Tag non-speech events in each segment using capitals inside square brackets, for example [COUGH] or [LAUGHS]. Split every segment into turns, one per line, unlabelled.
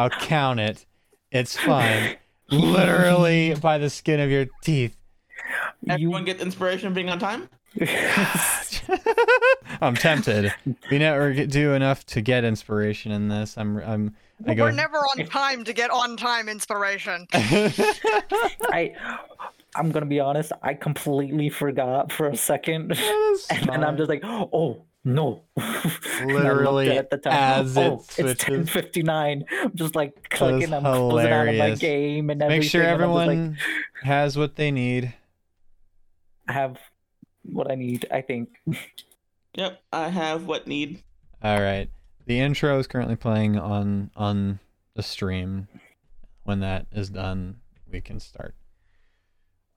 I'll count it. It's fine. Literally by the skin of your teeth.
Everyone get inspiration being on time? [LAUGHS]
I'm tempted. We never do enough to get inspiration in this. I'm I'm I go
We're never on time to get on time inspiration. [LAUGHS] [LAUGHS]
I I'm gonna be honest, I completely forgot for a second. and then I'm just like, oh no. [LAUGHS] And I looked
Literally
at the time,
as it
oh, it's
switches.
1059. I'm just like clicking, I'm closing out of my game and everything.
Make sure
and like,
everyone has what they need.
I have what I need, I think. [LAUGHS]
Yep, I have what need.
All right. The intro is currently playing on on the stream. When that is done, we can start.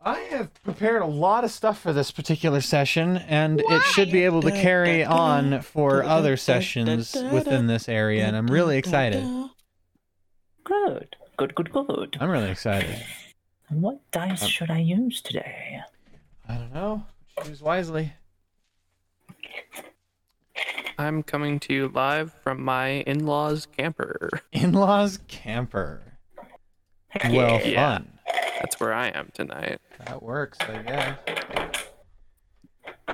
I have prepared a lot of stuff for this particular session, and it should be able to carry on for other sessions within this area, and I'm really excited.
Good. Good, good, good.
I'm really excited.
And what dice
Um,
should I use today?
I don't know. Choose wisely.
I'm coming to you live from my in-laws camper.
In-laws camper.
Heck
Well,
yeah.
Yeah.
fun.
That's where I am tonight.
That works, I guess.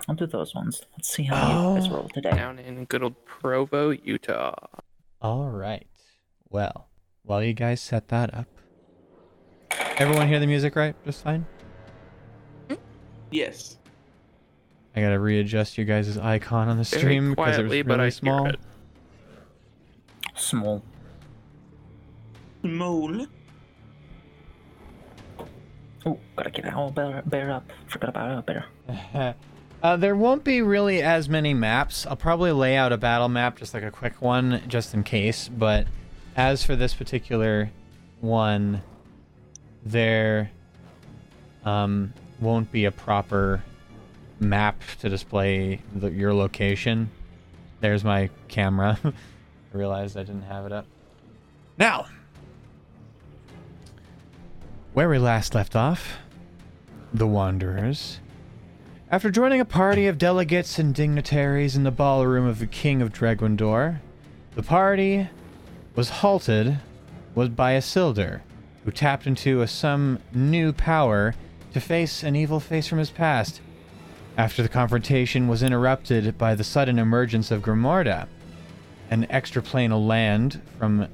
I'll do those ones. Let's see how you oh. guys
Oh.
roll today.
Down in good old Provo, Utah.
All right. Well, while you guys set that up, everyone hear the music right? Just fine. Mm-hmm.
Yes.
I gotta readjust you guys' icon on the stream because it was
quietly,
really
but I
small.
hear it.
Small. Oh, gotta get Owlbear, bear up. Forgot about Owlbear. [LAUGHS]
uh, there won't be really as many maps. I'll probably lay out a battle map, just like a quick one, just in case. But as for this particular one, there um, won't be a proper map to display the, your location. There's my camera. [LAUGHS] I realized I didn't have it up. Now, where we last left off, the Wanderers. After joining a party of delegates and dignitaries in the ballroom of the King of Dregwindor, the party was halted was by Isildur, who tapped into a some new power to face an evil face from his past. After the confrontation was interrupted by the sudden emergence of Grimorda, an extraplanar land from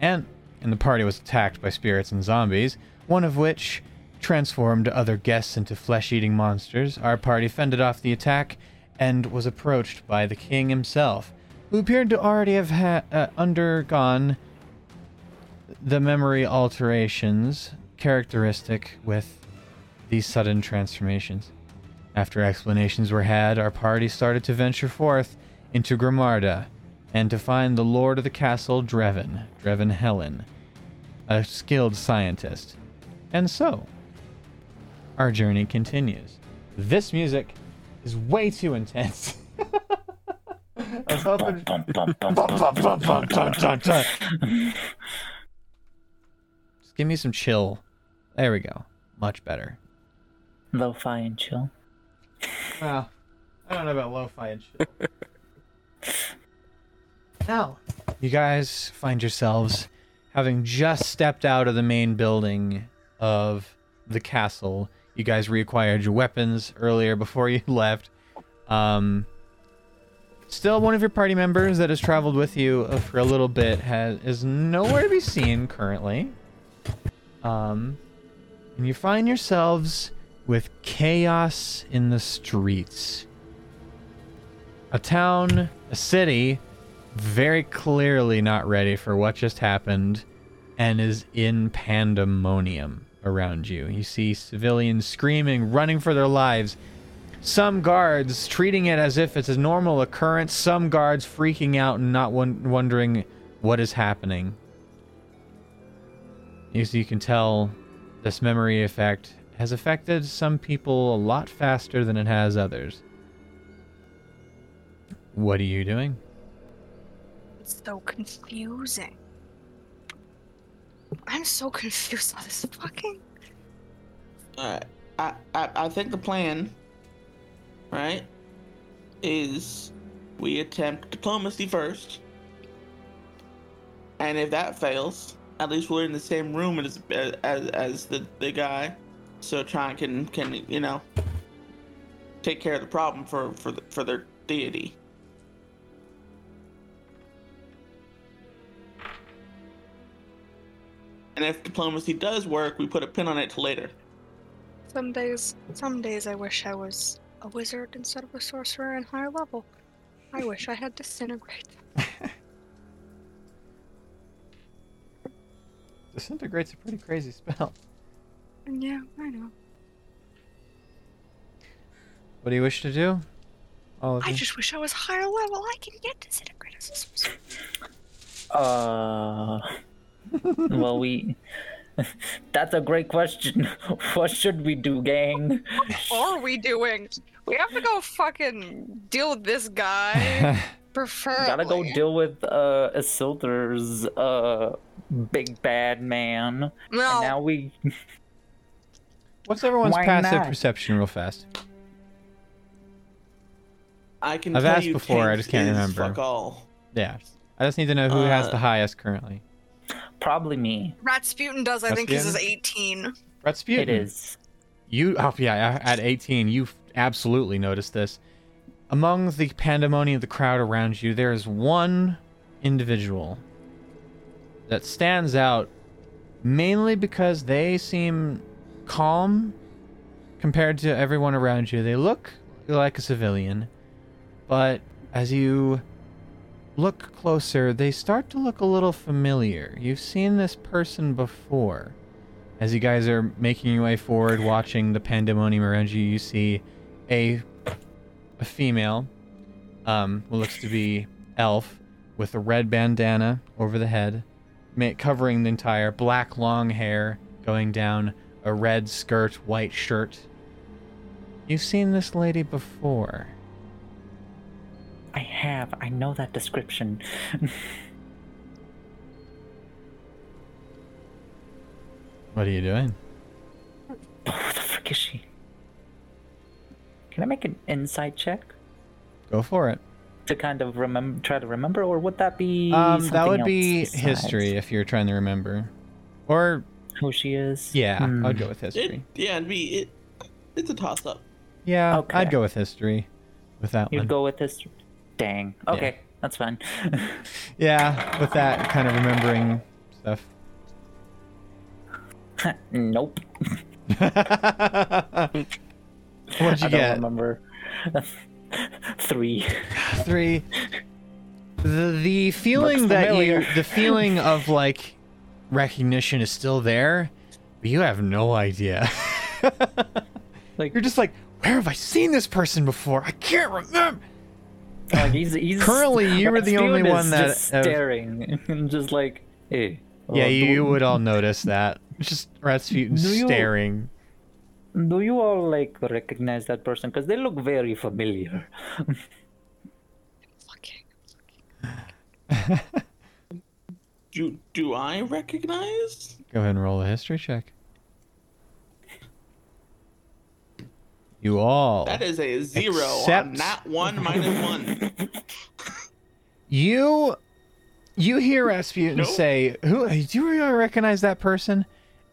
and and the party was attacked by spirits and zombies, one of which transformed other guests into flesh-eating monsters. Our party fended off the attack and was approached by the king himself, who appeared to already have ha- uh, undergone the memory alterations characteristic with these sudden transformations. After explanations were had, our party started to venture forth into Grimarda and to find the lord of the castle, Dreven, Dreven Helen, a skilled scientist. And so, our journey continues. This music is way too intense. [LAUGHS] I was hoping. Just give me some chill. There we go. Much better.
Lo-fi and chill.
Well, I don't know about lo-fi and chill. [LAUGHS] now, you guys find yourselves having just stepped out of the main building of the castle. You guys reacquired your weapons earlier before you [LAUGHS] left. Um, still, one of your party members that has traveled with you uh, for a little bit has is nowhere to be seen currently. Um, and you find yourselves with chaos in the streets. A town, a city, very clearly not ready for what just happened and is in pandemonium around you. You see civilians screaming, running for their lives. Some guards treating it as if it's a normal occurrence, some guards freaking out and not won- wondering what is happening. As you can tell, this memory effect has affected some people a lot faster than it has others. What are you doing?
It's so confusing. I'm so confused on this fucking.
I, I I think the plan, right, is we attempt diplomacy first, and if that fails, at least we're in the same room as as as the the guy, so Tron can can you know take care of the problem for for the, for their deity. And if diplomacy does work, we put a pin on it to later.
Some days, some days I wish I was a wizard instead of a sorcerer in higher level. I wish I had disintegrate. [LAUGHS]
Disintegrate's a pretty crazy spell.
Yeah, I know.
What do you wish to do? All of
I
you?
just wish I was higher level. I can get disintegrate as a sorcerer.
Uh, [LAUGHS] well, we. That's a great question. [LAUGHS] What should we do, gang? [LAUGHS]
What are we doing? We have to go fucking deal with this guy. Preferably.
Gotta go deal with uh Isildur's uh big bad man.
No.
And now we
What's everyone's
Why
passive
not?
perception, real fast?
I can
I've
tell
asked
you
before, I just can't remember.
Fuck all.
Yeah. I just need to know who has
Uh,
the highest currently.
Probably me.
Rasputin does, I think, his is 18.
Rasputin.
It is.
You, oh yeah, at 18, you absolutely noticed this. Among the pandemonium of the crowd around you, there is one individual that stands out mainly because they seem calm compared to everyone around you. They look like a civilian, but as you look closer, they start to look a little familiar. You've seen this person before. As you guys are making your way forward, watching the pandemonium around you, you see a a female, um, who looks to be elf, with a red bandana over the head, covering the entire black long hair going down a red skirt, white shirt. You've seen this lady before.
I have. I know that description.
What are you doing?
Who the frick is she? Can I make an insight check
Go for it.
to kind of remember, try to remember, or would that be?
Um, that would
else
be
besides
history if you're trying to remember, or
Who she is?
yeah,
Hmm.
I'd go with
It,
history.
yeah, it'd be it. It's a toss up.
Yeah,
Okay.
I'd go with history with that
You'd
one.
go with history. Dang. Okay, that's fine. [LAUGHS]
Yeah, with that kind of remembering stuff. [LAUGHS]
nope. [LAUGHS]
What'd you get?
I don't remember. Three.
Three. The the feeling
Looks
that you the feeling of like recognition is still there, but you have no idea.
Like,
You're just like, where have I seen this person before? I can't remember.
Like he's, he's
Currently, [LAUGHS] you were the only one
is
that
just
have-
staring [LAUGHS] and just like, hey.
Yeah,
uh,
you,
do,
you would all [LAUGHS] notice that. It's just Rasputin
Do you-
staring.
Do you all like recognize that person? Because they look very familiar.
Fucking.
Do do I recognize?
Go ahead and roll a history check. You all.
That is a zero on
Except-
not one minus one.
You you hear Rasputin
Nope.
say, "Who do you really recognize that person?"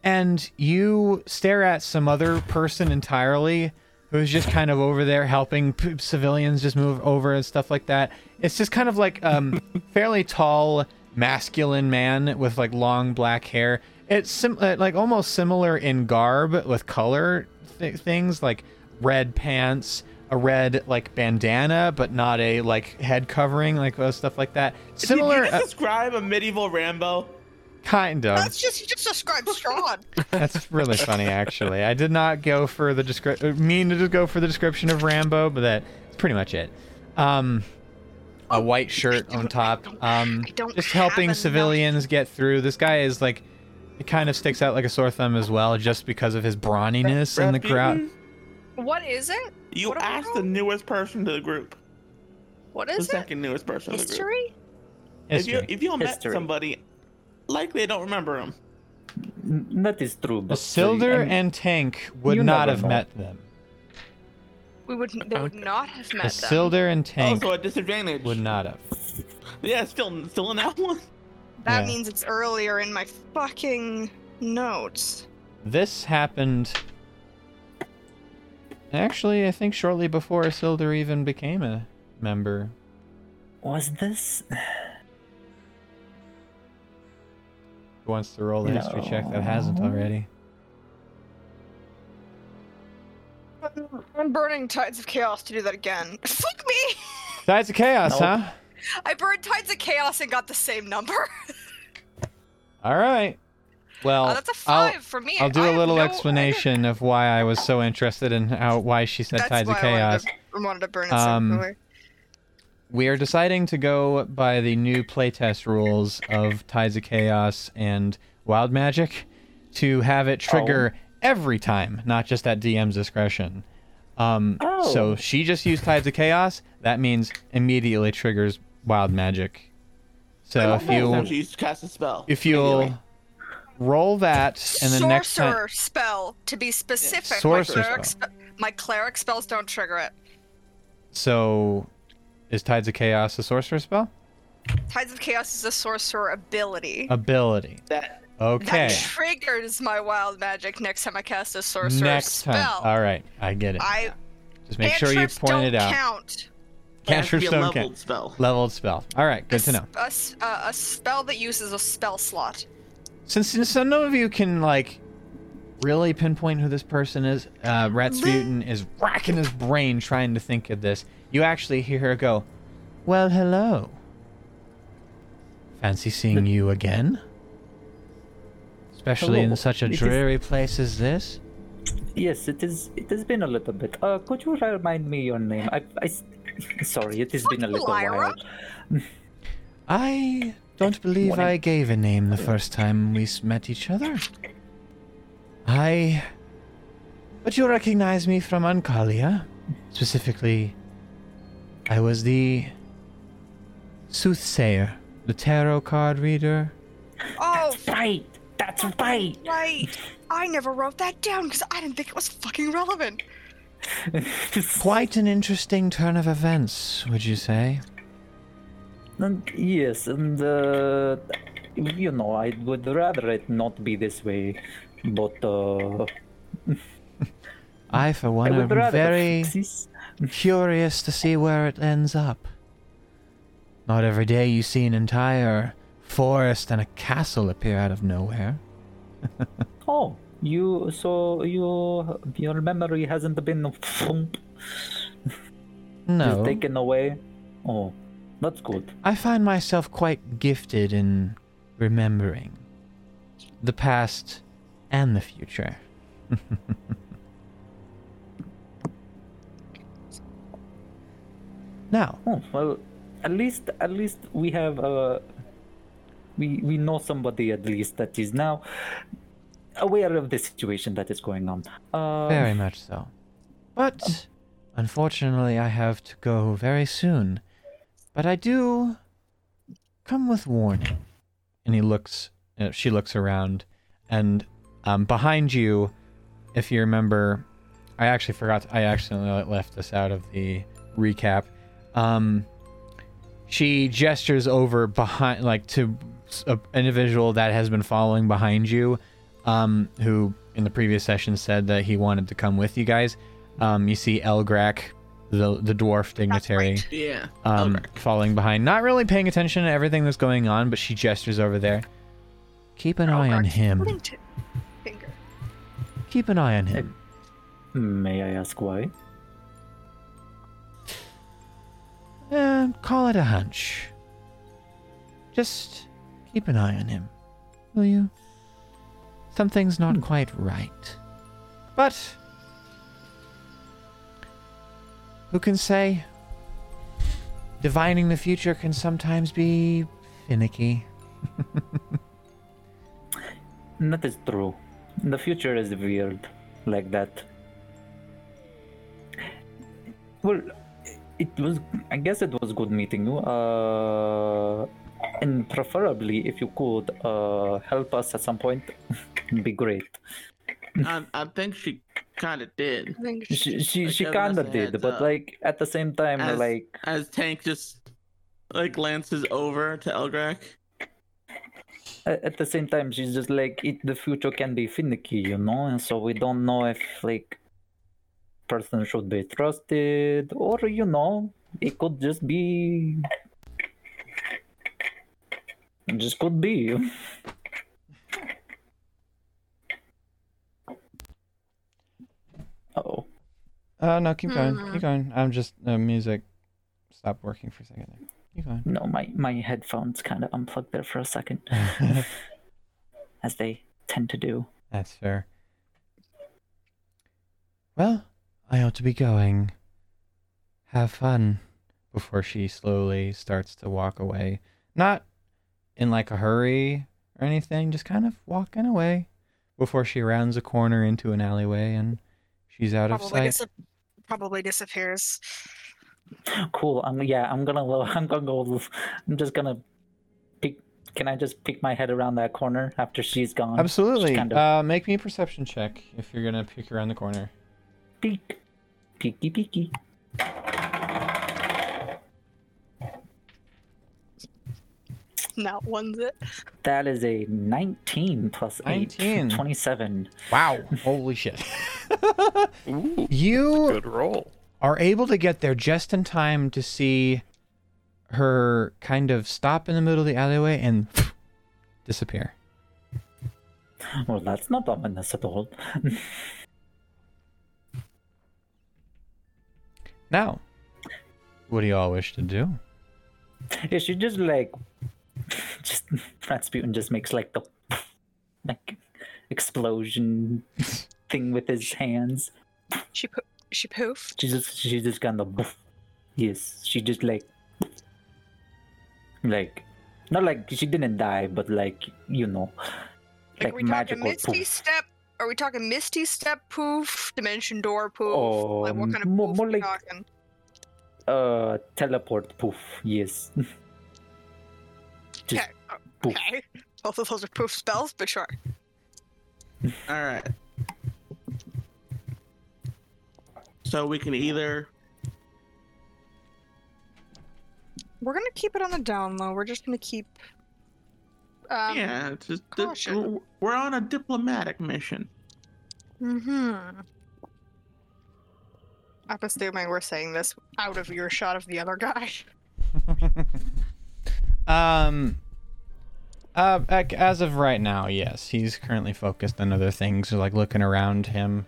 And you stare at some other person entirely who's just kind of over there helping p- civilians just move over and stuff like that. It's just kind of like um [LAUGHS] fairly tall masculine man with like long black hair. It's sim- uh, like almost similar in garb with color th- things like red pants, a red like bandana, but not a like head covering, like stuff like that. Similar,
Did you
uh,
just describe a medieval Rambo?
kind of.
That's just, you just described Strahd. [LAUGHS]
That's really funny, actually. I did not go for the description. uh, mean to just go for the description of Rambo, but that's pretty much it. Um, a white shirt on top. Um, just helping civilians get through. This guy is like, it kind of sticks out like a sore thumb as well, just because of his brawniness in the crowd.
Rasputin,
What is it?
You
What are we
asked the newest person to the group.
What is
The
is it?
second newest person to the group.
History?
If you if you met
History.
somebody, likely they don't remember
them. That is true. But
Isildur
and um,
and Tank would not have
know.
met them.
We would. They would not have met them.
Isildur and oh, Tank
Also a disadvantage.
would not have.
Yeah, still still in that one.
That
Yeah.
means it's earlier in my fucking notes.
This happened. Actually, I think shortly before Isildur even became a member.
Was this?
Who wants to roll a history check that hasn't already?
I'm burning Tides of Chaos to do that again. [LAUGHS] Fuck me!
Tides of Chaos,
Nope.
huh?
I burned Tides of Chaos and got the same number. [LAUGHS]
All right. Well,
oh, that's a
I'll-
for me.
I'll do
I
a little
no-
explanation of why I was so interested in how why she said
That's
Tides of Chaos.
I wanted to, burn it
Um,
so.
We are deciding to go by the new playtest rules of Tides of Chaos and Wild Magic to have it trigger every time, not just at DM's discretion. Um, So
Oh.
she just used Tides of Chaos. That means immediately triggers Wild Magic. So if
Every time
you
she used to cast a spell.
if you'll
immediately.
Roll that and then next time
Sorcerer spell, to be specific.
Sorcerer
my cleric
spell.
spe- my cleric spells don't trigger it.
So is Tides of Chaos a sorcerer spell?
Tides of Chaos is a sorcerer ability.
Ability.
that
Okay.
That triggers my wild magic next time I cast a sorcerer
Next
spell.
time. All right, I get it.
I
Just make sure you point
don't
it out.
Count.
has to
Cantrips don't
leveled
count.
spell.
Leveled spell. All right, good to know.
A, s- uh, a spell that uses a spell slot.
Since, since none of you can like really pinpoint who this person is, uh, Rasputin is racking his brain trying to think of this. You actually hear her go, "Well, hello. Fancy seeing you again, especially in such a
It is-
dreary place as this."
Yes, it is. It has been a little bit. Uh, could you remind me your name? I, I s- [LAUGHS] sorry, it has been a little
Lyra?
while. [LAUGHS]
I don't believe
Morning.
I gave a name the first time we met each other. I. But you recognize me from Ankalia. Specifically, I was the soothsayer, the tarot card reader.
Oh,
Right, that's right.
right. I never wrote that down because I didn't think it was fucking relevant. [LAUGHS]
Quite an interesting turn of events, would you say?
And yes, and uh, you know, I would rather it not be this way, but uh, [LAUGHS]
I, for one,
would
am very [LAUGHS] curious to see where it ends up. Not every day you see an entire forest and a castle appear out of nowhere. [LAUGHS]
Oh, you so you your memory hasn't been
No,
just taken away. Oh, that's good.
I find myself quite gifted in remembering the past and the future. [LAUGHS] now,
Oh well, at least at least we have uh we we know somebody at least that is now aware of the situation that is going on. Uh,
very much so. But unfortunately, I have to go very soon. But I do come with warning. And he looks. Uh, she looks around, and um, behind you, if you remember, I actually forgot. I accidentally left this out of the recap. Um, she gestures over behind, like to an individual that has been following behind you, um, who in the previous session said that he wanted to come with you guys. Um, you see Elgrak, the the dwarf dignitary,
right.
Yeah.
um,
Okay.
falling behind, not really paying attention to everything that's going on, but she gestures over there. Keep an eye on him.
Finger.
Keep an eye on him.
May I ask why?
Uh, call it a hunch. Just keep an eye on him, will you? Something's not quite right. But who can say? Divining the future can sometimes be finicky. [LAUGHS]
That is true. The future is weird, like that. Well, it was. I guess it was good meeting you. Uh, and preferably, if you could uh help us at some point, [LAUGHS] it'd be great.
I, I think she kind of did.
I think
She she,
Like,
she kinda did, but
up.
like at the same time,
As-
like
As Tank just like glances over to Elgrak.
At, at the same time, she's just like it, the future can be finicky, you know, and so we don't know if like person should be trusted or you know it could just be it just could be [LAUGHS] oh
Uh, no, keep going. Keep going. I'm just uh, music stopped working for a second. There. Keep going.
no my my headphones kind of unplugged there for a second [LAUGHS] as they tend to do
That's fair. Well, I ought to be going. Have fun. Before she slowly starts to walk away. Not in like a hurry or anything, just kind of walking away before she rounds a corner into an alleyway and she's out of
Probably,
sight.
dis- probably disappears.
Cool. I'm yeah. I'm gonna. lo- [LAUGHS] I'm gonna go. I'm just gonna peek. Can I just peek my head around that corner after she's gone?
Absolutely.
kind of-
Uh, make me a perception check if you're gonna peek around the corner.
Peek. Peeky peeky. [LAUGHS]
Not one's it.
That is a 19 plus 8.
19.
27.
Wow. [LAUGHS] Holy shit.
Ooh,
you
good roll.
are able to get there just in time to see her kind of stop in the middle of the alleyway and [LAUGHS] disappear.
Well, that's not ominous at all.
Now, what do you all wish to do?
Is she just like. Just. [LAUGHS] Rasputin just makes like the. [LAUGHS] Like. Explosion [LAUGHS] thing with his hands.
She po- she poofed.
She just she just kind of poof. yes. She just like like not like she didn't die, but like you know,
Like,
like,
are we talking Misty
poof.
Step? Are we talking Misty Step poof? Dimension Door poof? Oh, like what kind of
more-
poof
more
are we
like-
talking?
Uh, teleport poof. Yes. just
Okay.
poof.
Okay. Both of those are poof spells, but sure.
All right. So we can either
We're gonna keep it on the down low. We're just gonna keep. Um,
yeah, it's just di-
caution.
we're on a diplomatic mission.
Mm-hmm. I'm assuming we're saying this out of earshot of the other guy. [LAUGHS]
Um, uh, as of right now, yes, he's currently focused on other things, like looking around him.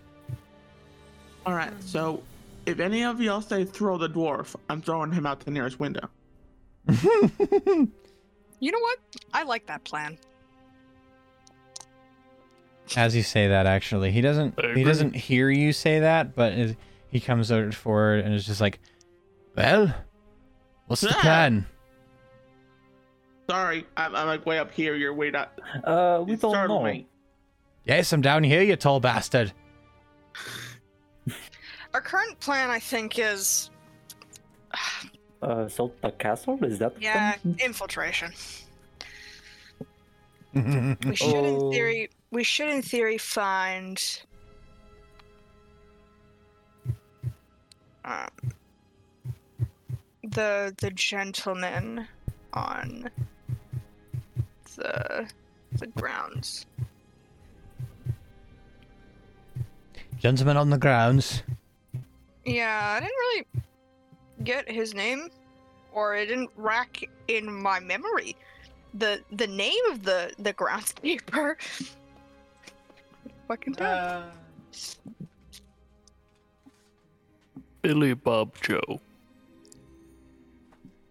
All right. So if any of y'all say throw the dwarf, I'm throwing him out the nearest window. [LAUGHS]
You know what? I like that plan.
As you say that, actually, he doesn't he doesn't hear you say that, but is, he comes forward and is just like, "Well, what's the plan?"
Sorry, I'm, I'm like way up here. You're way down.
Uh, we
It
don't
startled
know.
me.
Yes, I'm down here, you tall bastard.
Our current plan, I think, is
Uh, assault the castle. Is that?
yeah,
the-
infiltration. [LAUGHS] We should, in
Oh.
theory, we should, in theory, find. Um, the the gentleman on the the grounds.
Gentlemen on the grounds.
Yeah, I didn't really get his name, or it didn't rack in my memory. the The name of the the groundskeeper. [LAUGHS] Fucking dumb.
Uh, Billy Bob Joe.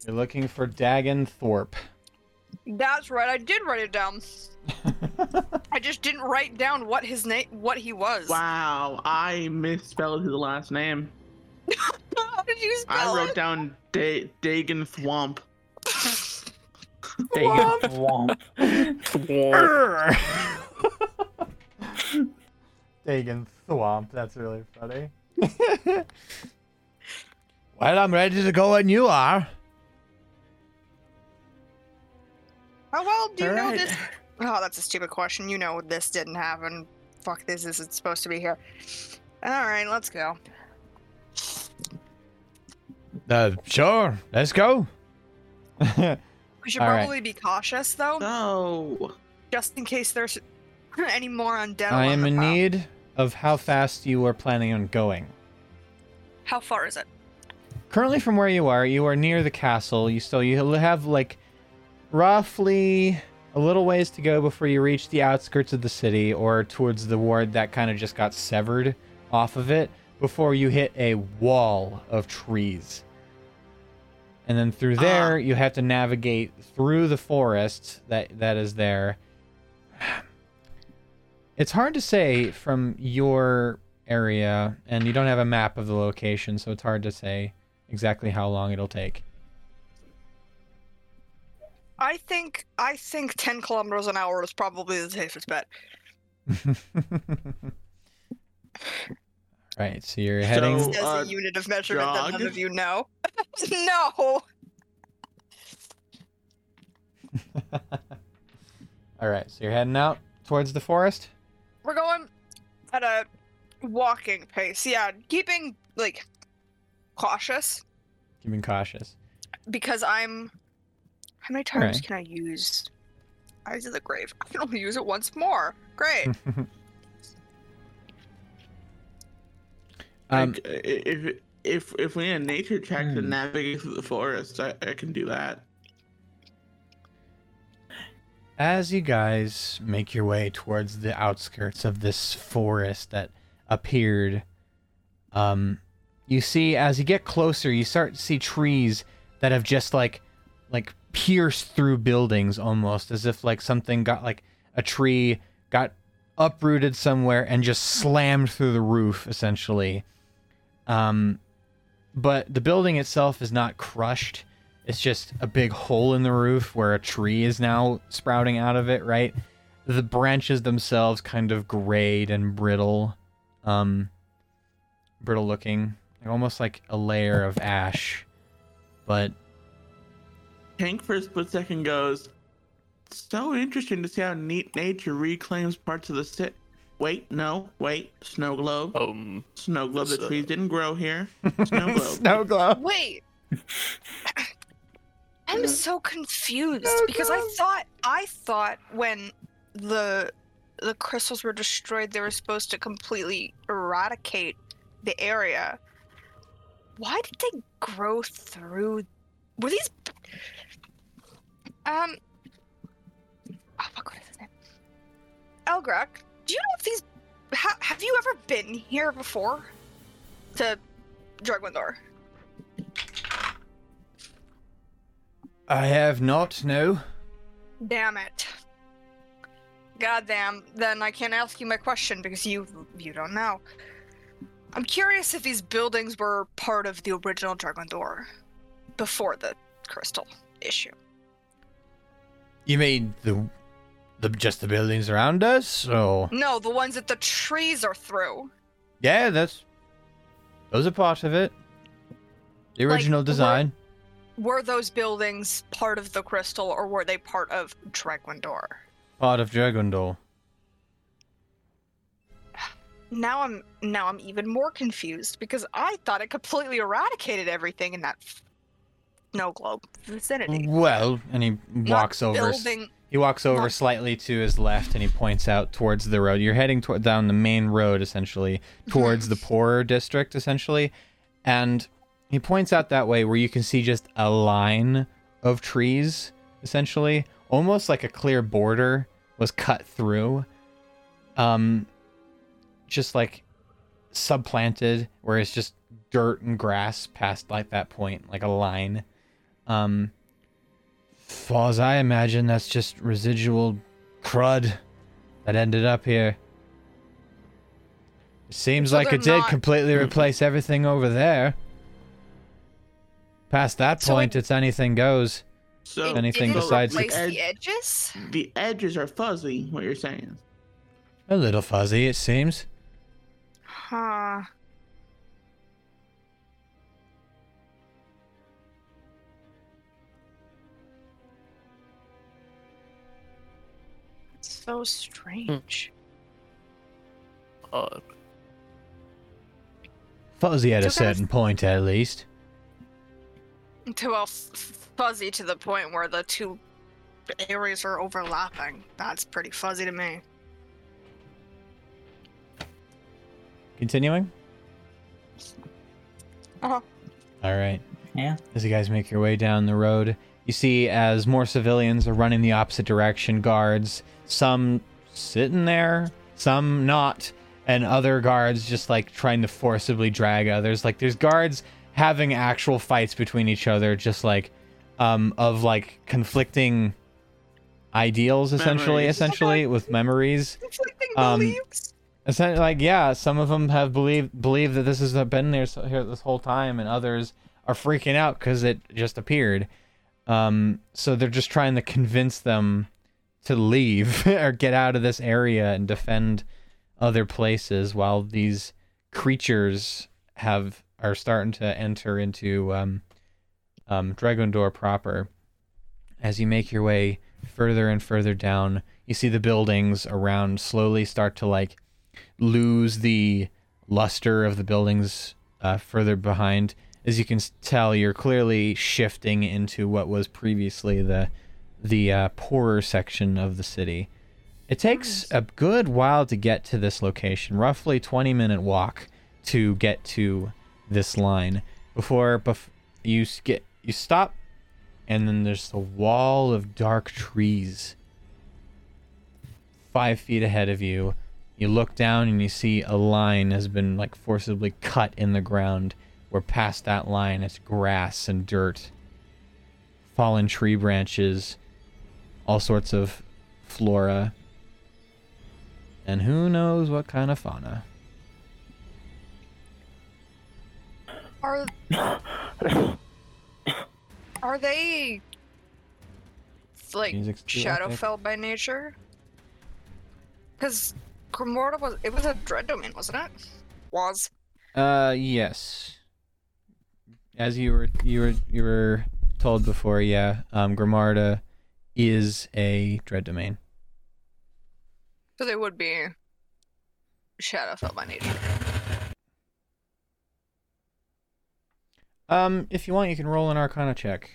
You're looking for Dagon Thorpe.
That's right. I did write it down. [LAUGHS] I just didn't write down what his name, what he was.
Wow, I misspelled his last name. [LAUGHS]
How did you
I
spell
wrote
it?
down da- Dagon Thwomp.
There you go. Womp.
Dagon Thwomp. That's really funny. [LAUGHS] well, I'm ready to go when you are.
How well do you know
Alright.
this? [LAUGHS] Oh, that's a stupid question. You know this didn't happen. Fuck, this isn't supposed to be here. All right, let's go.
Uh, sure. Let's go. [LAUGHS]
We should
All right.
probably be cautious, though.
No.
just in case there's [LAUGHS] any more undead.
I am in
path.
need of how fast you are planning on going.
How far is it?
Currently, from where you are, you are near the castle. You still you have like roughly a little ways to go before you reach the outskirts of the city or towards the ward that kind of just got severed off of it before you hit a wall of trees. And then through there,
Ah.
you have to navigate through the forest that that is there. [SIGHS] It's hard to say from your area, and you don't have a map of the location, so it's hard to say exactly how long it'll take.
I think I think 10 kilometers an hour is probably the safest bet. [LAUGHS]
right, so you're heading.
So-
As
uh,
a unit of measurement that none of you know. [LAUGHS] no. [LAUGHS]
All right, so you're heading out towards the forest.
We're going at a walking pace. Yeah, keeping like cautious
Keeping cautious.
because I'm. How many times
Alright.
can I use Eyes of the Grave? I can only use it once more. Great. [LAUGHS]
um,
Like, if if if we need a nature check to
Hmm.
navigate through the forest, I, I can do that.
as you guys make your way towards the outskirts of this forest that appeared, um, you see as you get closer, you start to see trees that have just like, like pierced through buildings almost, as if like something got like a tree got uprooted somewhere and just slammed through the roof, essentially. Um, but the building itself is not crushed. It's just a big hole in the roof where a tree is now sprouting out of it, right? The branches themselves kind of grayed and brittle, um, brittle looking, almost like a layer of ash. But
Hank for a split second goes, so interesting to see how neat nature reclaims parts of the city. Wait, no, wait, snow globe.
Um,
Snow globe, the
So-
trees didn't grow here. Snow [LAUGHS] globe.
snow globe.
Wait. [LAUGHS] I'm so confused
Oh,
because I thought I thought when the the crystals were destroyed they were supposed to completely eradicate the area. Why did they grow through were these um oh fuck what is his name? Elgrak, do you know if these ha- have you ever been here before? To Dragwindor?
I have not, no.
Damn it. Goddamn, then I can't ask you my question because you you don't know. I'm curious if these buildings were part of the original Dragon Door before the crystal issue.
You mean the, the just the buildings around us? Or
No, the ones that the trees are through.
yeah, that's those are part of it. The original
were-
design.
Were those buildings part of the crystal or were they part of Dragwindor?
Part of Dragondor.
Now I'm now I'm even more confused because I thought it completely eradicated everything in that snow globe vicinity.
Well, and he
Not
walks over.
building
He walks over
Not-
slightly to his left and he points out towards the road. You're heading toward down the main road essentially towards the poorer district essentially. And he points out that way where you can see just a line of trees essentially, almost like a clear border was cut through. Um just like subplanted where it's just dirt and grass past like that point, like a line. Um far as I imagine, that's just residual crud that ended up here. It seems
So
like
they're
it did
not-
completely replace everything over there. Past that
So
point,
it-
it's anything goes.
So
It
Anything
didn't
besides the
ed-
the edges.
the edges are fuzzy. What you're saying?
A little fuzzy, it seems.
Huh. So strange.
uh,
Fuzzy at a
So guys-
certain point, at least.
To well, f- f- fuzzy to the point where the two areas are overlapping. That's pretty fuzzy to me.
Continuing.
Uh-huh.
All right.
Yeah.
As you guys make your way down the road, you see as more civilians are running the opposite direction, guards, some sitting there, some not, and other guards just like trying to forcibly drag others. Like there's guards having actual fights between each other, just like um of like conflicting ideals essentially
Memories.
essentially with memories
Conflicting
Um,
beliefs.
Essentially, like yeah, some of them have believed believe that this has been there so- here this whole time, and others are freaking out because it just appeared. Um, so they're just trying to convince them to leave [LAUGHS] or get out of this area and defend other places, while these creatures have are starting to enter into um, um, Dragondor proper. As you make your way further and further down, you see the buildings around slowly start to like lose the luster of the buildings uh, further behind. As you can tell, you're clearly shifting into what was previously the the uh, poorer section of the city. It takes a good while to get to this location, roughly 20 minute walk to get to this line before bef- you get you stop and then there's the wall of dark trees five feet ahead of you. You look down and you see a line has been like forcibly cut in the ground. Where past that line, it's grass and dirt, fallen tree branches, all sorts of flora, and who knows what kind of fauna.
Are [COUGHS] are they like. Shadowfell by nature? Because Grimorta was it was a dread domain, wasn't it? Was.
Uh, yes. As you were you were you were told before, yeah. Um, Grimarda is a dread domain.
So they would be Shadowfell by nature.
Um, if you want, you can roll an Arcana check.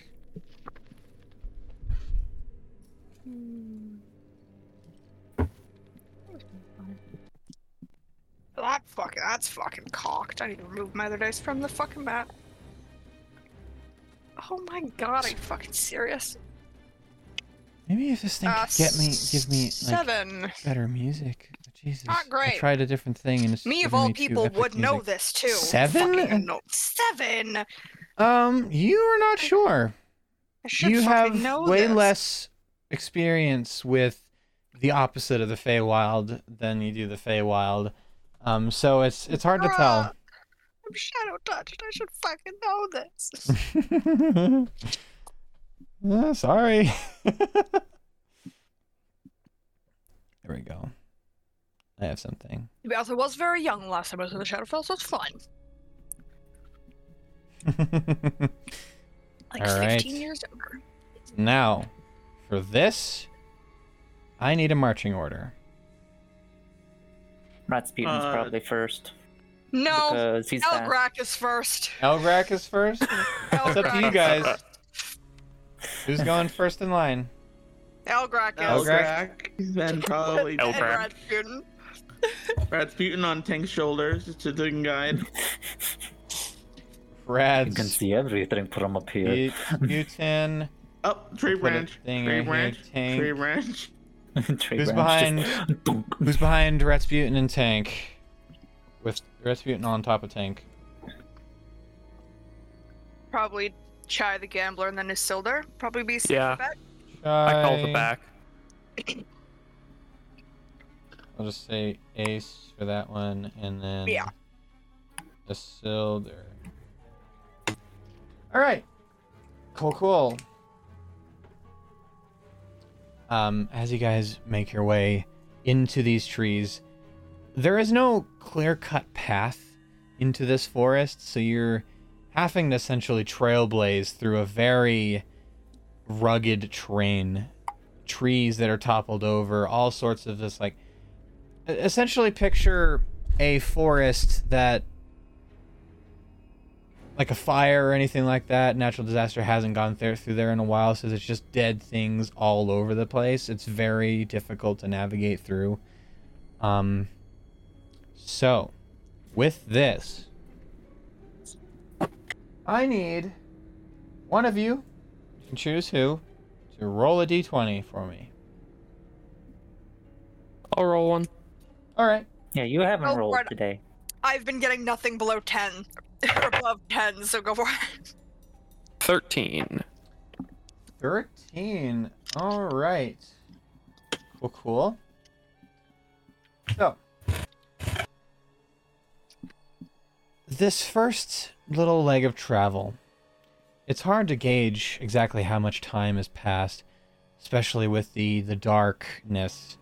That fucking that's fucking cocked. I need to remove my other dice from the fucking map. Oh my god, are you fucking serious?
Maybe if this thing
Uh,
could get me, give me like
seven.
better music. Jesus,
Not
I tried a different thing and it's
Me of all
me
people would know this too.
Seven?
Know. Seven.
Um, you are not sure.
I should
You have
know
way
this.
less experience with the opposite of the Feywild than you do the Feywild. Um, so it's it's hard to tell.
I'm shadow touched. I should fucking know this. [LAUGHS]
Uh, sorry. [LAUGHS] there we go. I have something.
I also was very young last time I was in the Shadowfell, so it's fine. [LAUGHS] Like
All right.
15 years younger.
now, for this, I need a marching order.
Rasputin's
Uh,
probably first
No,
because.
Elgrak is first.
Elgrak is first. [LAUGHS] It's up to you guys. Who's going first in line?
Elgrak is.
Elgrak.
Elgrak, then probably
El-
And
Elgrak.
Rasputin.
Rasputin on Tank's shoulders, just a good guide.
You can
Rad's
see everything from up here.
Mutin.
Up, tree
a
branch,
thing
tree
right here,
branch,
tank.
tree branch. [LAUGHS]
Tree
Who's
branch just- [LAUGHS]
Who's behind Rasputin and Tank? With Rasputin on top of Tank.
Probably Chai the Gambler and then Isildur. Probably be safe
Yeah.
bet.
I call the back. [COUGHS]
I'll just say Ace for that one, and then
Yeah.
Isildur. All right. Cool, cool. Um, as you guys make your way into these trees, there is no clear-cut path into this forest, so you're having to essentially trailblaze through a very rugged terrain. Trees that are toppled over, all sorts of this like essentially picture a forest that like a fire or anything like that. Natural disaster hasn't gone there through there in a while, so there's just dead things all over the place. It's very difficult to navigate through. Um. So, with this, I need one of you, you can choose who, to roll a d20 for me.
I'll roll one.
All right.
Yeah, you haven't
Oh,
rolled
right.
today.
I've been getting nothing below 10 [LAUGHS] or above 10, so go for it.
13.
13. All right. Well, cool. So, this first little leg of travel, it's hard to gauge exactly how much time has passed, especially with the the darkness.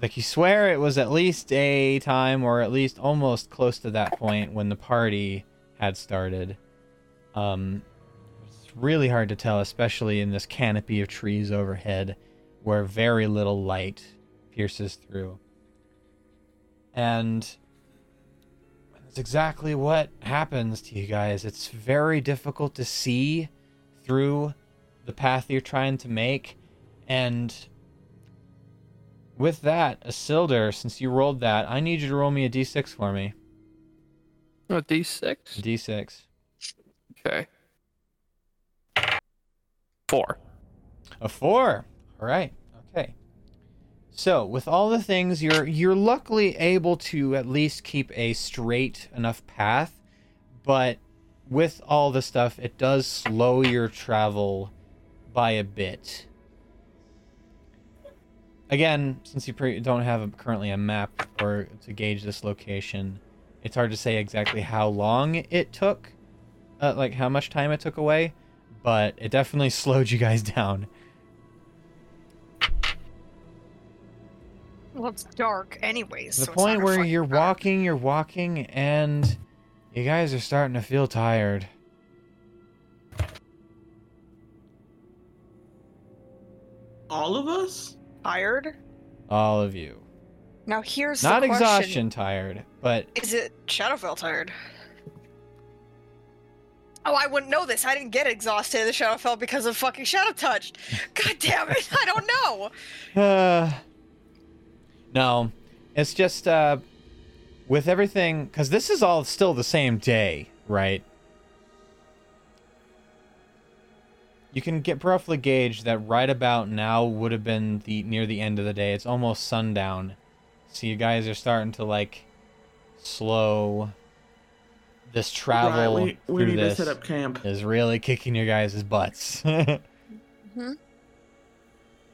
Like you swear it was at least a time, or at least almost close to that point when the party had started. Um, it's really hard to tell, especially in this canopy of trees overhead, where very little light pierces through. And that's exactly what happens to you guys. It's very difficult to see through the path you're trying to make. And with that, Isildur, since you rolled that, I need you to roll me a d6 for me.
Oh, a d6?
D6.
Okay. Four.
A four. All right. So with all the things, you're you're luckily able to at least keep a straight enough path, but with all the stuff, it does slow your travel by a bit. Again, since you pre- don't have a, currently a map or to gauge this location, it's hard to say exactly how long it took, uh, like how much time it took away, but it definitely [LAUGHS] slowed you guys down.
Well, it's dark anyways.
The
so
point where you're
dark.
walking, you're walking, and you guys are starting to feel tired.
All of us?
tired.
All of you.
Now here's
Not
the question:
exhaustion tired, but
Is it Shadowfell tired? Oh, I wouldn't know this. I didn't get exhausted in the Shadowfell because of fucking Shadow Touch. God damn it! [LAUGHS] I don't know. [SIGHS]
Uh, no, it's just uh, with everything because this is all still the same day, right? You can get roughly gauge that right about now would have been the near the end of the day. It's almost sundown, so you guys are starting to like slow. This travel
right, we, we
through
need
this
to set up camp.
is really kicking your guys' butts. [LAUGHS]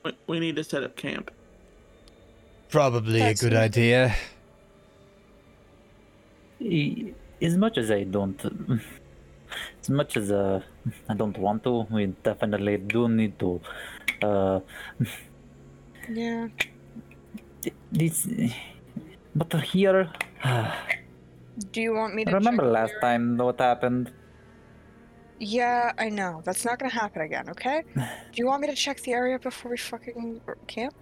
We, we need to set up camp.
Probably
That's
a good
easy.
idea.
E- As much as I don't, as much as uh, I don't want to, we definitely do need to. Uh,
Yeah.
this, but here, [SIGHS]
Do you want me to
remember
check
last
your-
time what happened?
Yeah, I know. That's not gonna happen again. Okay. [SIGHS] Do you want me to check the area before we fucking camp?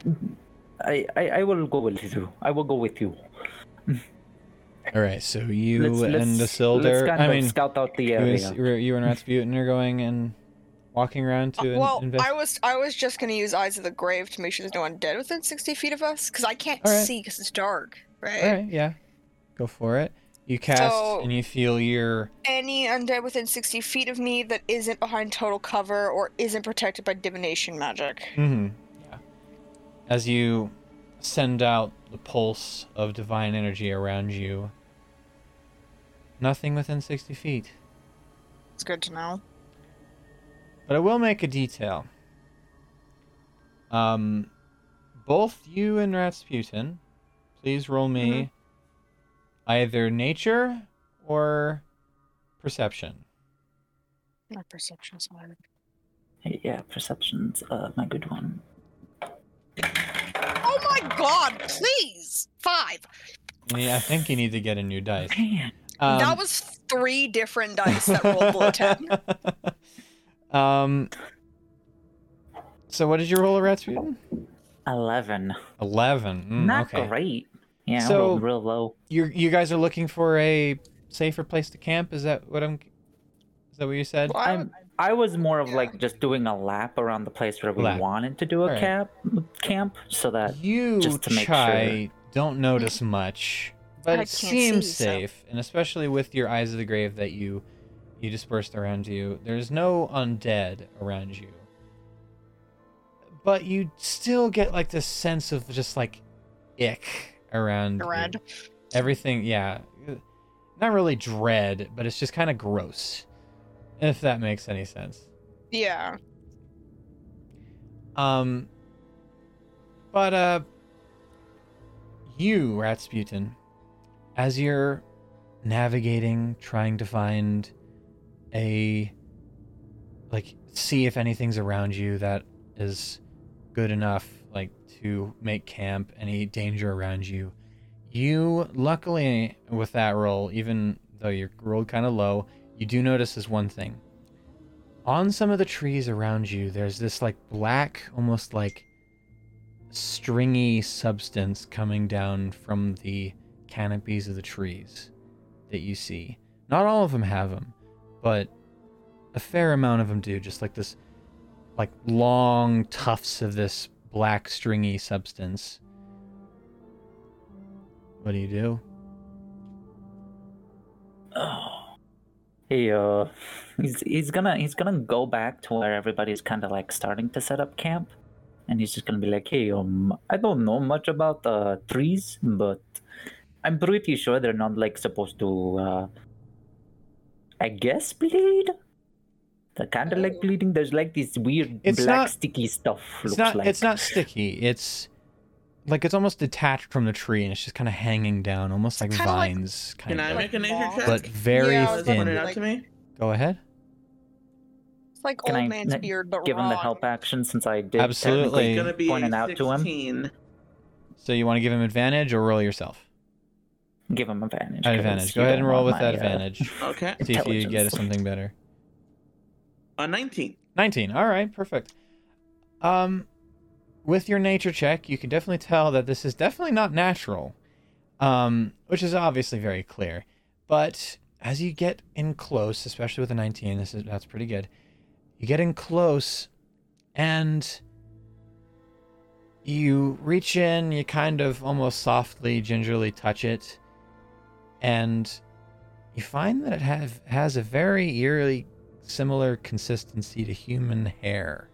I, I, I will go with you. I will go with you.
All right, so you
Let's,
and
let's,
the
let's
Silder. I mean,
scout out the
you,
area.
and, you and Rasputin are going and walking around
Uh,
to in-
well,
invest.
I was I was just gonna use Eyes of the Grave to make sure there's no one dead within sixty feet of us, because I can't
All right.
see because it's dark, right?
All right, yeah, go for it. You cast
So-
and you feel your
Any undead within sixty feet of me that isn't behind total cover or isn't protected by divination magic.
hmm yeah. As you send out the pulse of divine energy around you. Nothing within sixty feet.
It's good to know.
But I will make a detail. Um, both you and Rasputin, please roll me either nature or perception.
My perception's hard.
Yeah, perception's uh, my good one.
Oh my god! Please, five.
I I think you need to get a new dice.
Man,
Um,
that was three different dice that rolled below ten. [LAUGHS]
um. So what did you roll, Rasputin?
eleven.
Eleven. Mm,
Not
okay.
great. Yeah,
So-
I rolled real low.
You you guys are looking for a safer place to camp. Is that what I'm Is that what you said?
Well,
I'm, I was more of
Yeah.
like just doing a lap around the place where we
Lap.
wanted to do a
Alright.
camp camp so that
You,
just to make
Chai, don't notice much, but
I
it seems
see, so-
safe, and especially with your eyes of the grave that you you dispersed around you. There's no undead around you, but you still get like this sense of just like ick around you. Everything, yeah, not really dread, but it's just kind of gross, if that makes any sense.
Yeah.
Um, but uh, you, Rasputin, as you're navigating, trying to find a like see if anything's around you that is good enough like to make camp any danger around you you luckily with that roll even though you rolled kind of low you do notice this one thing. On some of the trees around you there's this like black almost like stringy substance coming down from the canopies of the trees that you see. Not all of them have them but a fair amount of them do. Just like this like long tufts of this black stringy substance. What do you do?
Oh. He uh he's he's gonna he's gonna go back to where everybody's kinda like starting to set up camp. And he's just gonna be like, Hey, um I don't know much about uh trees, but I'm pretty sure they're not like supposed to uh I guess bleed. They're kinda like bleeding. There's like this weird
It's
black
not-
sticky stuff
it's not
like.
it's not sticky it's like it's almost detached from the tree and it's just kind of hanging down almost like
kinda like-
vines
Can
kind
I
of
make a nature check?
but very
Yeah, I was
Point
thin
it
wondering,
out to me.
go ahead
It's like
Can
old
I
man's
n-
beard, but
Give him the help action since I did
Absolutely.
It's
technically
gonna be
point it out to him.
so you want to give him advantage or roll yourself
Give him advantage. 'cause
advantage go ahead and roll with
my,
that
uh,
advantage [LAUGHS]
Okay.
see if you get something better
A 19.
19 all right perfect um with your nature check you can definitely tell that this is definitely not natural um which is obviously very clear but as you get in close especially with a 19 this is that's pretty good you get in close and you reach in you kind of almost softly gingerly touch it and you find that it have has a very eerily similar consistency to human hair.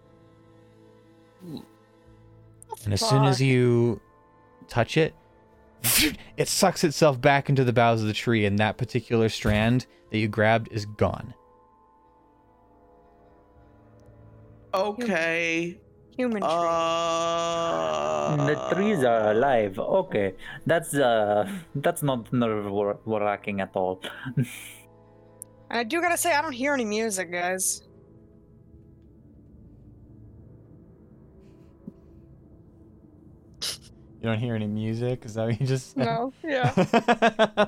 And as soon as you touch it, [LAUGHS] it sucks itself back into the boughs of the tree, and that particular strand that you grabbed is gone.
Okay.
Human tree.
Uh.
the trees are alive. Okay, that's uh, that's not nerve wracking at all. [LAUGHS]
I do gotta say, I don't hear any music, guys.
You don't hear any music? Is that what you just said?
No. Yeah. [LAUGHS]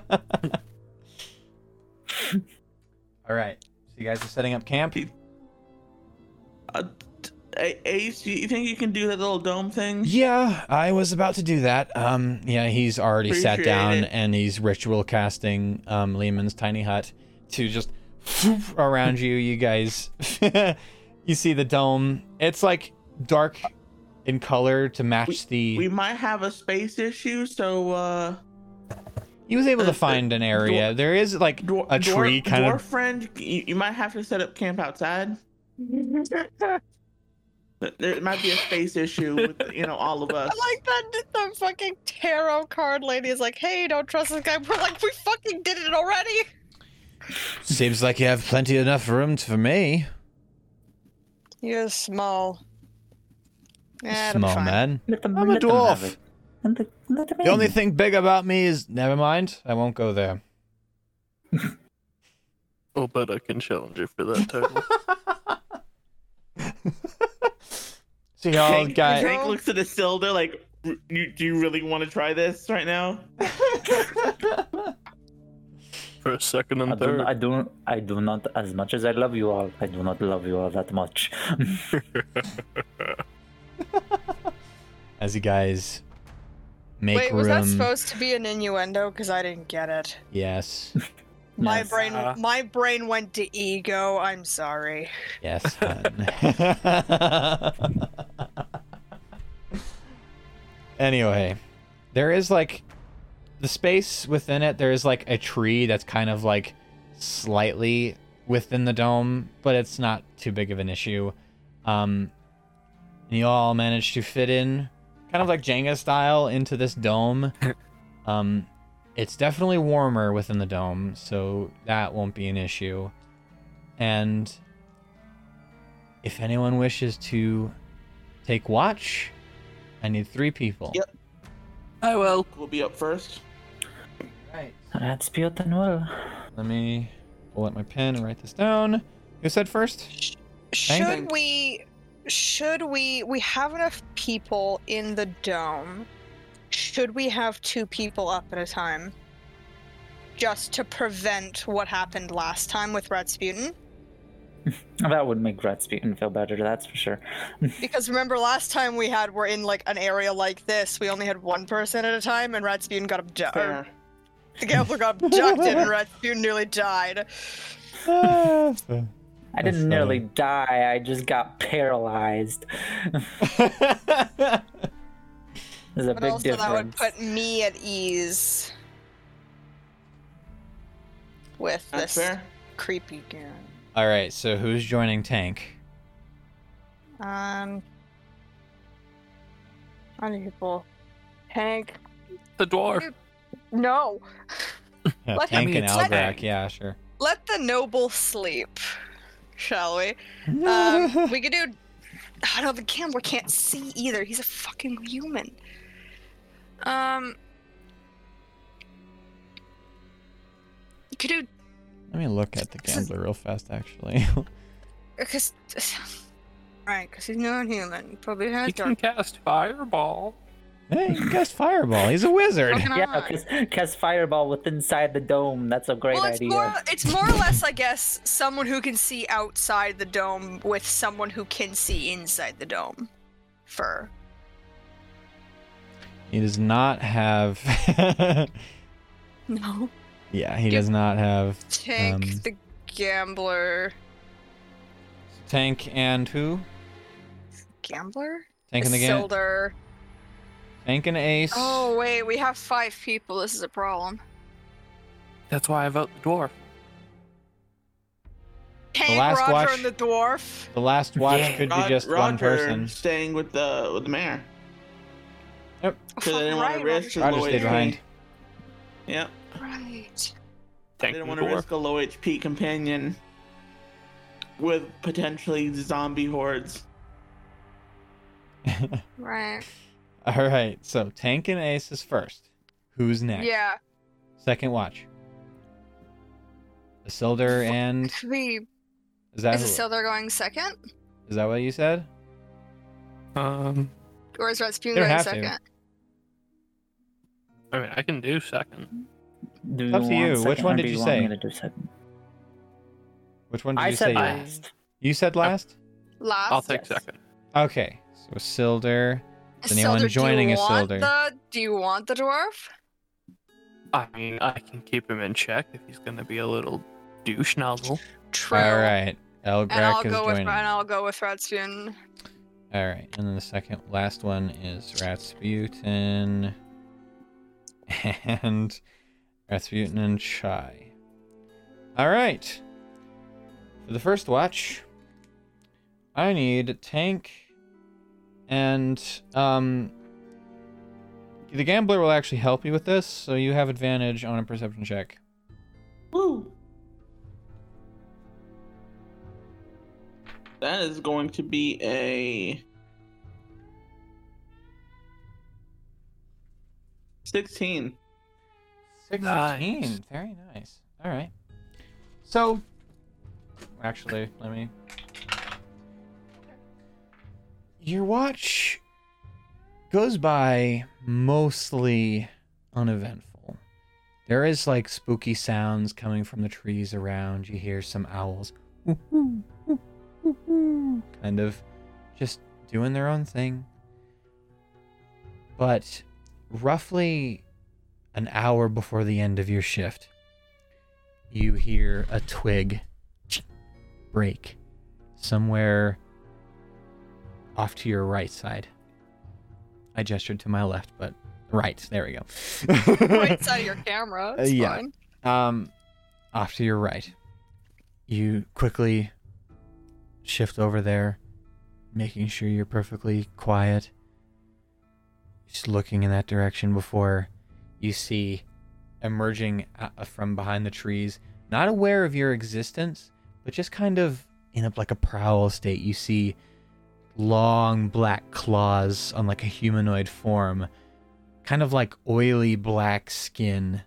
All right. So you guys are setting up camp?
Uh, Ace, you you think you can do that little dome thing?
Yeah, I was about to do that. Um, yeah, he's already sat down
it.
and he's ritual casting um Leomund's tiny hut to just around you. You guys, [LAUGHS] you see the dome. It's like dark in color to match the.
We might have a space issue, so uh,
he was able
uh,
to
uh,
find an area. there is like
dwar-
a tree
dwarf,
kind
dwarf
of.
friend, you, you might have to set up camp outside. There might be a space issue with you know all of [LAUGHS] us.
I like that the fucking tarot card lady is like, hey, don't trust this guy. [LAUGHS] We're like, we fucking did it already.
Seems like you have plenty enough room for me,
You're small. Yeah,
small man.
Let them,
I'm a
let them have
dwarf.
it. Let the- let them
The only thing big about me is never mind. I won't go there.
oh, but I can challenge you for that title. [LAUGHS]
See y'all
Hank,
got
Hank looks at the Isildur like, "R- you, do you really want to try this right now? [LAUGHS]
for a second
I
and
do,
third.
I don't. I do not. As much as I love you all, I do not love you all that much. [LAUGHS] [LAUGHS]
as you guys make
Wait,
room.
was that supposed to be an innuendo? Because I didn't get it.
Yes.
My
Yes.
brain,
Uh.
my brain went to ego. I'm sorry.
Yes, [LAUGHS] [LAUGHS] anyway, there is like the space within it. There is like a tree that's kind of like slightly within the dome, but it's not too big of an issue. Um, and you all managed to fit in, kind of like Jenga style, into this dome. [LAUGHS] um, it's definitely warmer within the dome, so that won't be an issue. And if anyone wishes to take watch, I need three people.
Yep.
I will.
We'll be up first.
Right.
That's beautiful.
Let me pull up my pen and write this down. Who said first?
Should
Thank-
we? Should we? We have enough people in the dome. Should we have two people up at a time? Just to prevent what happened last time with Rasputin? [LAUGHS]
That would make Rasputin feel better, that's for sure. [LAUGHS]
Because remember last time we had we're in like an area like this, we only had one person at a time, and Rasputin got abducted.
Fair.
The gambler got abducted, and [LAUGHS] Rasputin nearly died.
I didn't nearly
funny.
die, I just got paralyzed. [LAUGHS] There's a
But
big
also
difference.
that would put me at ease with
That's
this
fair.
creepy guy.
All right, so who's joining Tank?
Um, how many people? Hank?
The dwarf.
No.
Yeah, [LAUGHS]
Let
Tank
him
and
eat
Elgrak,
Tank.
yeah, sure.
Let the noble sleep, shall we? [LAUGHS] Um, we could do. I know the gambler can't see either. He's a fucking human. Um, you could do
Let me look at the gambler real fast, actually. [LAUGHS]
because. [SIGHS] Right, because he's not human. He probably has
He can cast fireball.
Hey, you guessed Fireball. He's a wizard.
Fucking
Yeah,
eye.
because cast fireball with inside the dome. That's a great
well, it's
idea.
more it's more or less, I guess, someone who can see outside the dome with someone who can see inside the dome. For
He does not have.
no [LAUGHS]
yeah, he
Give-
does not have
tank
Um,
the gambler
Tank and who?
gambler
Tank and the game.
Isildur.
Tank and Ace.
Oh wait, we have five people. This is a problem.
That's why I vote the dwarf.
Tank,
last
Roger,
watch-
and the dwarf.
The last watch
Yeah.
could be
Rod-
just one
Roger
person.
staying with the with the mayor.
Yep.
Because I didn't want
right,
to risk his
Roger
low
stayed
HP.
behind.
Yep.
Right.
I
Tank
didn't want to risk a low HP companion with potentially zombie hordes.
Right. [LAUGHS]
All right, so Tank and Ace is first. Who's next?
Yeah.
Second watch. Isildur and
Could we?
is that
Is
who-
Isildur going second,
is that what you said?
Um,
or is Rasputin
You don't
going
have to.
second?
I mean, I can do second.
Do
It's up to
want
you. Which
second
one
or
did
do
you
want
say?
me to do second?
Which one did
I
you
said
say? you-
last.
You said last.
Last.
I'll take
yes.
second.
Okay, so Isildur. Is anyone
Isildur,
joining
do you
Isildur?
the? Do you want the dwarf?
I mean, I can keep him in check if he's gonna be a little douche nozzle.
True.
All right,
And
Elgrak
I'll
is
go with
joining.
and I'll go with Rasputin.
All right, and then the second, last one is Rasputin [LAUGHS] and Rasputin and Chai. All right. For the first watch, I need Tank and um. The gambler will actually help you with this, so you have advantage on a perception check.
Woo! That is going to be a sixteen.
16.
Nice.
Very nice. All right. So, actually, let me. Your watch goes by mostly uneventful. There is like spooky sounds coming from the trees around. You hear some owls kind of just doing their own thing. But roughly an hour before the end of your shift, you hear a twig break somewhere off to your right side. I gestured to my left, but right. There we go. [LAUGHS]
right side of your [LAUGHS] camera. It's
Uh, yeah.
fine.
Um, off to your right. You quickly shift over there, making sure you're perfectly quiet. Just looking in that direction before you see emerging uh, from behind the trees, not aware of your existence, but just kind of in a, like a prowl state. You see long black claws on like a humanoid form, kind of like oily black skin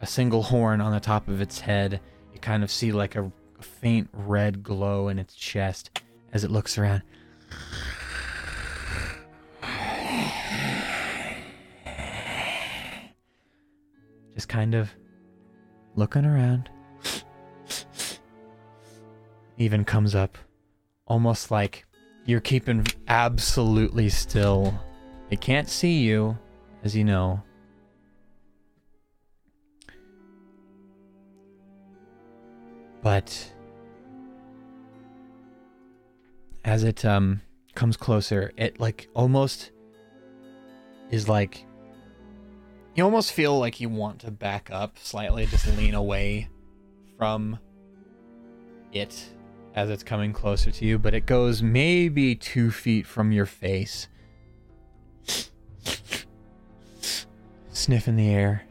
a single horn on the top of its head. You kind of see like a, faint red glow in its chest as it looks around. Just kind of looking around. Even comes up almost like you're keeping absolutely still. It can't see you, as you know. but as it um comes closer it like almost is like you almost feel like you want to back up slightly just lean away from it as it's coming closer to you but it goes maybe two feet from your face sniff in the air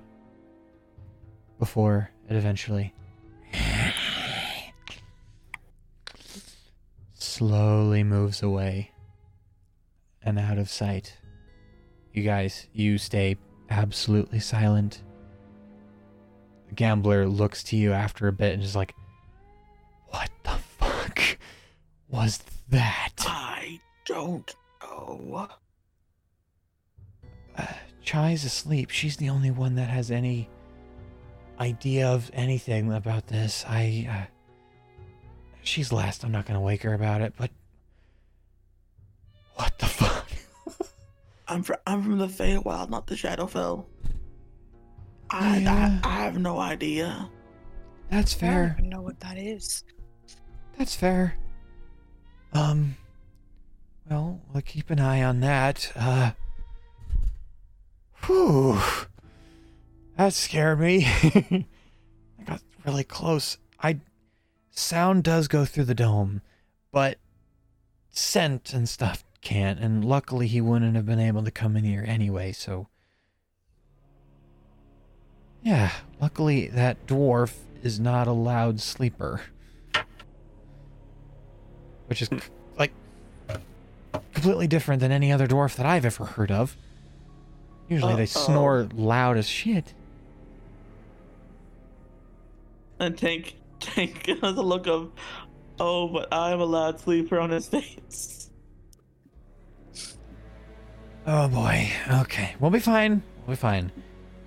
before it eventually slowly moves away and out of sight. You guys, you stay absolutely silent. The gambler looks to you after a bit and is like, was that?
I don't know.
Uh, Chai's asleep. She's the only one that has any idea of anything about this. I, uh, she's last. I'm not gonna wake her about it, but what the fuck? [LAUGHS]
I'm fr- I'm from the Feywild, not the Shadowfell. I,
Yeah.
I I have no idea.
That's fair.
I don't even know what that is.
That's fair. Um, well, we'll keep an eye on that. Uh, whew. That scared me. [LAUGHS] I got really close. I sound does go through the dome, but scent and stuff can't. And luckily, he wouldn't have been able to come in here anyway. So, yeah, luckily that dwarf is not a loud sleeper which is hmm. like completely different than any other dwarf that I've ever heard of. Usually they
Uh-oh.
snore loud as shit.
And Tank Tank has [LAUGHS] a look of, oh, but I'm a loud sleeper on his [LAUGHS] face.
Oh boy. Okay. We'll be fine. We'll be fine.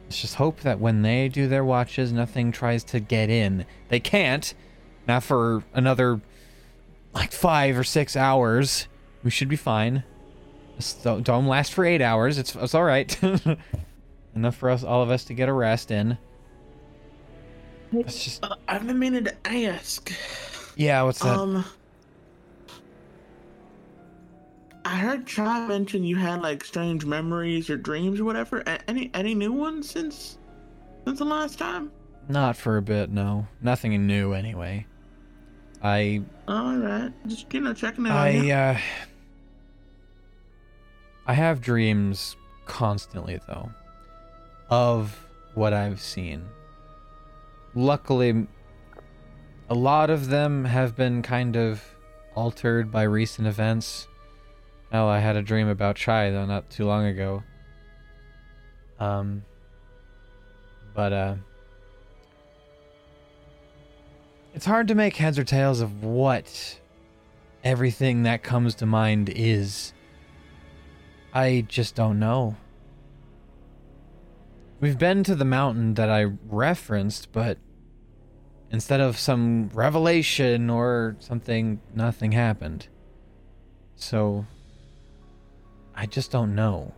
Let's just hope that when they do their watches, nothing tries to get in. They can't. Not for another like five or six hours. We should be fine. Just don't, don't last for eight hours. It's it's all right. [LAUGHS] Enough for us, all of us, to get a rest in. Let's just
Uh, I've been meaning to ask.
yeah. What's that?
Um, I heard Chai mention you had like strange memories or dreams or whatever. Any any new ones since since the last time?
Not for a bit. No. Nothing new anyway. I
All right, just you know checking
I uh I have dreams constantly though of what I've seen. Luckily a lot of them have been kind of altered by recent events. Hell, I had a dream about Chai though not too long ago. Um but uh it's hard to make heads or tails of what everything that comes to mind is. I just don't know. We've been to the mountain that I referenced, but instead of some revelation or something, nothing happened. So, I just don't know.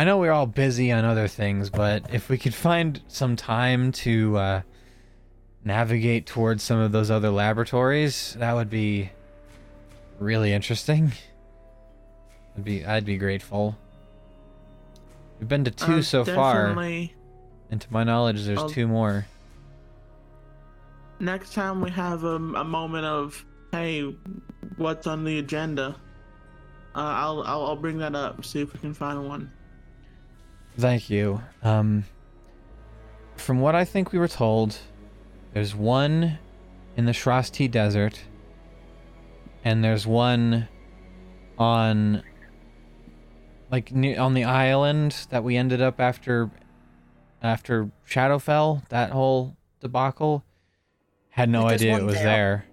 I know we're all busy on other things, but if we could find some time to uh, navigate towards some of those other laboratories, that would be really interesting. I'd be I'd be grateful. We've been to two so far, and to my knowledge, there's
I'll-
two more.
Next time we have a, a moment of, hey, what's on the agenda? Uh, I'll, I'll I'll bring that up. See if we can find one.
Thank you. Um, from what I think we were told, there's one in the Shrasti Desert, and there's one on, like, on the island that we ended up after, after Shadowfell. That whole debacle. Had no idea it was
there.
there.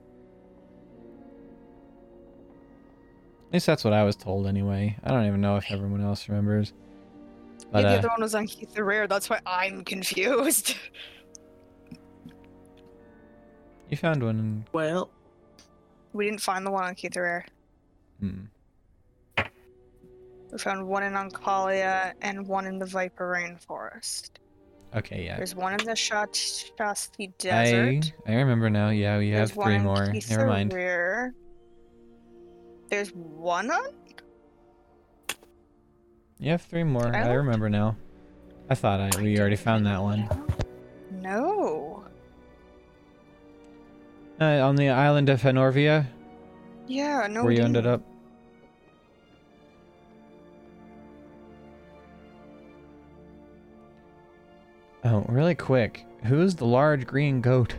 At least that's what I was told, anyway. I don't even know if everyone else remembers. But,
yeah, the
uh,
other one was on Keith the Rare. That's why I'm confused. [LAUGHS]
You found one. In,
Well,
we didn't find the one on Keith the Rare.
hmm.
We found one in Oncalia and one in the Viper Rainforest.
Okay, yeah.
There's one in the Shat- Shasti
I
Desert.
I remember now. Yeah, we
There's
have
one
three
in
more.
Keith
Never
the
mind.
Rare. There's one on.
You have three more. I
Island?
remember now. I thought I we already found that one.
No.
Uh, on the island of Henorvia,
Yeah, no.
where you ended
didn't.
up. Oh, really quick. Who's the large green goat?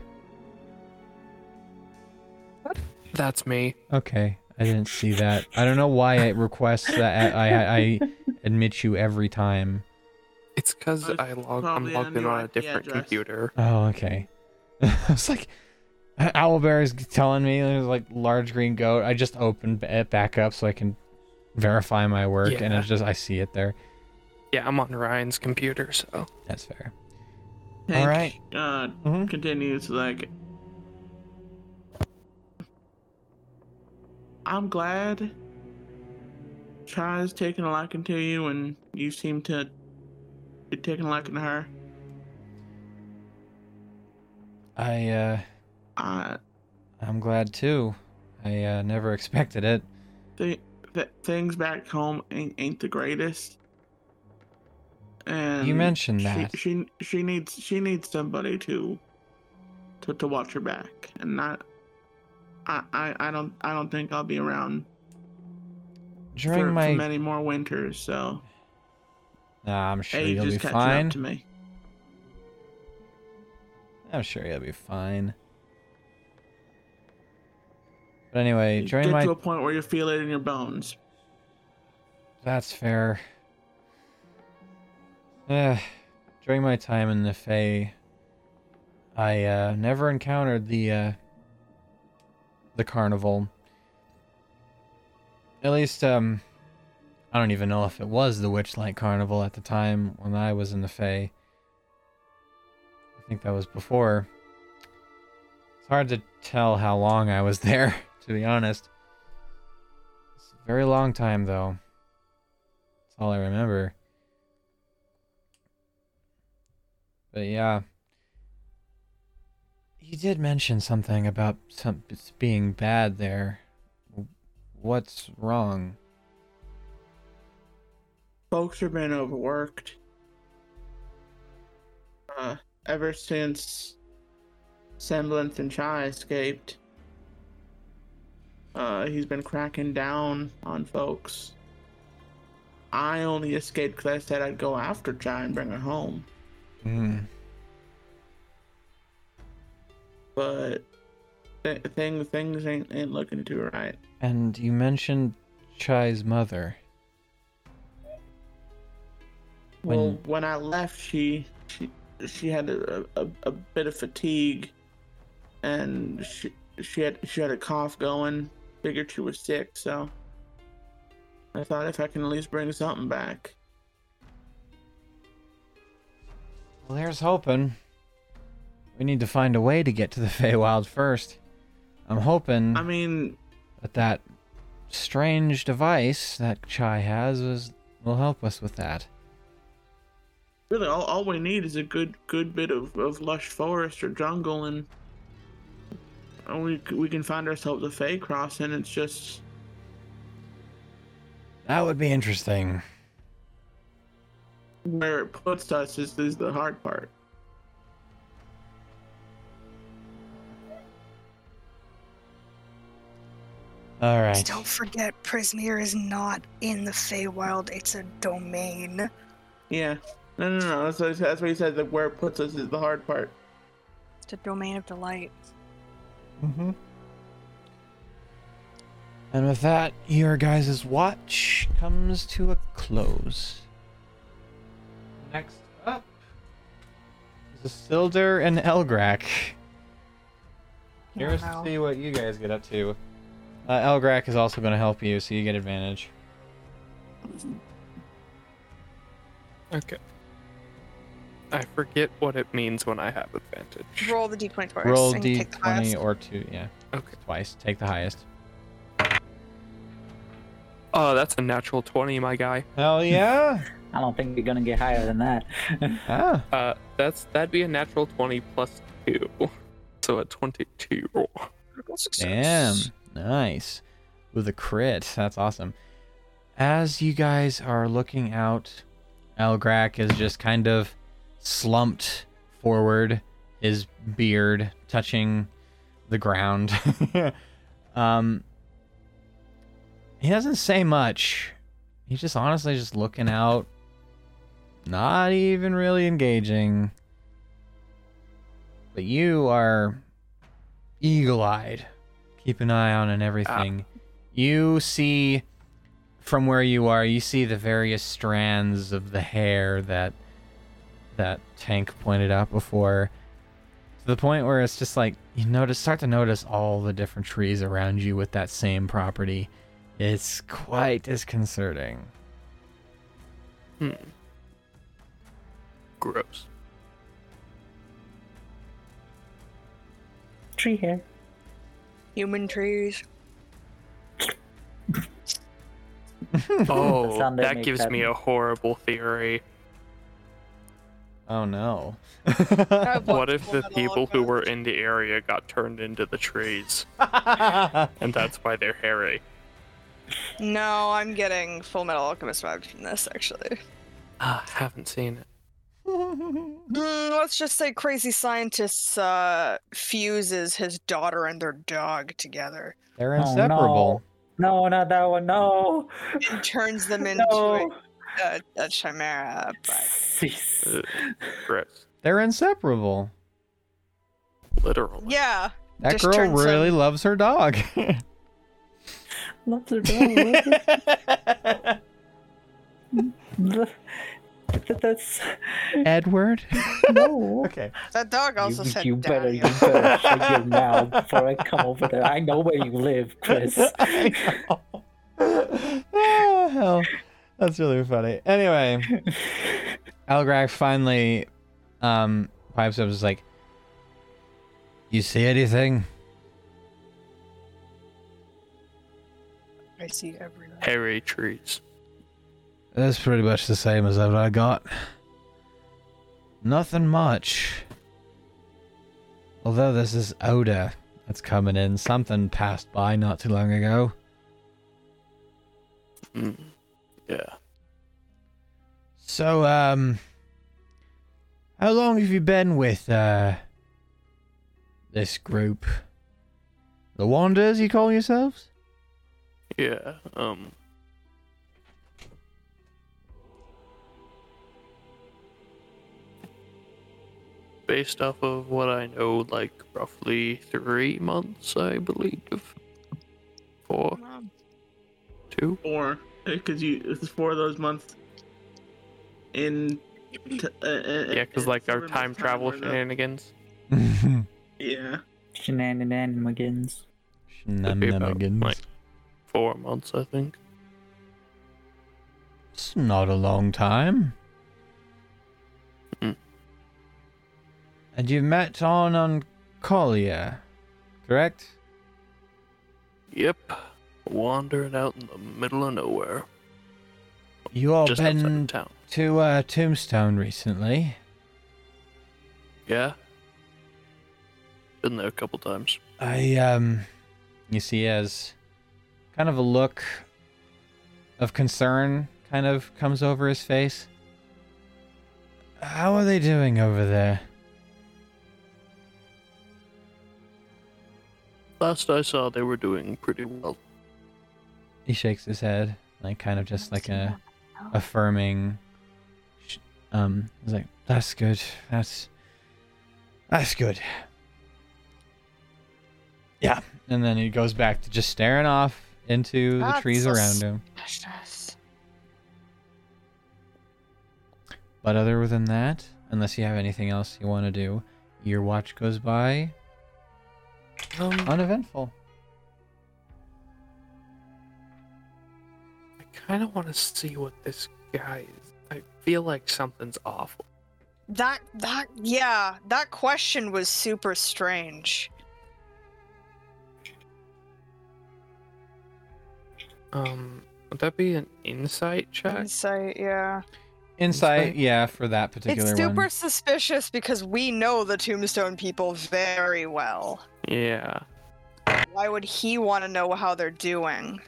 That's me.
Okay, I didn't see that. I don't know why it requests that I I, I [LAUGHS] admit you every time.
It's because I log, I'm logged in on a different
address.
computer.
Oh, okay. [LAUGHS] I was like, Owlbear is telling me there's like large green goat. I just opened it back up so I can verify my work, and
Yeah.
it's just I see it there.
Yeah, I'm on Ryan's computer, so
That's fair.
Hank,
right.
Uh,
Mhm.
continues like. I'm glad Chai's taking a liking to you, and you seem to be taking a liking to her.
I uh,
Uh,
I'm glad too. I uh, never expected it.
th- th- things back home ain't, ain't the greatest. And you
mentioned
she,
that.
she she needs she needs somebody to to to watch her back, and not. I, I, I don't I don't think I'll be around
During
for,
my,
for many more winters. So
nah, I'm sure
age
you'll be fine.
to me.
I'm sure you'll be fine. But anyway,
You
during
Get
my
to a point where you feel it in your bones.
That's fair. Eh, [SIGHS] during my time in the Fae, I uh, never encountered the uh, the carnival. At least, um, I don't even know if it was the Witchlight Carnival at the time when I was in the Fae. I think that was before. It's hard to tell how long I was [LAUGHS] there, to be honest. It's a very long time, though. That's all I remember. But yeah. You did mention something about some being bad there. What's wrong?
Folks have been overworked. Uh, ever since Semblance and Chai escaped, uh, he's been cracking down on folks. I only escaped because I said I'd go after Chai and bring her home.
Hmm.
But th- things things ain't, ain't looking too right.
And you mentioned Chai's mother. When-
Well, when I left, she she she had a, a, a bit of fatigue, and she she had she had a cough going. Figured she was sick, so I thought if I can at least bring something back.
Well, there's hoping. We need to find a way to get to the [LAUGHS] Feywild first. I'm hoping
I mean,
that that strange device that Chai has is, will help us with that.
really all, all we need is a good good bit of, of lush forest or jungle and and we we can find ourselves a Fey crossing. And it's just
That would be interesting.
where it puts us is, is the hard part.
All right.
Just don't forget, Prismeer is not in the Feywild. It's a domain.
Yeah. No, no, no. That's what, he said- that's what he said. That where it puts us is the hard part.
It's a domain of delight.
Mm-hmm. And with that, your guys' watch comes to a close. Next up is Isildur and Elgrak. Curious to see what you guys get up to. Uh, Elgrak is also going to help you, so you get advantage.
Okay. I forget what it means when I have advantage.
Roll the d20 twice.
Roll
and take the highest.
d20 or two, yeah,
Okay.
twice. Take the highest.
Oh, that's a natural 20, my guy.
Hell [LAUGHS] yeah!
I don't think you're gonna get higher than that. [LAUGHS] [LAUGHS]
ah,
Uh, that's that'd be a natural 20 plus 2. So a 22.
roll.
Damn,
success.
Nice. With a crit, that's awesome. As you guys are looking out, Elgrak is just kind of slumped forward, his beard touching the ground. [LAUGHS] um, he doesn't say much. He's just honestly just looking out, not even really engaging. But you are eagle eyed. Keep an eye on and everything. You see from where you are, you see the various strands of the hair that that Tank pointed out before. To the point where it's just like you notice start to notice all the different trees around you with that same property. It's quite disconcerting.
Hmm. Gross.
Tree hair.
Human trees. [LAUGHS]
Oh,
that
that
makes
gives me a horrible theory.
Oh no. [LAUGHS]
What if the people who were in the area got turned into the trees, [LAUGHS] and that's why they're hairy?
No, I'm getting Fullmetal Alchemist vibes from this, actually.
Ah, haven't seen it.
Mm, let's just say crazy scientists uh, fuses his daughter and their dog together
They're
Oh, no.
inseparable.
No, not that one. No.
and turns them [LAUGHS] into
No.
a, a, a chimera. But
Uh.
They're inseparable.
Literally.
yeah,
That
Just
girl really
them-
loves her dog. [LAUGHS]
loves her dog. [LAUGHS] That's [LAUGHS]
Edward.
no. [LAUGHS]
okay.
that dog also
you,
said
you better, you better shut your mouth before I come over there. I know where you live, Chris. [LAUGHS]
I know. ah, hell, that's really funny. Anyway, Elgrak finally um pipes up and is like, "You see anything?"
I see everyone.
Hairy trees.
That's pretty much the same as what I got. Nothing much. Although there's this is Oda that's coming in. Something passed by not too long ago.
Mm. Yeah.
So, um, how long have you been with, uh, this group? The Wanderers, you call yourselves?
Yeah. Um. Based off of what I know, like roughly three months, I believe. Four, two.
Four, because you it's four of those months. In. T- uh, uh,
Yeah, because
uh,
like our time travel
or no.
shenanigans. [LAUGHS]
Yeah.
Shenanigans.
It'd be about,
Shenanigans.
like four months, I think.
It's not a long time. And you met on on Collier, correct?
Yep. Wandering out in the middle of nowhere,
You all
just
been to uh, Tombstone recently.
Yeah. Been there a couple times.
I um you see as kind of a look of concern kind of comes over his face. How are they doing over there?
Last I saw, they were doing pretty well.
He shakes his head, like kind of just like a affirming um he's like that's good. That's that's good. Yeah, and then he goes back to just staring off into the trees
so
around him.
Suspicious.
But other than that, unless you have anything else you want to do, your watch goes by
Um,
uneventful.
I kind of want to see what this guy is. I feel like something's awful.
That that yeah, that question was super strange.
Um, would that be an insight check?
Insight, yeah.
Insight, yeah, for that particular
It's super
one.
suspicious because we know the Tombstone people very well.
Yeah.
Why would he want to know how they're doing?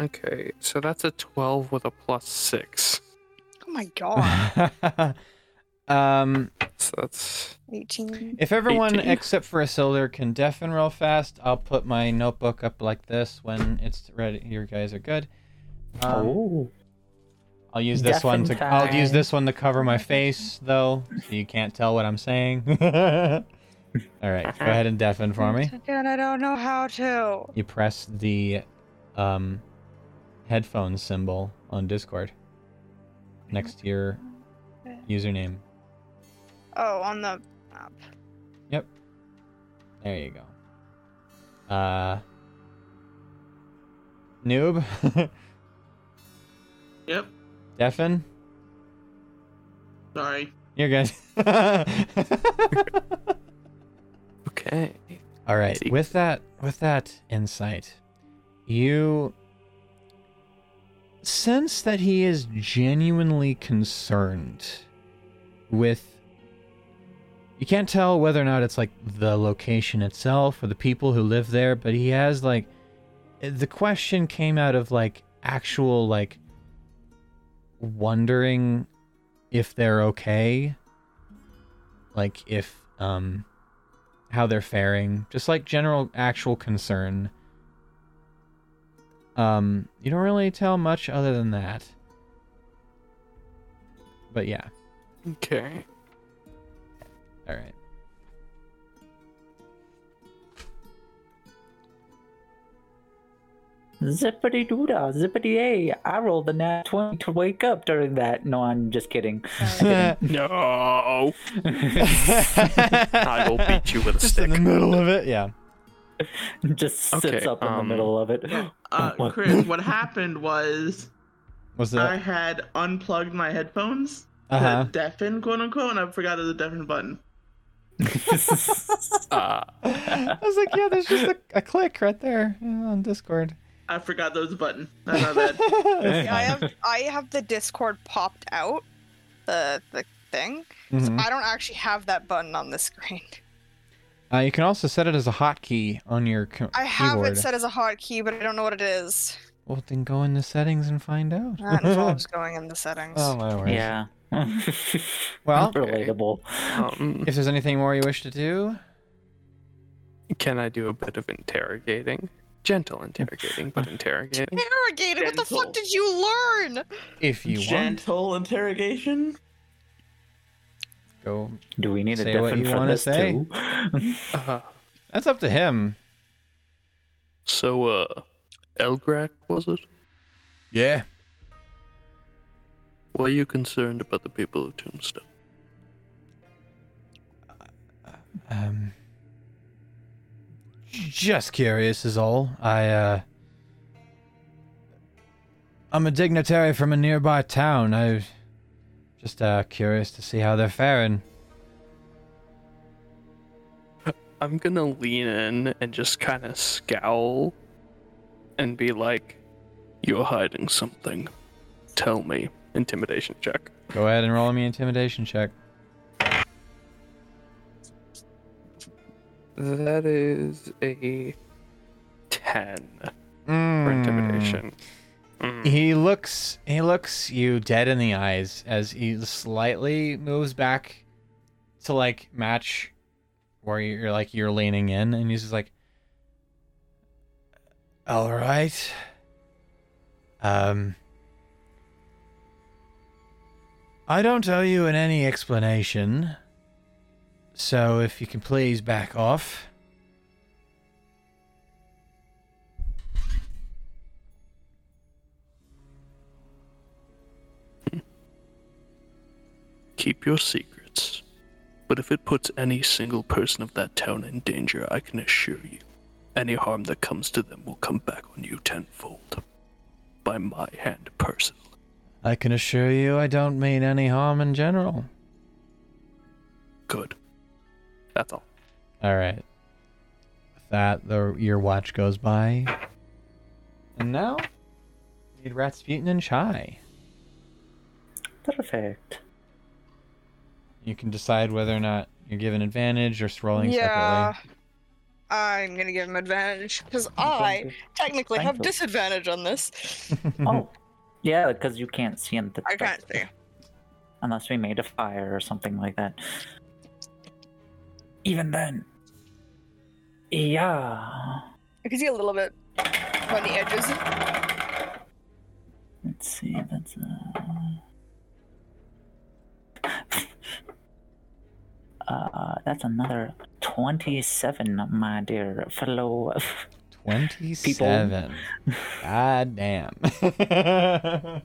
Okay, so that's a 12 with a plus 6.
Oh my god. [LAUGHS]
um,
So that's
18.
if everyone
18.
except for a Isildur can deafen real fast, I'll put my notebook up like this when it's ready. You guys are good. Um,
oh.
I'll use this one to.
Deafen
I'll use this one to cover my face, though, so you can't tell what I'm saying. [LAUGHS] All right, go ahead and deafen for me.
Again, I don't know how to.
You press the um, headphone symbol on Discord next to your username.
Oh, on the map. Yep.
There you go. Uh, noob, [LAUGHS]
Yep.
deafen.
Sorry.
You're good. [LAUGHS]
okay.
All right. With that, with that insight, you sense that he is genuinely concerned with. You can't tell whether or not it's like the location itself or the people who live there, but he has like the question came out of like actual like wondering if they're okay like if um how they're faring, just like general actual concern. Um, you don't really tell much other than that. But yeah,
Okay.
all right.
Zippity doo dah, zippity a. I rolled a nat 20 to wake up during that. No, I'm just kidding. [LAUGHS] [LAUGHS]
No. [LAUGHS] I will beat you with a
Just
stick.
in the middle of it, yeah.
just sits
Okay,
up in the
um,
middle of it. [GASPS]
Uh,
What?
Chris, what happened was
Was
I had unplugged my headphones
Uh huh.
to deafen, quote unquote, and I forgot there's a deafen button.
Uh,
I was like, yeah, there's just a, a click right there on Discord.
I forgot there was a button. That's not [LAUGHS] bad.
Yeah, I have [LAUGHS] I have the Discord popped out, the the thing. So
Mhm.
I don't actually have that button on the screen.
Uh, you can also set it as a hotkey on your co-
I have
keyboard.
it set as a hotkey, but I don't know what it is.
Well, then go in the settings and find out.
That involves going in the settings.
oh my word.
yeah. [LAUGHS]
Well,
relatable.
um,
if there's anything more you wish to do,
can I do a bit of interrogating? Gentle interrogating, but [LAUGHS] interrogating.
Interrogated? What the
Gentle.
fuck did you learn?
if you want,
Gentle interrogation.
go.
Do we need a
Say what
deafen
you
for
wanna
this
say.
too? [LAUGHS]
Uh,
That's up to him.
so, uh, Elgrak, was it?
Yeah.
Were you concerned about the people of Tombstone?
Um. Just curious is all. I uh. I'm a dignitary from a nearby town. I just uh curious to see how they're faring.
I'm gonna lean in and just kind of scowl and be like, You're hiding something. tell me. Intimidation check.
Go ahead and roll me intimidation check.
That is a 10 for
Mm.
intimidation. Mm.
He looks he looks you dead in the eyes as he slightly moves back to like match where you're like you're leaning in and he's just like all right um I don't owe you in any explanation so if you can please back off
Keep your secrets. But if it puts any single person of that town in danger, I can assure you, any harm that comes to them will come back on you tenfold. By my hand, personally.
I can assure you I don't mean any harm in general
Good. That's all.
All right. With that, the your watch goes by, and now we need Rasputin and Chai.
Perfect.
You can decide whether or not you're given advantage or rolling
Yeah.
separately.
I'm gonna give him advantage because
I'm going
technically have
Thankful.
disadvantage on this. [LAUGHS]
Oh, yeah, because you can't see him.
I can't see.
Unless we made a fire or something like that. Even then. Yeah.
I can see a little bit on the edges.
Let's see. That's. Uh... [LAUGHS] Uh, that's another 27, my dear fellow.
Twenty-seven. God damn. [LAUGHS]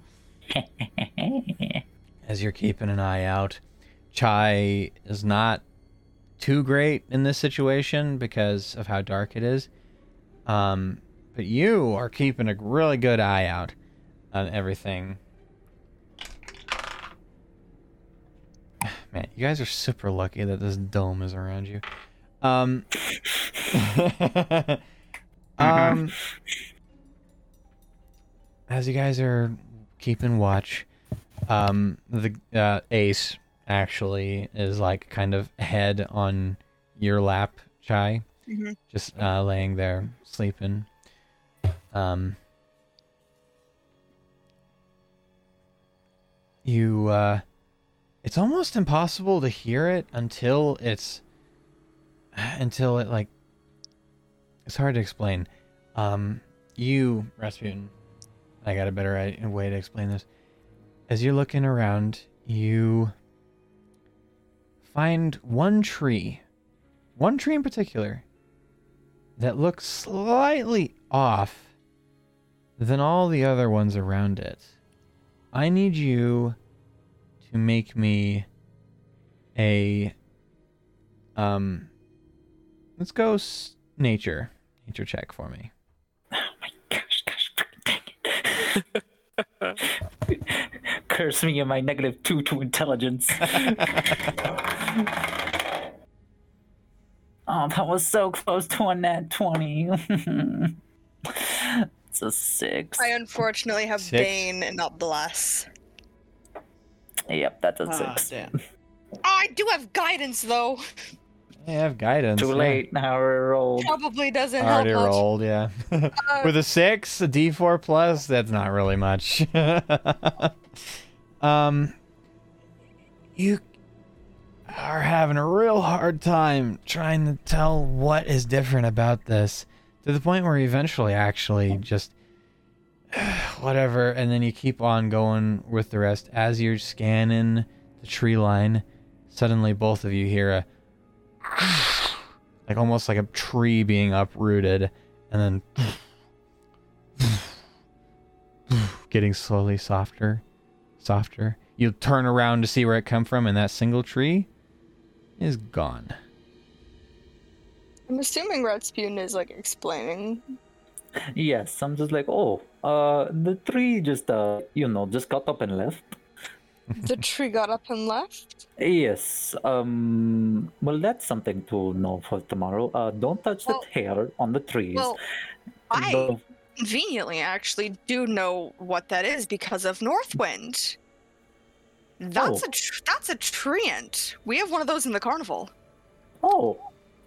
As you're keeping an eye out, Chai is not too great in this situation because of how dark it is. Um, but you are keeping a really good eye out on everything. Man, you guys are super lucky that this dome is around you. Um, [LAUGHS] um, as you guys are keeping watch, um, the uh, ace actually is like kind of head on your lap, Chai,
Mhm.
just uh, laying there sleeping. Um, you uh, it's almost impossible to hear it until it's [SIGHS] until it like it's hard to explain. Um, you Rasputin, I got a better way to explain this. As you're looking around, you find one tree, one tree in particular, that looks slightly off than all the other ones around it. I need you to make me a um let's go s- nature nature check for me.
Oh my gosh, gosh, dang it. [LAUGHS] Curse me and my negative two to intelligence. [LAUGHS] oh, that was so close to a nat 20. [LAUGHS] it's a six.
I unfortunately have
Six.
Bane and not Bless.
Yep, that's a
Ah,
six.
damn.
Oh, [LAUGHS] I do have guidance though.
I have guidance.
Too
yeah.
late. Now we're rolled.
Probably doesn't
Already
help much.
rolled, yeah.
Uh,
With a six, a D four plus, that's not really much. Um, you are having a real hard time trying to tell what is different about this, to the point where you eventually actually just whatever, and then you keep on going with the rest as you're scanning the tree line. Suddenly, both of you hear a like almost like a tree being uprooted, and then getting slowly softer, softer. You turn around to see where it come from, and that single tree is gone.
I'm assuming Rasputin is like explaining.
Yes, I'm just like, oh, uh, the tree just, uh, you know, just got up and left.
The tree got up and left.
Yes, um, well, that's something to know for tomorrow. Uh, don't touch
Well-
the hair on the trees.
Well, I
The-
conveniently actually do know what that is because of Northwind. That's
Oh.
a tr- that's a treant. We have one of those in the carnival.
Oh,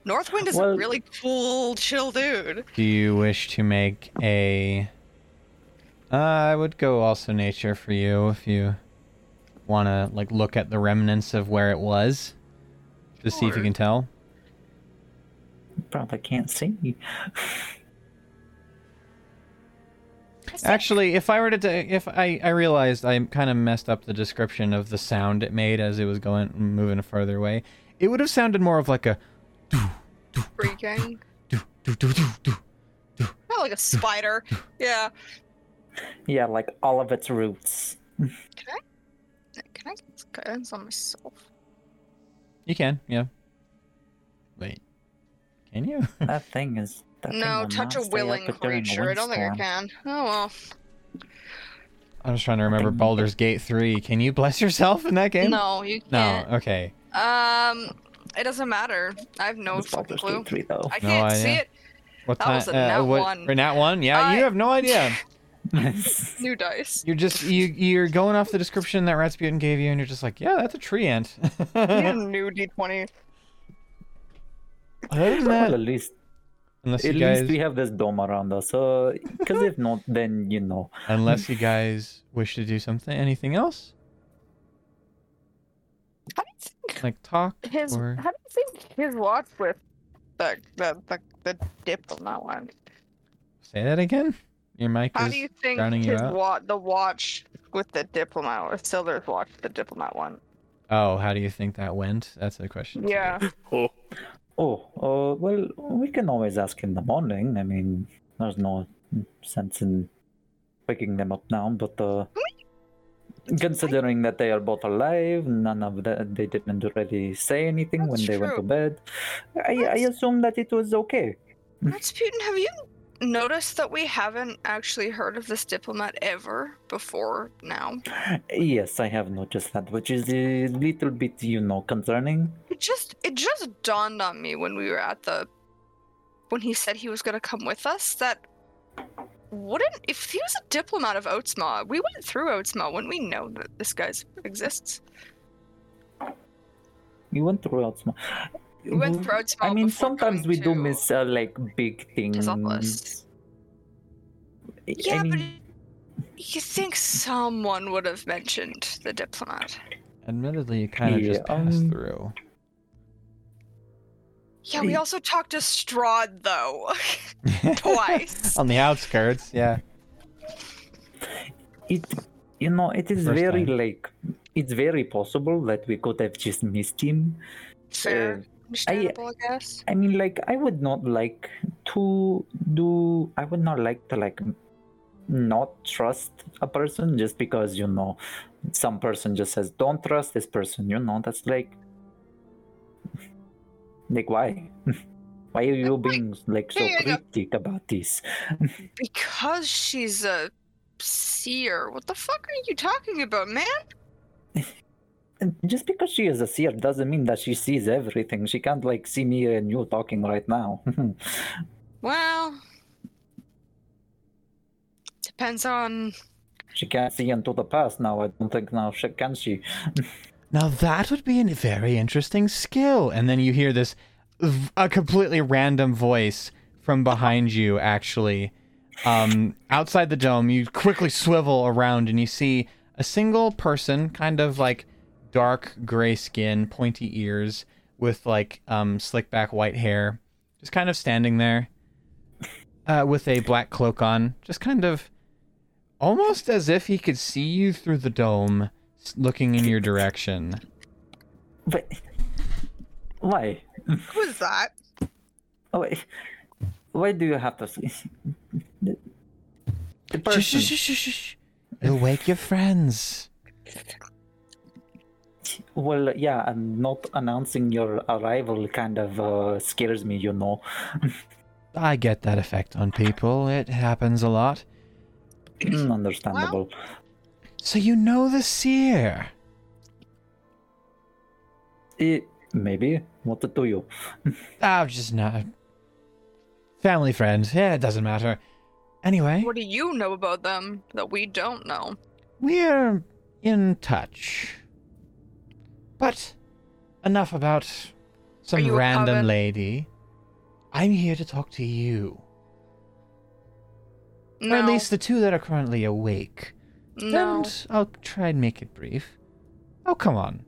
Northwind is
Well-
a really cool, chill dude.
Do you wish to make a? Uh, I would go also nature for you if you want to like look at the remnants of where it was to see if you can tell.
probably can't see. [LAUGHS]
Actually, if I were to, ta- if I, I realized I kind of messed up the description of the sound it made as it was going moving further away, it would have sounded more of like a
Freaking.
do do do do do.
Not like a spider. Yeah.
Yeah, like all of its roots.
Can I Can I get guidance on myself?
You can, yeah. Wait, can you?
That thing is. That
No, touch a willing
up during a
creature. I don't think I can. Oh well.
I'm just trying to remember Baldur's Gate 3. Can you bless yourself in that game?
No, you can't.
No, okay.
Um, it doesn't matter. I have no
It's
fucking
Baldur's
clue.
Gate 3 though.
I
No
can't see it.
What
That
time?
was a
uh,
nat
what,
one.
or nat one? Yeah,
I-
you have no idea. [LAUGHS] [LAUGHS]
New dice.
You're just you you're going off the description that Rasputin gave you, and you're just like, yeah, that's a tree ant. [LAUGHS] Other
new d20.
than
well,
that,
at least
unless
at
you guys
least we have this dome around us. Because if not, then you know. [LAUGHS]
unless you guys wish to do something, anything else
How do you think
like talk
his?
or
How do you think his watch with the the the, the diplomat one?
say that again. Your mic
How
is
do you think
drowning you
his
out.
wa- the watch with the diplomat or Silver's watch the diplomat one?
Oh, how do you think that went? That's a question.
Yeah.
Oh,
Oh, uh, well, we can always ask in the morning. I mean, there's no sense in waking them up now, but uh, considering that they are both alive, none of that they didn't really say anything when
That's
they went to bed. I, I assume that it was okay.
Rasputin, have you noticed that we haven't actually heard of this diplomat ever before now?
Yes, I have noticed that, which is a little bit, you know, concerning.
It just it just dawned on me when we were at the when he said he was gonna come with us that wouldn't if he was a diplomat of Oatsma, we went through Oatsma, wouldn't we know that this guy exists?
You went through Outsma.
We went through Oatsma.
I mean, sometimes
going
we do miss uh, like big things.
Tezopolis.
I
Yeah, but you think someone would have mentioned the diplomat?
Admittedly, you kind of just passed
um,
through.
Yeah, we also talked to Strahd though. [LAUGHS] Twice.
On the outskirts, yeah.
it you know it is
First
very
time.
like it's very possible that we could have just missed him
Fair.
Uh,
Understandable, I guess.
i mean like i would not like to do i would not like to like not trust a person just because you know some person just says don't trust this person you know that's like like why [LAUGHS] why are you being like so
Yeah, yeah, yeah.
cryptic about this [LAUGHS]
Because she's a seer. What the fuck are you talking about, man? [LAUGHS]
And just because she is a seer doesn't mean that she sees everything. She can't like see me and you talking right now. [LAUGHS]
Well, depends on.
she can't see into the past now. I don't think now she can she. [LAUGHS]
Now that would be a very interesting skill. And then you hear this, a completely random voice from behind you. Actually, um, outside the dome, you quickly swivel around and you see a single person, kind of like dark gray skin, pointy ears, with like um, slick back white hair, just kind of standing there, uh, with a black cloak on, just kind of, almost as if he could see you through the dome, looking in your direction.
But why?
Who is that?
Oh, wait. Why do you have to see The, the person.
Shh, shh, shh, shh, shh. It'll wake your friends.
Well, yeah, and not announcing your arrival kind of uh, scares me. You know. [LAUGHS]
I get that effect on people. It happens a lot.
Mm, Understandable.
So you know the seer.
Eh, maybe. What do you? [LAUGHS]
I'm just not. Family friends. Yeah, it doesn't matter. Anyway,
What do you know about them that we don't know?
we're in touch. But enough about some random
coven?
lady. I'm here to talk to you.
No.
Or at least the two that are currently awake.
no.
And I'll try and make it brief. Oh, come on.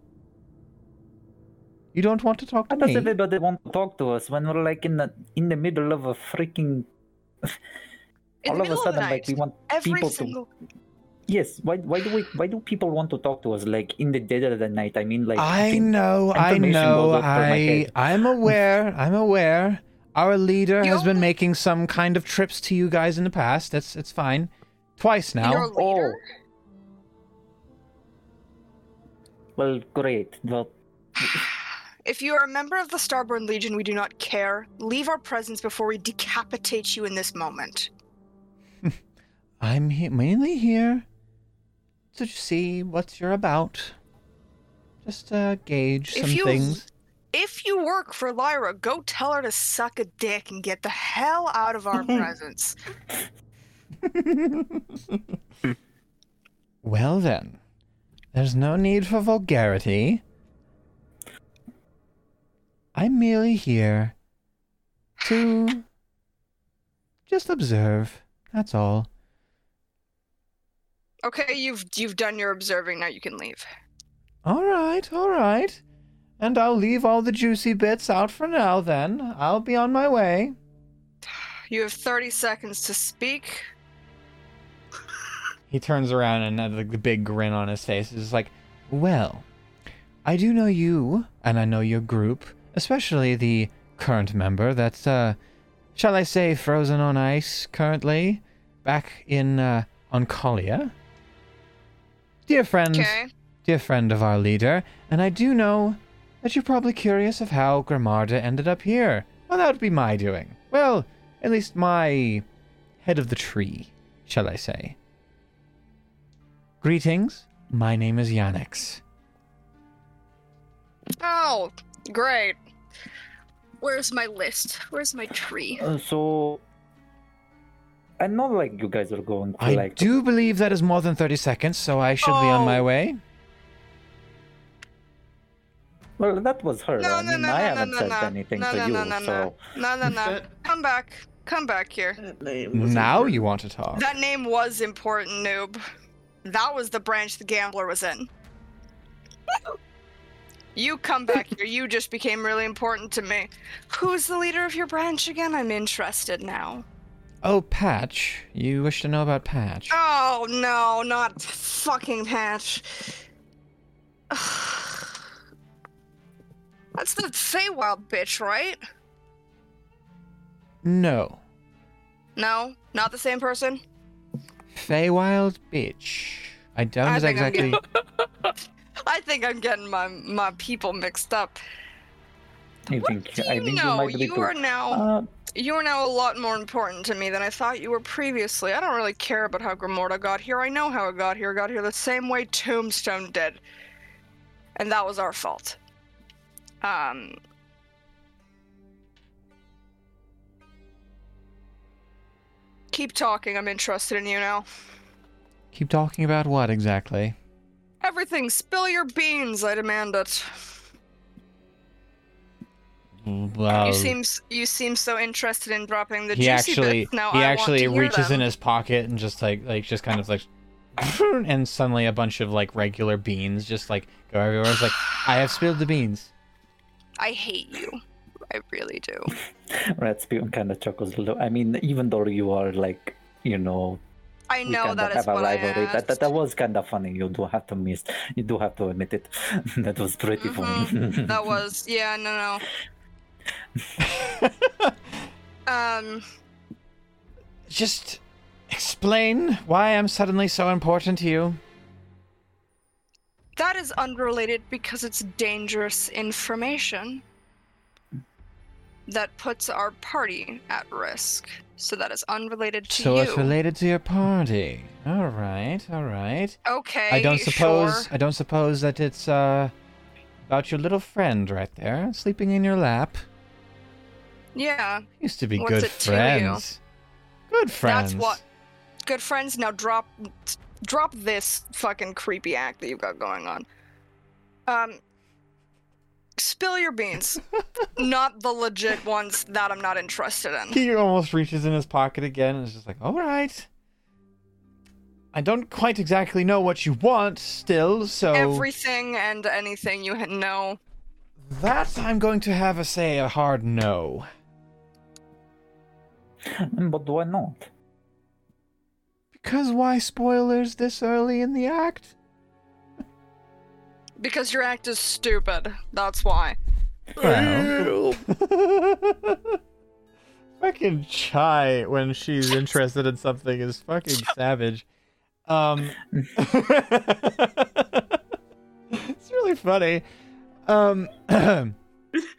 You don't want to talk to me?
Why does everybody want to talk to us when we're like in the in the middle of a freaking? [LAUGHS]
In
all
the
of a
middle
sudden,
the
like we want
Every
people
single.
to. Yes. Why? Why do we? Why do people want to talk to us like in the dead of the night? I mean, like.
I know, I
information
know,
goes my
I,
head.
I'm aware, I'm aware. Our leader
You
has been making some kind of trips to you guys in the past. That's it's fine. Twice now.
Your leader? Oh.
Well, great. Well, [SIGHS]
If you are a member of the Starborn Legion, we do not care. Leave our presence before we decapitate you in this moment. [LAUGHS]
I'm he- mainly here to see what you're about. Just uh, gauge some If
you-
things.
If you work for Lyra, go tell her to suck a dick and get the hell out of our [LAUGHS] presence. [LAUGHS]
well then, there's no need for vulgarity. I'm merely here to [LAUGHS] just observe. That's all.
Okay, you've you've done your observing. Now you can leave.
All right, all right. And I'll leave all the juicy bits out for now then. I'll be on my way.
You have 30 seconds to speak. [LAUGHS]
He turns around and has like the big grin on his face. Is like, well, I do know you, and I know your group, especially the current member that's, uh, shall I say, frozen on ice currently, back in uh, Oncolia. Dear friend,
Okay.
dear friend of our leader, and I do know that you're probably curious of how Grimarda ended up here. Well, that would be my doing. Well, at least my head of the tree, shall I say. Greetings, my name is Yanix.
Oh, great. Where's my list? Where's my tree?
uh, so. I know, like you guys are going for
I
like.
do believe that is more than 30 seconds, so I should be on my
Oh.
way.
Well, that was her.
No,
I mean,
no,
I
no,
haven't
no,
said
no.
anything
No,
to
no,
you,
no, no,
so.
No, no, no. [LAUGHS] Come back. Come back here.
That name was
Now
important.
you want to talk.
That name was important, noob. That was the branch the gambler was in. You come back here. You just became really important to me. Who's the leader of your branch again? I'm interested now.
Oh, Patch. You wish to know about Patch?
Oh no, not fucking Patch. [SIGHS] That's the Feywild bitch, right?
No.
No, not the same person.
Feywild bitch. I don't
I think I'm
exactly. [LAUGHS]
I think I'm getting my my people mixed up.
I
What
think,
do
I
you
think
know?
you might be
You
too.
are now
Uh,
you are now a lot more important to me than I thought you were previously. I don't really care about how Grimorda got here. I know how it got here. It got here the same way Tombstone did, and that was our fault. Um. Keep talking. I'm interested in you now.
Keep talking about what exactly?
Everything. Spill your beans. I demand it.
Well,
you seem you seem so interested in dropping the
he
juicy
actually
bits. Now
he
I
actually
want to hear
reaches
them.
in his pocket and just like like just kind of like [LAUGHS] and suddenly a bunch of like regular beans just like go everywhere. It's like I have spilled the beans.
I hate you. I really do.
Rasputin kind of chuckles a little. I mean, even though you are like, you know,
I know
kind
that
of
is
have a
what I
rivalry. That, that that was kind of funny. You do have to miss. You do have to admit it. [LAUGHS] that was pretty funny.
Mm-hmm. that [LAUGHS] was yeah no no. Um,
Just explain why I'm suddenly so important to you.
that is unrelated because it's dangerous information that puts our party at risk. So that is unrelated to
So
you.
it's related to your party. All right, all right.
okay.
I don't suppose
Sure.
I don't suppose that it's uh about your little friend right there sleeping in your lap.
Yeah,
Used to be
What's
good friends. Good friends.
that's what good friends. Now drop, drop this fucking creepy act that you've got going on. Um, spill your beans. [LAUGHS] not the legit ones that I'm not interested in.
He almost reaches in his pocket again and is just like, all right. I don't quite exactly know what you want still, so
Everything and anything you know.
that I'm going to have a say a hard no. [LAUGHS]
But why not?
Because why spoilers this early in the act?
Because your act is stupid. That's why.
Well. [LAUGHS] fucking Chai when she's interested in something is fucking [LAUGHS] savage. Um It's really funny. Um [CLEARS THROAT]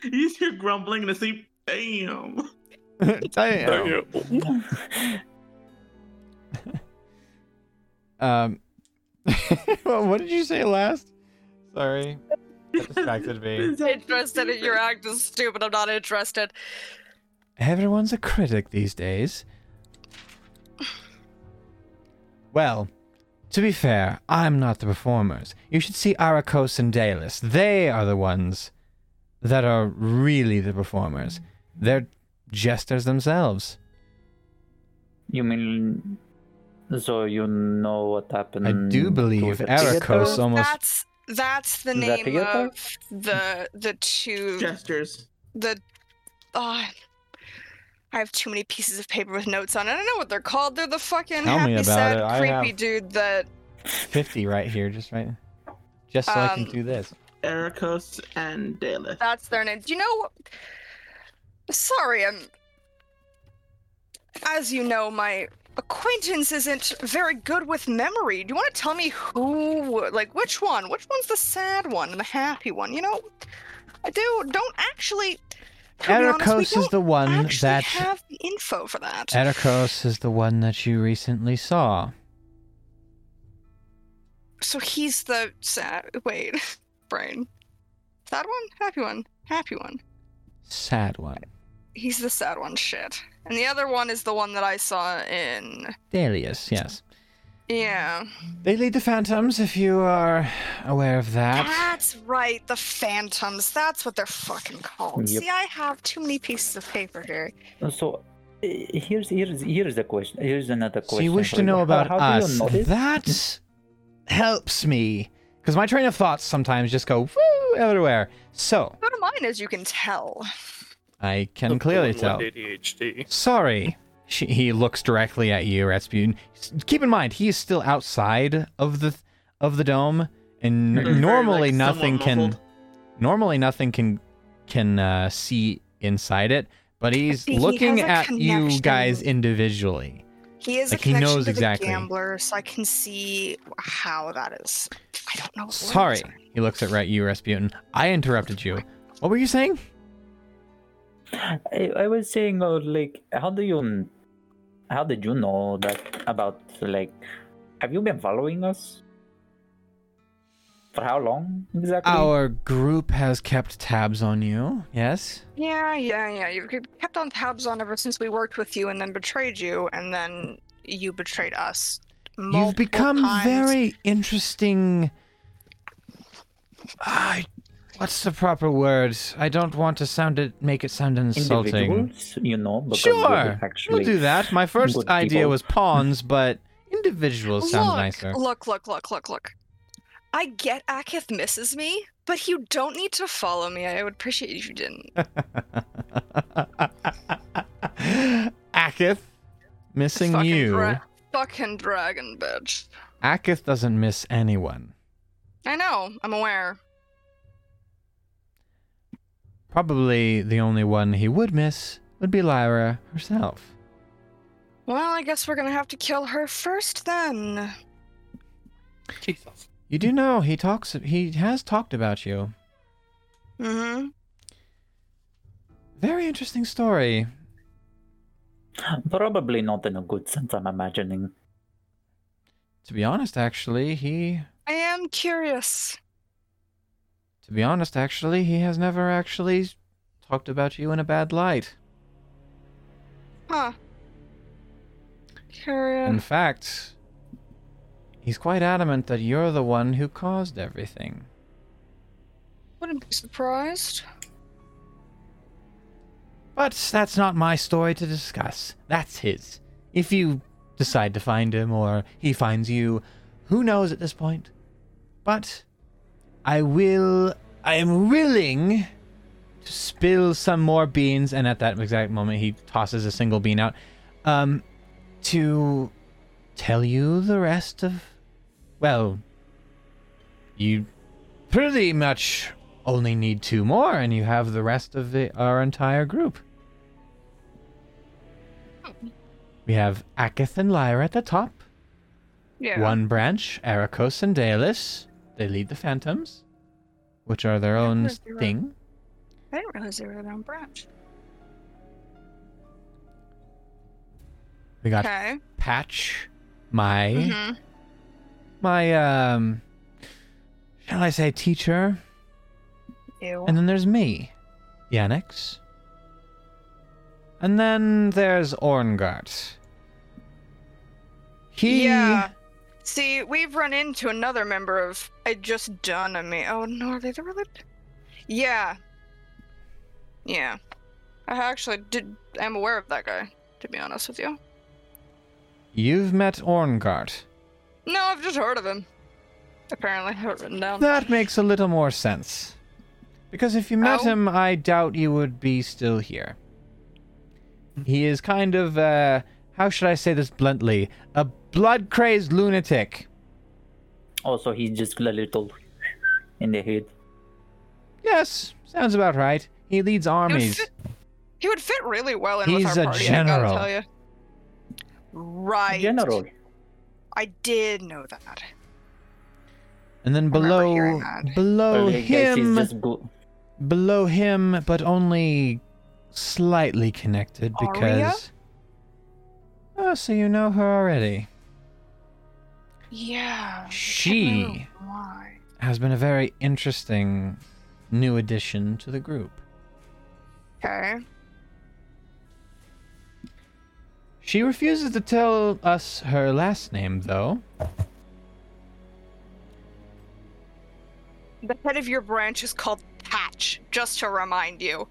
You hear grumbling in the sleep. Damn. [LAUGHS]
damn. [LAUGHS] Um [LAUGHS] what did you say last? Sorry. That distracted me.
Interested in your act is stupid. I'm not interested.
Everyone's a critic these days. Well, to be fair, I'm not the performers. You should see Arakos and Dalus. They are the ones that are really the performers. They're jesters themselves.
You mean so you know what happened?
I do believe
to the
Arakos almost.
That's that's the
Is
name
together?
of the the two
Gestures.
the. Oh, I have too many pieces of paper with notes on it. I don't know what they're called. They're the fucking
Tell
happy,
about
sad,
it.
Creepy dude that.
50 right here, just right. Just so I can
Um,
do this.
Ericos and Daleth.
That's their name. Do you know? Sorry, I'm. As you know, my acquaintance isn't very good with memory. Do you want to tell me who, like, which one? Which one's the sad one and the happy one? You know, I do. Don't actually. to be honest, we
Ericos is the one that.
have the info for that.
Ericos is the one that you recently saw.
So he's the sad. Wait, [LAUGHS] brain. Sad one, happy one, happy one.
Sad one.
He's the sad one. Shit. And the other one is the one that I saw in.
Dalius, yes.
Yeah.
They lead the Phantoms, if you are aware of that.
That's right, the Phantoms. That's what they're fucking called.
Yep.
See, I have too many pieces of paper here.
So uh, here's here's here's the question. Here's another question.
So you wish to know about
how do
us.
you?
That helps me. Because my train of thoughts sometimes just go woo everywhere. So,
Go to mine, as you can tell.
I can clearly tell.
ADHD.
Sorry. She, he looks directly at you, Rasputin. Keep in mind, he is still outside of the of the dome, and
He's very,
normally
like,
nothing can
muffled.
normally nothing can can uh, see inside it. But he's
See, he
looking
has a
at you guys individually.
He is
Like,
a
he
connection
knows
to
exactly.
the gambler, so I can see how that is. I don't know. what
Sorry. He looks at right you, Rasputin. I interrupted you. What were you saying?
I, I was saying, uh, like, how do you, how did you know that about like, have you been following us? For how long exactly?
Our group has kept tabs on you. Yes.
Yeah, yeah, yeah. You've kept on tabs on ever since we worked with you and then betrayed you, and then you betrayed us.
You've become
times.
very interesting. I. What's the proper word? I don't want to sound it, make it sound insulting.
Individuals, you know, because we
Sure,
would
we'll do that. My first idea
people.
was pawns, but individuals sounds
look,
nicer.
Look, look, look, look, look. I get Akith misses me, but you don't need to follow me. I would appreciate it if you didn't. [LAUGHS]
Akith, missing
fucking
you.
dra- fucking dragon bitch.
Akith doesn't miss anyone.
I know. I'm aware.
Probably the only one he would miss would be Lyra herself.
Well, I guess we're gonna have to kill her first then.
Jesus.
You do know he talks. He has talked about you.
Mm-hmm.
Very interesting story.
Probably not in a good sense, I'm imagining.
To be honest, actually, he.
I am curious.
To be honest, actually, he has never actually talked about you in a bad light.
Huh. Carrier.
In fact, he's quite adamant that you're the one who caused everything.
Wouldn't be surprised.
But that's not my story to discuss. That's his. If you decide to find him or he finds you, who knows at this point? But I will. I am willing to spill some more beans, and at that exact moment, he tosses a single bean out. Um, to tell you the rest of. Well, you pretty much only need two more, and you have the rest of the, our entire group. We have Akith and Lyra at the top.
Yeah.
One branch, Ericos and Daelis. They lead the Phantoms, which are their own
realize they were-
thing.
I didn't realize they were their own branch.
We got
Okay.
Patch, my
hmm
my um, shall I say teacher,
Ew.
and then there's me, Yannix, and then there's Orngart. He
Yeah. See, we've run into another member of. I just dawned on me. Oh no, are they the really? Yeah. Yeah. I actually did. I'm aware of that guy. To be honest with you.
You've met Orngart.
No, I've just heard of him. Apparently, I have it written down.
That makes a little more sense. Because if you met
Oh.
him, I doubt you would be still here. He is kind of, uh, how should I say this bluntly? A blood crazed lunatic.
Oh, also, he's just a little in the head.
Yes, sounds about right. He leads
He would,
armies.
fit, he would fit really well in with
He's
our
a
party. I
general.
gotta tell you. Right.
General.
I did know that.
And then below, below
Well, I guess he's
him,
just go-
below him, but only slightly connected
Aria?
because. Oh, so you know her already.
Yeah.
She has been a very interesting new addition to the group.
Okay.
She refuses to tell us her last name, though.
The head of your branch is called Patch, just to remind you.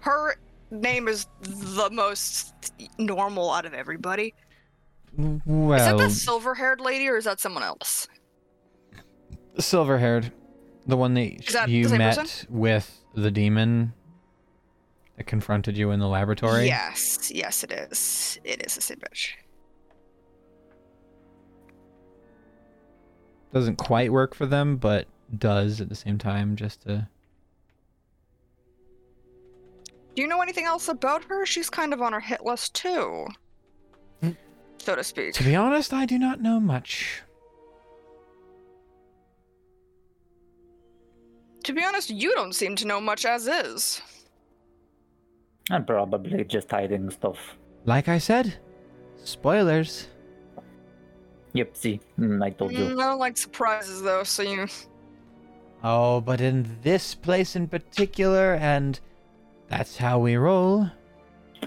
Her name is the most normal out of everybody.
Well,
is that the silver haired lady or is that someone else?
silver haired. The one that,
that
you
the
met
person?
with the demon that confronted you in the laboratory.
Yes, yes, it is. It is the same bitch.
Doesn't quite work for them, but does at the same time just to.
Do you know anything else about her? She's kind of on our hit list too. So to speak.
To be honest, I do not know much.
To be honest, you don't seem to know much as is.
I'm probably just hiding stuff.
Like I said, spoilers.
Yep, see, mm, I told
Mm,
you.
I don't like surprises though, so you.
Oh, but in this place in particular, and that's how we roll.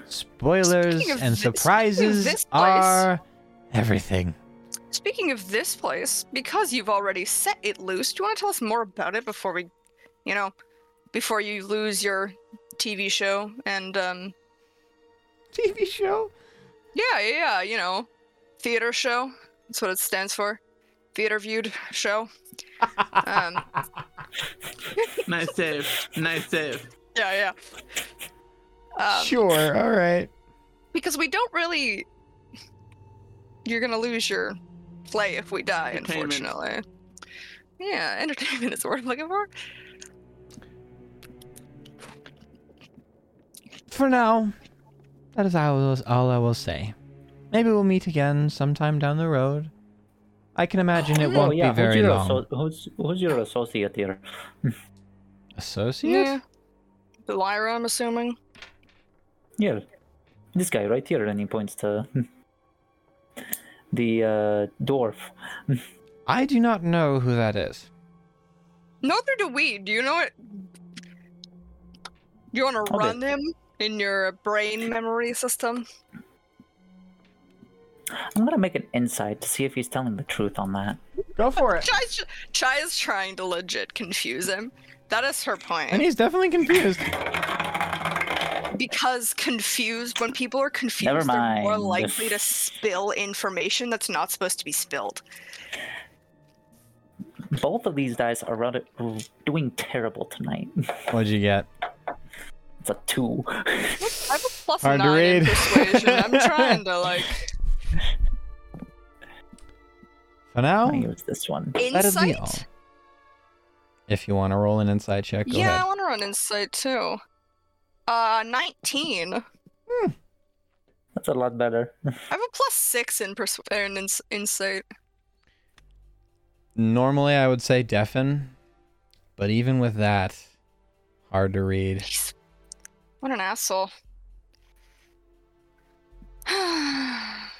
Spoilers and
thi-
surprises
place-
are everything.
Speaking of this place, because you've already set it loose, do you want to tell us more about it before we, you know, before you lose your TV show and um,
TV show?
yeah, yeah, yeah, you know, theater show. That's what it stands for. Theater viewed show. Um, [LAUGHS]
Nice save. Nice save.
yeah, yeah. Um,
sure, all right.
because we don't really you're gonna lose your play if we die unfortunately yeah entertainment is the word i'm looking for
For now, that is all, all I will say. Maybe we'll meet again sometime down the road. I can imagine it
Oh,
won't
yeah,
be very
who's your,
long.
asso- who's, who's your associate here?
Associate?
yeah the lyra i'm assuming
Yeah, this guy right here, and he points to the uh, dwarf. Hmm.
I do not know who that is.
neither do we do you know it you want to
Okay.
run him in your brain memory system
I'm gonna make an insight to see if he's telling the truth on that.
Go for it.
Chai's, Chai is trying to legit confuse him. That is her point.
And he's definitely confused.
Because confused, when people are confused,
Never
they're more likely to spill information that's not supposed to be spilled.
Both of these guys are rather, doing terrible tonight. [LAUGHS]
What'd you get?
It's a two.
I have a plus
Hard to
nine in
read.
persuasion. I'm [LAUGHS] trying to like
For now,
I use this one.
That'll be
insight.
if you want to roll an inside check, go
Yeah, I want to run insight too. Uh, 19.
That's a lot better. [LAUGHS]
I have a plus six in persu- in ins- insight.
Normally, I would say deafen, but even with that, hard to read.
He's... What an asshole. [SIGHS] [SIGHS] [SIGHS]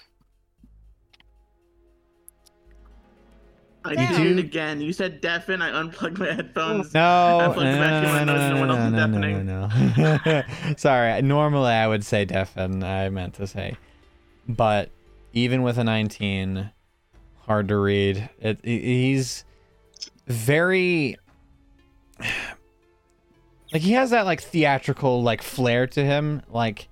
I
Damn.
did it again. You said deafen. I unplugged my headphones.
No,
I
no,
plugged it back in
no, no,
no is
no, no, no, no. [LAUGHS] Sorry. Normally, I would say deafen. I meant to say, but even with a 19, hard to read. It. he- He's very [SIGHS] like he has that like theatrical like flair to him, like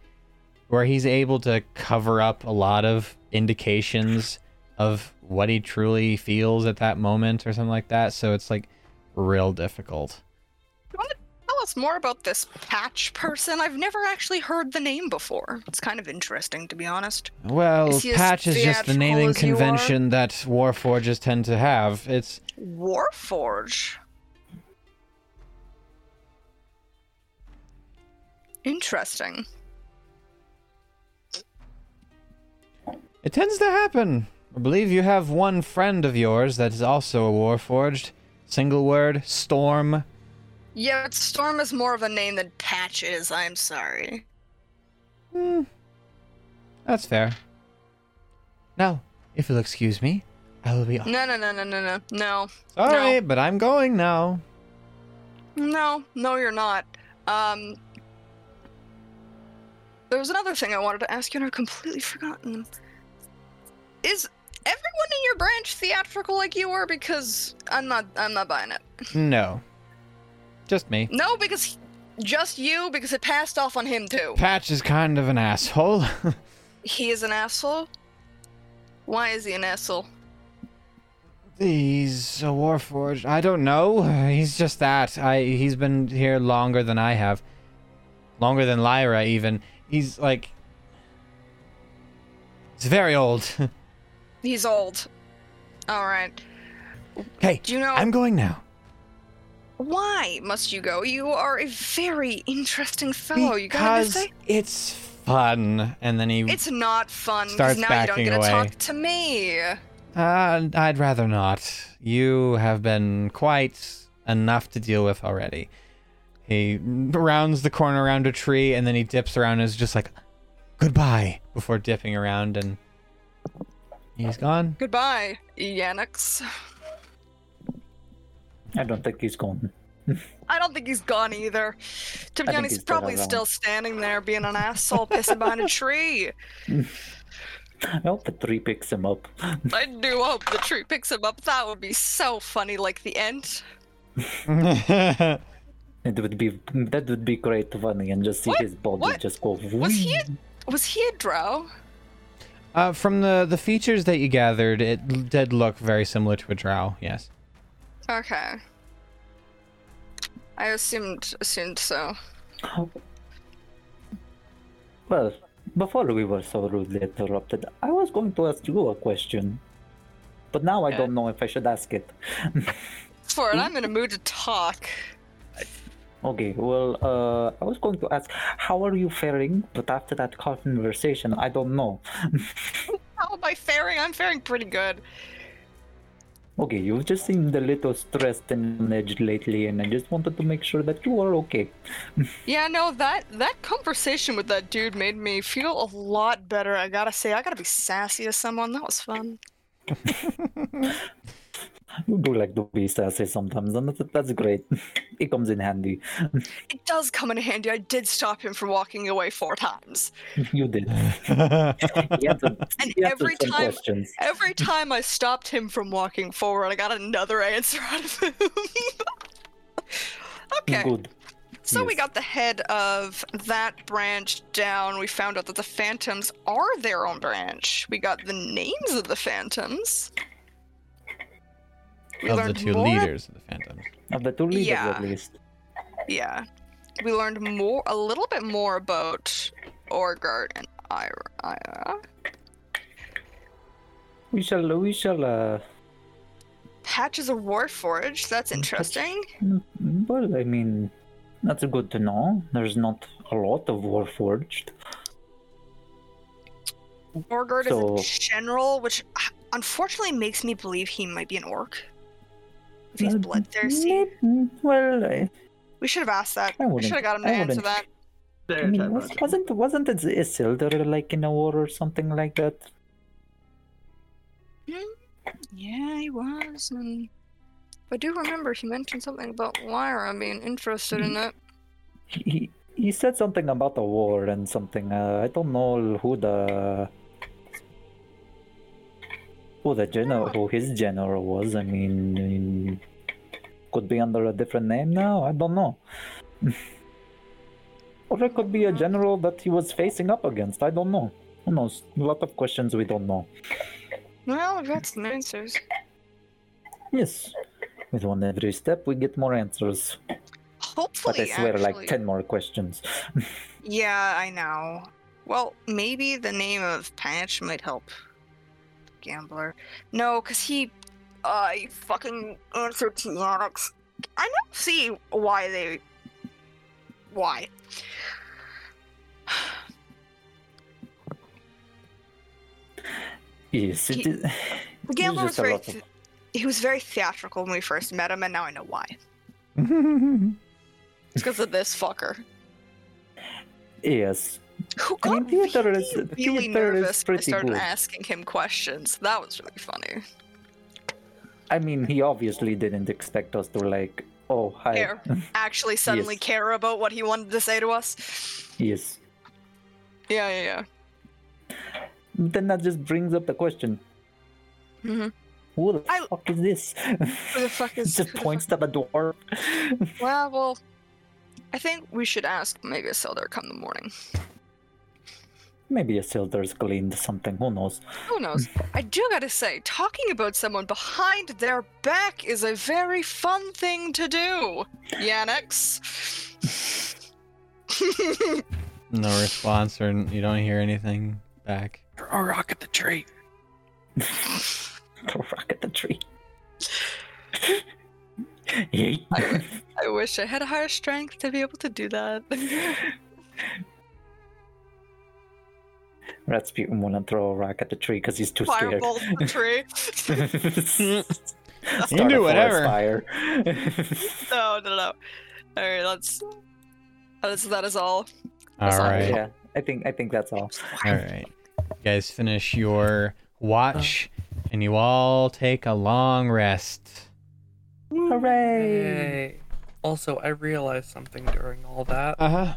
where he's able to cover up a lot of indications of what he truly feels at that moment or something like that. So it's like real difficult.
you want to tell us more about this patch person? I've never actually heard the name before. It's kind of interesting, to be honest.
Well,
Is
patch is just the naming
as you are?
convention that Warforges tend to have. It's
Warforge. Interesting.
it tends to happen. I believe you have one friend of yours that is also a Warforged. Single word, Storm.
Yeah, but Storm is more of a name than Patch is. I'm sorry.
Hmm. That's fair. Now, if you'll excuse me, I will be off.
No, no, no, no, no, no, no,
Sorry, but I'm going now.
no, no. You're not. Um, there was another thing I wanted to ask you, and I've completely forgotten. Is everyone in your branch theatrical like you are? Because I'm not. I'm not buying it.
No. Just me.
No, because he- just you. Because it passed off on him too.
Patch is kind of an asshole. [LAUGHS]
He is an asshole. Why is he an asshole?
He's a Warforged. I don't know. He's just that. I he's been here longer than I have. Longer than Lyra even. He's like He's very old. [LAUGHS]
He's old. All right.
hey,
Do you know
I'm going now.
why must you go? You are a very interesting fellow. You got to say.
it's fun. And then he
It's not fun
Starts
because now you don't
backing
get to
away.
talk to me.
Uh, I'd rather not. You have been quite enough to deal with already. He rounds the corner around a tree and then he dips around and is just like, goodbye, before dipping around and he's gone.
Goodbye, Yannix.
I don't think he's gone. [LAUGHS]
I don't think he's gone either. To be honest,
he's
he's probably still standing there being an asshole pissing behind a [LAUGHS] tree.
I hope the tree picks him up.
I do hope the tree picks him up. That would be so funny, like the end. [LAUGHS]
It would be that would be great funny and just see
What?
his body
What?
just go.
Was he a, was he a drow?
Uh, from the, the features that you gathered, it did look very similar to a drow, yes.
Okay. I assumed assumed so.
Well, before we were so rudely interrupted, I was going to ask you a question. But now I
Okay.
don't know if I should ask it.
For it, [LAUGHS] I'm in a mood to talk.
Okay, well, uh, I was going to ask, how are you faring? But after that conversation, I don't know. [LAUGHS]
How am I faring? I'm faring pretty good.
Okay, you've just seemed a little stressed and edged lately, and I just wanted to make sure that you are okay. [LAUGHS]
Yeah, no, that that conversation with that dude made me feel a lot better. I gotta say, I gotta be sassy to someone. That was fun. [LAUGHS]
You do like to be sassy sometimes, and that's, that's great. [LAUGHS] It comes in handy.
It does come in handy. I did stop him from walking away four times.
You did. [LAUGHS] He answered,
And every time-
questions.
Every time I stopped him from walking forward, I got another answer out of him. [LAUGHS] okay.
Good.
So we got the head of that branch down. We found out that the Phantoms are their own branch. We got the names of the Phantoms. We
of the two
more-
leaders of the Phantoms.
Of the two leaders,
Yeah.
at least.
Yeah. We learned more, a little bit more about Orgard and Ira. Ira.
We shall. We shall. Uh,
Patches of Warforged. That's interesting.
mm, well, I mean, that's good to know. There's not a lot of Warforged.
Orgard
So-
is a general, which uh, unfortunately makes me believe he might be an orc. If he's bloodthirsty.
Well, I,
We should have asked that.
I
We
wouldn't-
should have got him to
I
answer
wouldn't.
that.
I mean, was,
was-
wasn't wasn't it Isildur like in a war or something like that?
Yeah, he was. And I do remember he mentioned something about Lyra being interested in it.
He he- he said something about the war and something. Uh, I don't know who the who the general who his general was. I mean, could be under a different name now. I don't know. [LAUGHS] or it could be a general that he was facing up against. I don't know. Who knows? A lot of questions we don't know.
Well, we've got some answers.
Yes. With one every step, we get more answers.
Hopefully,
But I swear,
actually.
like 10 more questions. [LAUGHS]
Yeah, I know. Well, maybe the name of Patch might help. Gambler. No, because he. Uh, he fucking answered to Onyx. I don't see why they. Why? [SIGHS]
Yes, it
He-
is. [SIGHS]
The Gambler was very. th- he was very theatrical when we first met him, and now I know why. [LAUGHS] It's because of this fucker.
Yes.
Who
I
got
mean, theater
really,
is-
really
theater is
nervous when I
pretty
started
good.
asking him questions. That was really funny.
I mean, he obviously didn't expect us to, like, oh, hi.
Care. [LAUGHS] Actually, suddenly
Yes.
care about what he wanted to say to us.
yes.
Yeah, yeah, yeah.
Then that just brings up the question
Mhm.
who the
I-
fuck is this?
Who the fuck is? [LAUGHS]
just points to the door.
Well, [LAUGHS] well, I think we should ask maybe Isildur come the morning.
Maybe Isildur's gleaned something, who knows?
Who knows? Hmm. I do gotta say, talking about someone behind their back is a very fun thing to do. Yannix. [LAUGHS]
no response, or you don't hear anything back.
Throw a rock at the tree. [LAUGHS]
Rocket the tree. Yeet.
I [LAUGHS] wish I had a higher strength to be able to do that.
Rasputin wanna throw a rock at the tree because he's too scared.
Firebolt the tree. [LAUGHS]
You can do whatever.
Fire. [LAUGHS]
No, no, no. All right, let's. That is, that is all.
All
not
right,
yeah, I think I think that's all.
all right. You guys finish your watch, and you all take a long rest.
Hooray!
Yay. Also, I realized something during all that.
Uh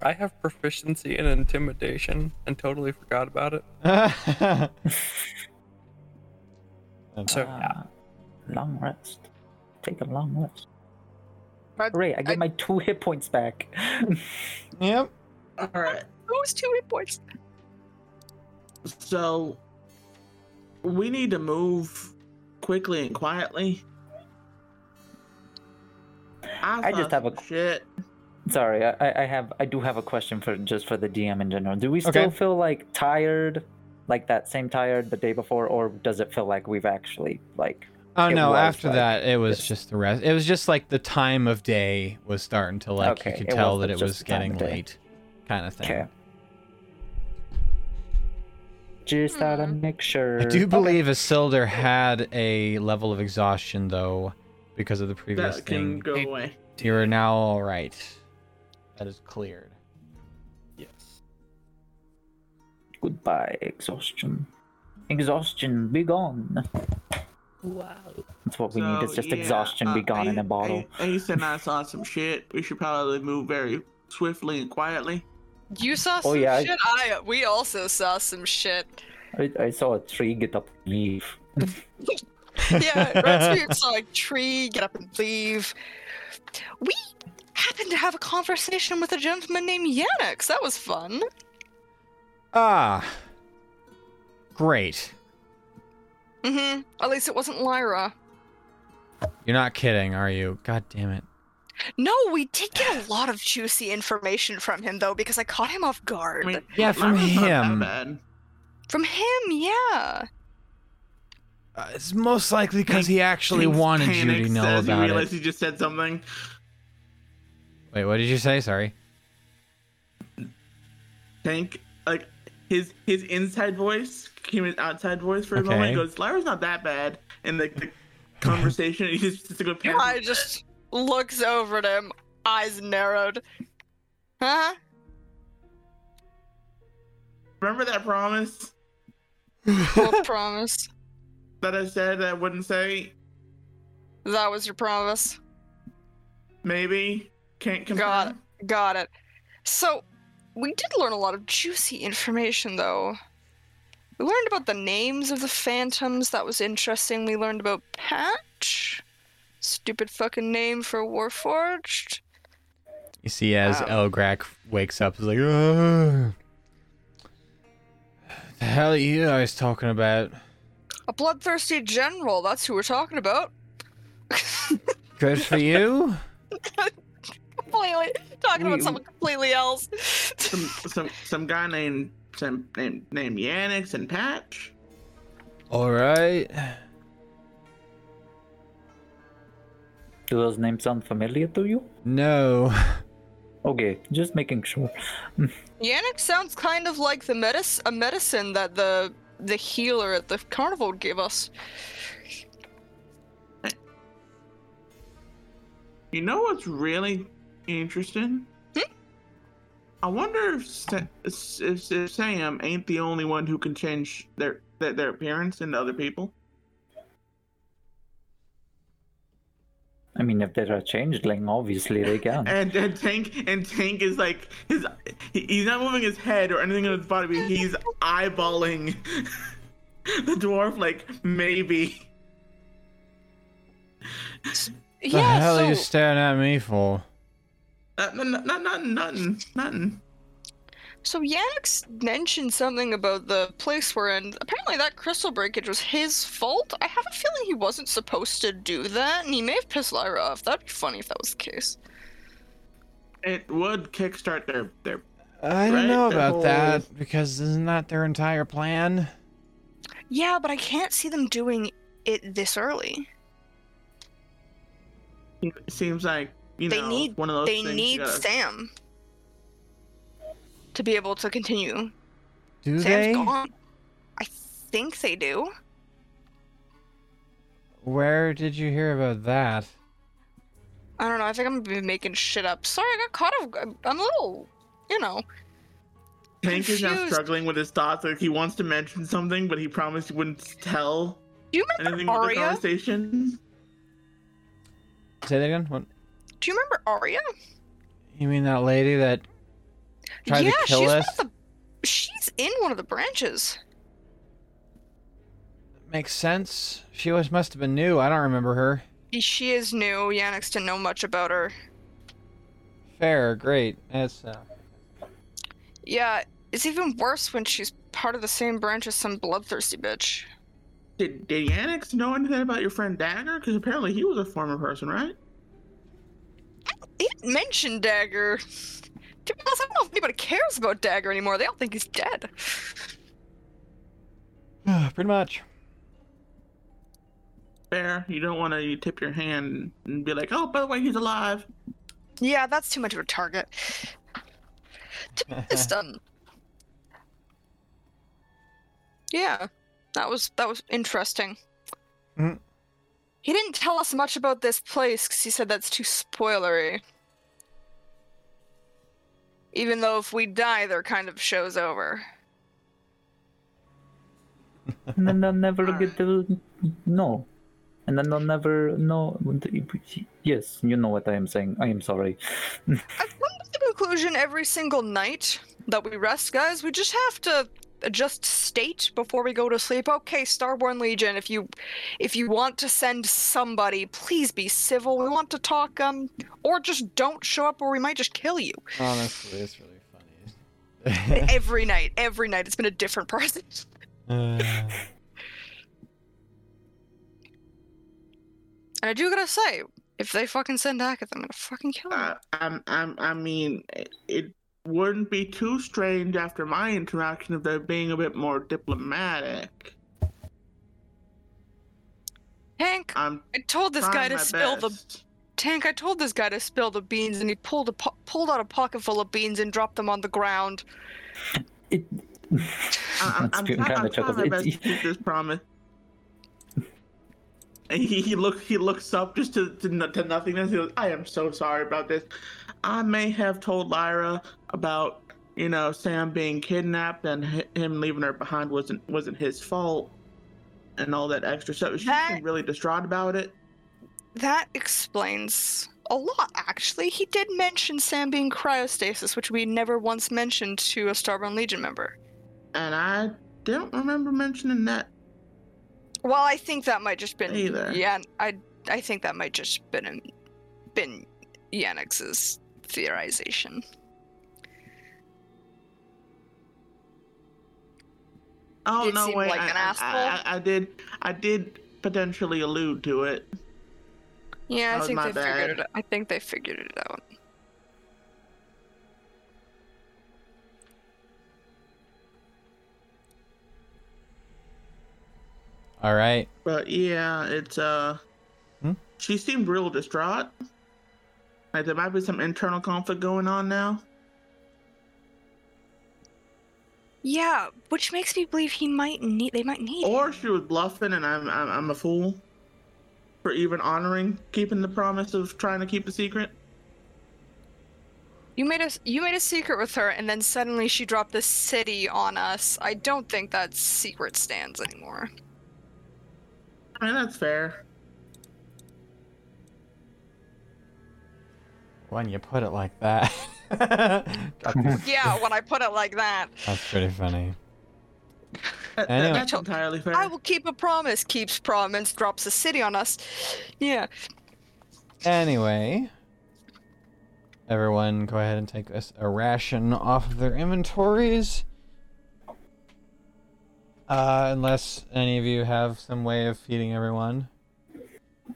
I have proficiency in intimidation and totally forgot about it. [LAUGHS]
huh.
So
ah, yeah. long rest. Take a long rest.
But
Hooray! I get
I-
my two hit points back. [LAUGHS]
yep.
All right.
Those two hit points.
So we need to move quickly and quietly.
I just have a-
shit.
Sorry, I, I- I have I do have a question for just for the DM in general. Do we still
Okay.
feel like tired, like that same tired the day before, or does it feel like we've actually like?
Oh no!
was
After
like
that, it was
this.
just the rest. It was just like the time of day was starting to like
Okay,
you could
it
tell
was
that it was getting late, kind of thing.
Okay. Just thought to
Hmm.
make sure.
I do believe Isildur had a level of exhaustion though, because of the previous
That can
thing.
go away.
You are now all right. That is cleared.
yes.
Goodbye, exhaustion. Exhaustion, be gone. Wow. That's what we need. It's just
yeah,
exhaustion
uh,
be gone in
A-
a bottle.
A- Ace and I saw some shit. We should probably move very swiftly and quietly.
You saw
Oh,
some
yeah,
shit. I we also saw some shit.
I, I saw a tree get up and leave. [LAUGHS]
Yeah, Red Spirit saw a tree get up and leave. We happened to have a conversation with a gentleman named Yannix. That was fun.
Ah. Great.
Mm-hmm. At least it wasn't Lyra.
You're not kidding, are you? God damn it.
No, we did get a lot of juicy information from him though, because I caught him off guard.
I mean,
Yeah, from
Lyra's not that
him.
from him, yeah.
Uh, it's most likely because he actually wanted you to
panics
know
as he
about
realized
it.
he just said something.
Wait, what did you say? Sorry.
Tank, like his his inside voice came his outside voice for a moment.
Okay.
He goes, "Lyra's not that bad." And the, the conversation, he just just a good
I just looks over at him, eyes narrowed. Huh?
Remember that promise
What [LAUGHS] promise?
that I said I wouldn't say?
That was your promise.
Maybe can't confirm.
Got it. Got it. So, we did learn a lot of juicy information, though. We learned about the names of the phantoms. That was interesting. We learned about Patch. Stupid fucking name for Warforged.
You see, as
Wow.
Elgrak wakes up, he's like, Ugh. The hell are you guys talking about?
A bloodthirsty general. That's who we're talking about. [LAUGHS]
Good for you? [LAUGHS]
completely talking
We-
about something completely else.
Some some some guy named some named named Yannix and Patch.
Alright.
Do those names sound familiar to you?
No.
Okay, just making sure.
Yannix sounds kind of like the medis- a medicine that the the healer at the carnival gave us.
You know what's really interesting?
Hmm?
I wonder if, Sa- if, if Sam ain't the only one who can change their their, their appearance into other people.
I mean, if they're a changeling, obviously they can. [LAUGHS]
And, and Tank and Tank is like his he's not moving his head or anything in his body. But he's eyeballing [LAUGHS] the dwarf like maybe.
What the
yeah,
hell
so
are you staring at me for?
Not, not, not, not, nothing, nothing.
so Yannix mentioned something about the place we're in. Apparently, that crystal breakage was his fault. I have a feeling he wasn't supposed to do that, and he may have pissed Lyra off. That'd be funny if that was the case.
It would kickstart their their.
I don't
Right,
know
the
about
whole-
that because isn't that their entire plan?
Yeah, but I can't see them doing it this early.
It seems like you
They
know
need-
one of those
they
things. you
need
gotta-
Sam to be able to continue.
Do
Sam's
they?
gone. I think they do.
Where did you hear about that?
I don't know. I think I'm making shit up. Sorry, I got caught off. I'm I'm a little, you know.
Tank is now struggling with his thoughts. Like he wants to mention something, but he promised he wouldn't tell
Do you remember
anything about the conversation.
Say that again? What?
Do you remember Arya?
You mean that lady that tried
yeah,
to kill
she's
us?
one of the. She's in one of the branches.
Makes sense. She was must have been new. I don't remember her.
She is new. Yannix didn't know much about her.
Fair, great. That's uh,
Yeah, it's even worse when she's part of the same branch as some bloodthirsty bitch.
Did did Yannix know anything about your friend Dagger? Because apparently he was a former person, right?
He didn't mention Dagger. To be honest, I don't know if anybody cares about Dagger anymore. They all think he's dead. [SIGHS]
pretty much.
Fair. You don't want to tip your hand and be like, oh, by the way, he's alive.
Yeah, that's too much of a target. To be honest, [LAUGHS] um, yeah, that was that was interesting.
Mhm.
He didn't tell us much about this place because he said that's too spoilery. Even though if we die, their kind of show's over.
and then they'll never get to know. and then they'll never know. Yes, you know what I am saying. I am sorry.
I've come to the conclusion every single night that we rest, guys. We just have to just state before we go to sleep. Okay, Starborn Legion, if you if you want to send somebody, please be civil. We want to talk, um, or just don't show up, or we might just kill you.
Honestly, it's really funny. [LAUGHS]
every [LAUGHS] night, every night, it's been a different [LAUGHS] person.
Uh,
And I do gotta say, if they fucking send Agatha, I'm gonna fucking kill them.
Uh, I'm, I'm, I mean, it, it wouldn't be too strange after my interaction if they're being a bit more diplomatic.
Tank,
I'm
I told this guy to
my
spill the. Tank, I told this guy to spill the beans, and he pulled a po- pulled out a pocket full of beans and dropped them on the ground.
It.
I- I'm, I'm,
Spoon
try-
kinda
I'm trying my best to keep this promise. And he, he look he looks up just to, to to nothingness. He goes, "I am so sorry about this. I may have told Lyra about you know Sam being kidnapped and hi- him leaving her behind wasn't wasn't his fault, and all that extra stuff. She's
That-
been really distraught about it.
That explains a lot, actually. He did mention Sam being cryostasis, which we never once mentioned to a Starborn Legion member.
And I don't remember mentioning that.
Well, I think that might just been
Either.
yeah. I I think that might just been been Yannix's theorization.
Oh
Did
no,
seem
wait.
like
I,
an
I-
asshole?
I, I, did. I did potentially allude to it.
Yeah,
That
I think
my
they figured
bad.
it. I think they figured it out.
all right.
But yeah, it's uh.
Hmm?
She seemed real distraught. Like there might be some internal conflict going on now.
Yeah, which makes me believe he might need. They might need.
Or
him.
she was bluffing, and I'm I'm, I'm a fool for even honoring keeping the promise of trying to keep the secret.
You made a you made a secret with her, and then suddenly she dropped the city on us. I don't think that secret stands anymore.
I mean that's fair.
When you put it like that. [LAUGHS] Got this- [LAUGHS]
Yeah, when I put it like that,
That's pretty funny.
That- that-
Anyway.
that's entirely fair.
I will keep a promise. Keeps promise, drops a city on us. Yeah.
Anyway, everyone go ahead and take us a ration off of their inventories. Uh, unless any of you have some way of feeding everyone.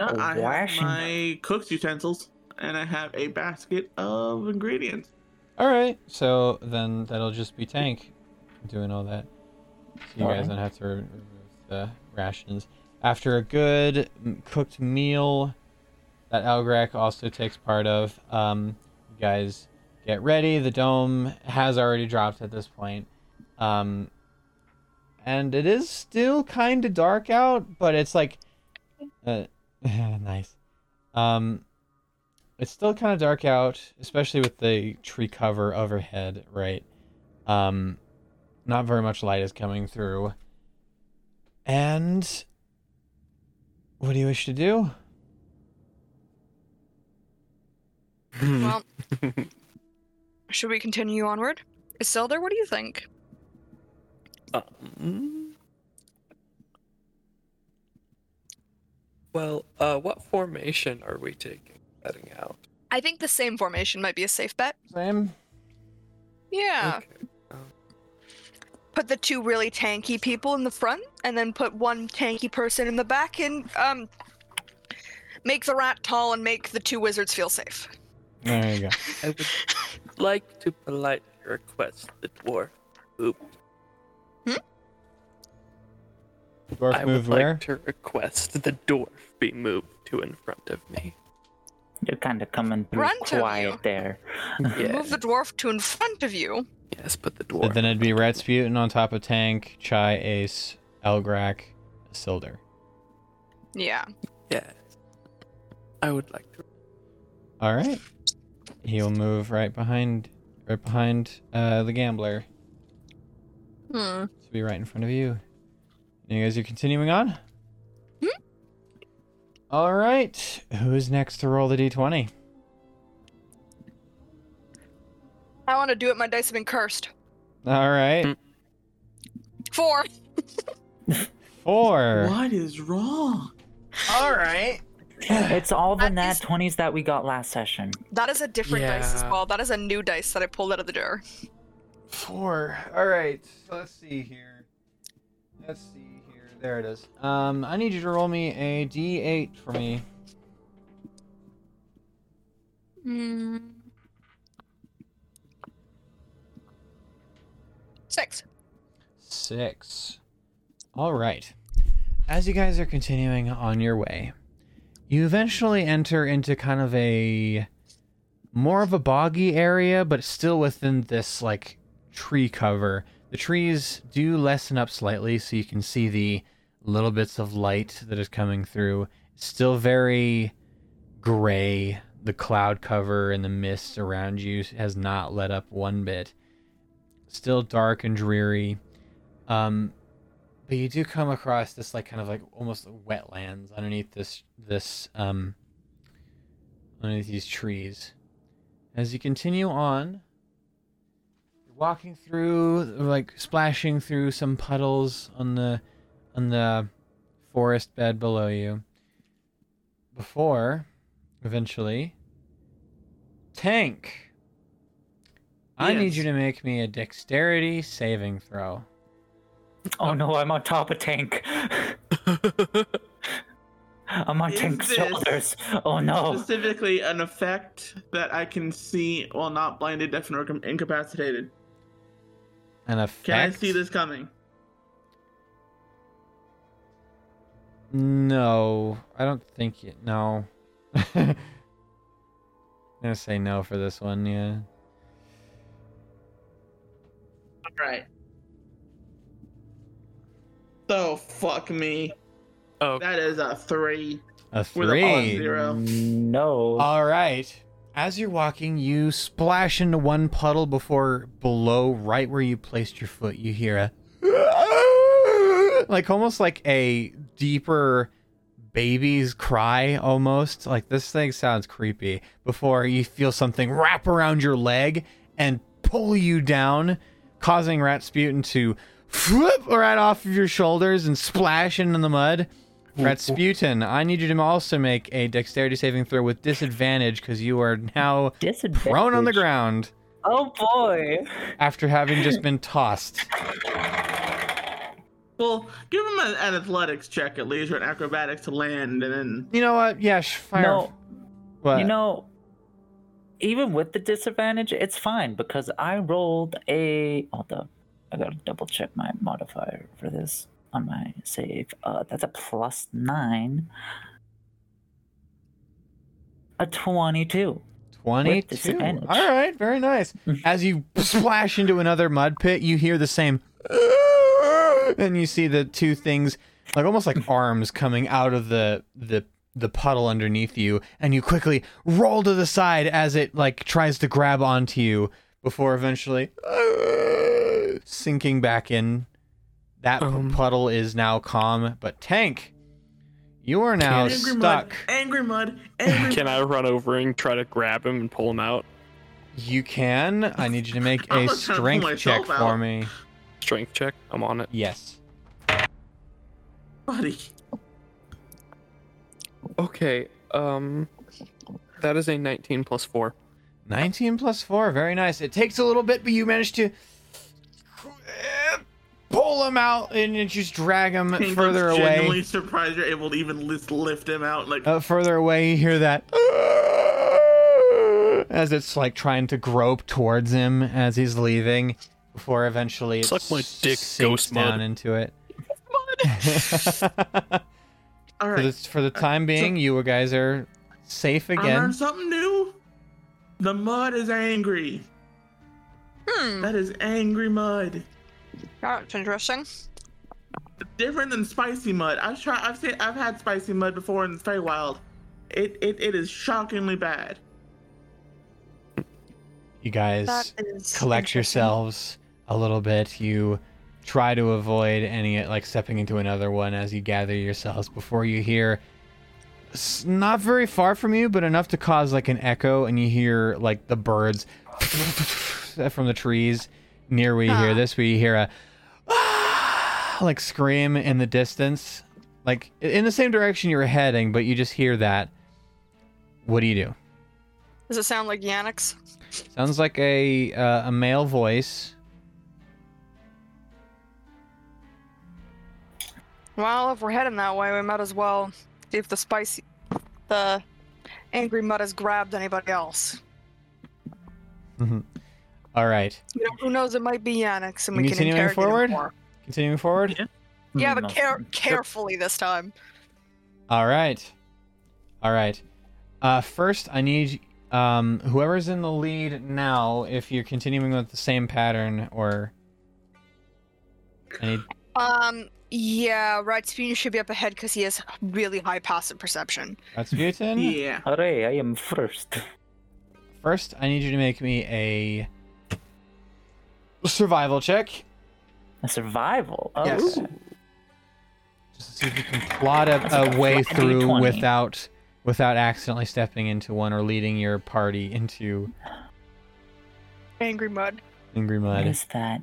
Uh, I have my cook's utensils, and I have a basket of ingredients.
All right, so then that'll just be Tank doing all that. So you guys
Alright.
don't have to remove the rations. After a good cooked meal that Elgrak also takes part of, um, you guys get ready. The dome has already dropped at this point. Um, and it is still kind of dark out, but it's like, uh, [LAUGHS] nice. Um, it's still kind of dark out, especially with the tree cover overhead, right? Um, not very much light is coming through. And what do you wish to do?
Well, [LAUGHS] should we continue onward? Is Isildur, what do you think?
Um, well, uh, what formation are we taking heading out?
I think the same formation might be a safe bet.
Same.
Yeah.
Okay.
Put the two really tanky people in the front, and then put one tanky person in the back, and um, make the rat tall and make the two wizards feel safe.
There you go. [LAUGHS]
I would like to politely request the dwarf move.
Dwarf
I
move
would
where?
like to request the dwarf be moved to in front of me.
You're kind of coming through
Front of
quiet
you.
there. [LAUGHS]
Yeah.
Move the dwarf to in front of you.
Yes, but the
So
dwarf.
then it'd be Ratsputin on top of Tank, Chai, Ace, Elgrak, Silder.
Yeah.
Yes. I would like to.
All right. He'll move right behind, right behind uh, the gambler.
Hmm.
To be right in front of you. You guys are continuing on. All right. Who's next to roll the d20?
I want to do it. My dice have been cursed.
All right.
Mm.
Four. [LAUGHS]
Four.
What is wrong?
All right. [SIGHS]
It's all the
That
nat
is-
20s that we got last session.
That is a different dice as
Yeah.
well. That is a new dice that I pulled out of the drawer.
Four. All right. So let's see here. Let's see here. There it is. Um, I need you to roll me a d8 for me.
Hmm. Six.
Six. All right. As you guys are continuing on your way, you eventually enter into kind of a more of a boggy area, but still within this like tree cover. The trees do lessen up slightly, so you can see the little bits of light that is coming through. Still very gray. The cloud cover and the mist around you has not let up one bit still dark and dreary. Um, but you do come across this like kind of like almost wetlands underneath this this um underneath these trees. As you continue on, you're walking through like splashing through some puddles on the on the forest bed below you. Before eventually Tank I need you to make me a dexterity saving throw.
Oh no, I'm on top of Tank. [LAUGHS] I'm on
Is
Tank's shoulders. Oh no.
Specifically, an effect that I can see while not blinded, deaf, or incapacitated.
An effect.
Can I see this coming?
No, I don't think it. No. I'm [LAUGHS] gonna say no for this one. Yeah.
All right. So fuck me.
Oh,
That is a three.
A
With a pause
three.
zero.
No.
All right. As you're walking, you splash into one puddle before below, right where you placed your foot, you hear a [LAUGHS] like almost like a deeper baby's cry almost. Like this thing sounds creepy. Before you feel something wrap around your leg and pull you down, causing Ratsputin to flip right off of your shoulders and splash into the mud. Ratsputin, I need you to also make a dexterity saving throw with disadvantage because you are now prone on the ground
Oh boy.
after having just been tossed.
Well, give him an, an athletics check at least, or an acrobatics to land, and then
You know what? Yeah, sh- fire.
No,
What?
you know, even with the disadvantage, it's fine because I rolled a. Hold up. I gotta double check my modifier for this on my save. Uh, that's a plus nine. A 22.
22. All right, very nice. [LAUGHS] As you splash into another mud pit, you hear the same and you see the two things like almost like [LAUGHS] arms coming out of the the the puddle underneath you and you quickly roll to the side as it like tries to grab onto you before eventually [SIGHS] sinking back in. That
Um.
puddle is now calm, but Tank, you are now
angry
stuck.
mud, angry mud, [LAUGHS] angry.
can I run over and try to grab him and pull him out?
You can. I need you to make [LAUGHS] a
not trying to pull
strength check
myself
for me.
Strength check. I'm on it.
Yes.
buddy.
Okay. Um, that is a 19 plus four.
19 plus 4. Very nice. It takes a little bit, but you manage to pull him out and you just drag him
King
further
looks
away.
Genuinely surprised you're able to even lift, lift him out. Like
Uh, further away, you hear that as it's like trying to grope towards him as he's leaving before eventually it
Suck my dick,
sinks
ghost
down
mud.
into it. [LAUGHS]
all
for,
right,
the, for the time being, you guys are safe
I
again.
learned something new. The mud is angry.
Hmm.
That is angry mud.
That's interesting.
Different than spicy mud. I've tried. I've seen. I've had spicy mud before in Feywild. It it, it is shockingly bad.
You guys
That is
collect
interesting.
yourselves a little bit. You try to avoid any like stepping into another one as you gather yourselves before you hear not very far from you, but enough to cause like an echo, and you hear like the birds [LAUGHS] from the trees near where you hear this, where you hear a like scream in the distance, like in the same direction you were heading, but you just hear that. What do you do?
Does it sound like Yannix?
Sounds like a uh, a male voice.
Well, if we're heading that way, we might as well see if the spicy, the angry mud has grabbed anybody else. Mm-hmm.
All right,
You know, who knows? It might be Yannix, and we can
Continuing
interrogate
forward?
him more.
continuing forward.
Yeah.
Yeah, but care- carefully this time.
All right. All right. Uh, first, I need um, whoever's in the lead now, if you're continuing with the same pattern, or I need.
Um, yeah, Rasputin should be up ahead because he has really high passive perception.
Rasputin.
Yeah.
Hooray, I am first.
First, I need you to make me a survival check,
A survival. Oh.
Yes. just to see if you can plot a, a
a
way
flat
through
D20.
without without accidentally stepping into one or leading your party into
Angry mud.
angry mud.
What is that?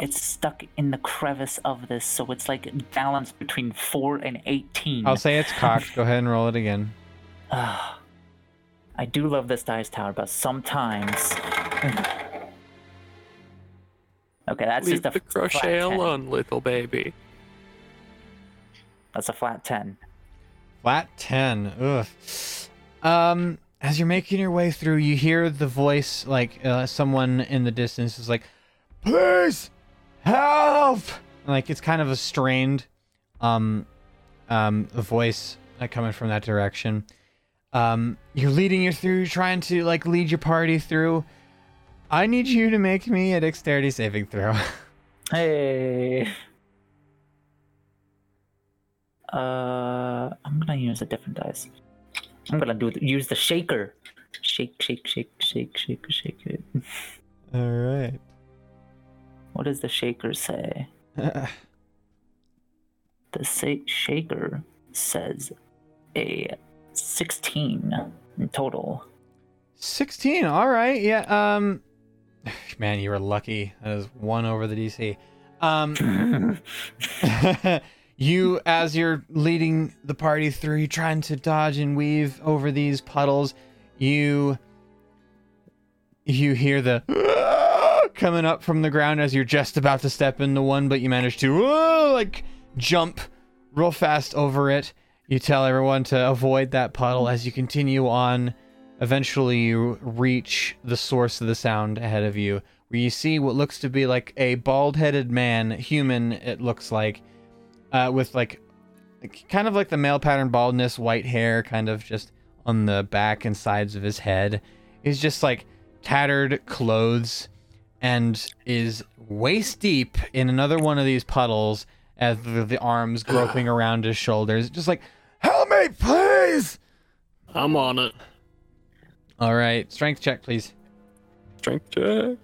It's stuck in the crevice of this, so it's like balanced between 4 and 18.
I'll say it's cocked. Go ahead and roll it again. [SIGHS]
I do love this dice tower, but sometimes. [SIGHS] okay, that's
Leave
just a
the
flat
crochet
10.
alone, little baby.
That's a flat 10.
Flat 10. Ugh. Um, as you're making your way through, you hear the voice, like, uh, someone in the distance is like, Please! Help! Like, it's kind of a strained, um, um, voice uh, coming from that direction. Um, you're leading you through, trying to, like, lead your party through. I need you to make me a dexterity saving throw. [LAUGHS]
Hey. Uh, I'm gonna use a different dice. I'm gonna do use the shaker. Shake, shake, shake, shake, shake, shake it. [LAUGHS]
All right.
What does the shaker say? [LAUGHS] The sa- shaker says a 16 in total.
16 all right yeah um [SIGHS] man you were lucky that is one over the dc um [LAUGHS] [LAUGHS] you as you're leading the party through you trying to dodge and weave over these puddles you you hear the coming up from the ground as you're just about to step into one but you manage to like jump real fast over it. You tell everyone to avoid that puddle as you continue on. Eventually, you reach the source of the sound ahead of you, where you see what looks to be like a bald headed man, human, it looks like, uh, with like, kind of like the male pattern baldness, white hair kind of just on the back and sides of his head. He's just like tattered clothes and is waist deep in another one of these puddles as the, the arms groping [SIGHS] around his shoulders. Just like, help me, please!
I'm on it.
All right, strength check, please.
Strength check.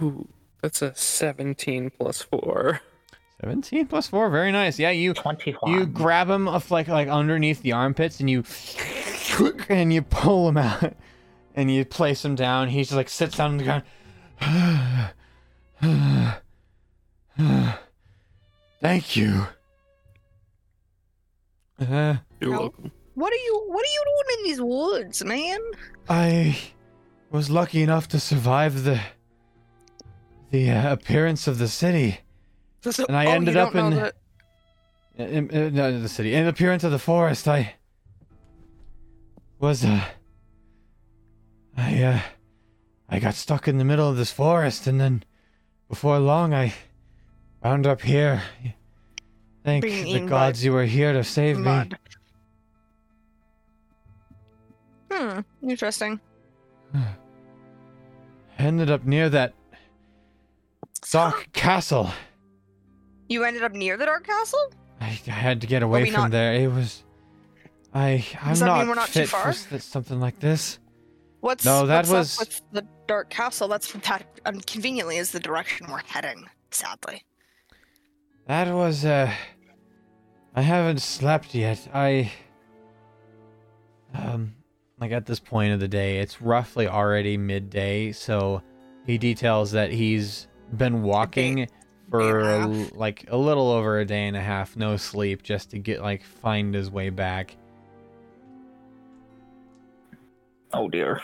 Ooh, that's a 17 plus 4.
17 plus 4, very nice. Yeah, you
21.
you grab him off like like underneath the armpits and you [LAUGHS] and you pull him out and you place him down. He just like sits down on the ground. [SIGHS] Thank you. Uh,
You're
No.
welcome.
What are you? What are you doing in these woods, man?
I was lucky enough to survive the the uh, appearance of the city. And I
Oh, you
ended
don't
up
know
in-
that-
In, in, the city. In the appearance of the forest, I was uh, I uh, I got stuck in the middle of this forest, and then before long, I wound up here. Thank
Being
the gods you were here to save me.
Hmm. Interesting. [SIGHS]
Ended up near that dark castle.
You ended up near the Dark Castle.
I, I had to get away from
not-
there. It was. I I'm
Does that
not,
mean we're not too
fit for
far?
s- something like this.
What's
No, that
what's
was-
up with the Dark Castle? That's that um, conveniently is the direction we're heading. Sadly.
That was, uh. I haven't slept yet. I. Um, like at this point of the day, it's roughly already midday, so he details that he's been walking for
and a
a l- like a little over a day and a half, no sleep, just to get like find his way back.
Oh dear.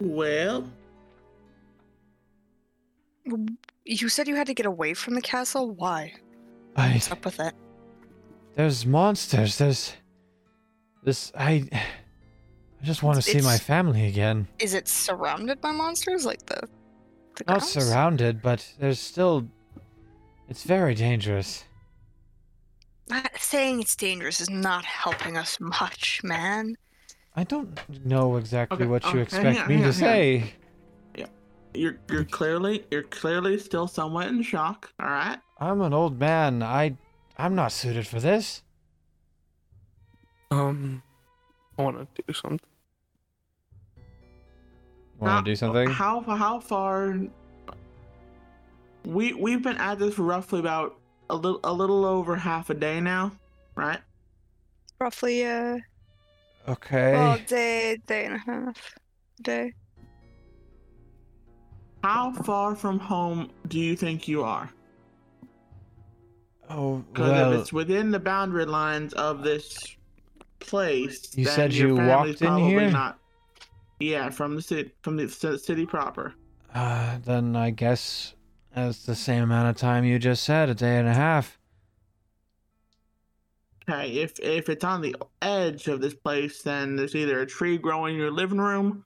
Well,
You said you had to get away from the castle. Why?
I
What's up with it?
there's monsters. There's this. I. I just want to see my family again.
Is it surrounded by monsters like the? the
Not
grounds?
surrounded, but there's still. It's very dangerous.
Not saying it's dangerous is not helping us much, man.
I don't know exactly
Okay,
what you
okay,
expect
hang on,
me
hang
to
on, hang on.
say.
you're you're clearly you're clearly still somewhat in shock. All right.
I'm an old man. I. I'm not suited for this.
Um, I want to do something.
Want
How-
to do something?
How how far? We we've been at this for roughly about a little a little over half a day now, right?
Roughly uh,
Okay.
well, day, day and a half, day.
How far from home do you think you are?
oh
Because
well.
if it's within the boundary lines of this place,
You
then
said
your
you
family's
walked in here?
Not, yeah, from the city, from the city proper.
Uh, then I guess that's the same amount of time you just said, a day and a half.
Okay, if if it's on the edge of this place, then there's either a tree growing in your living room,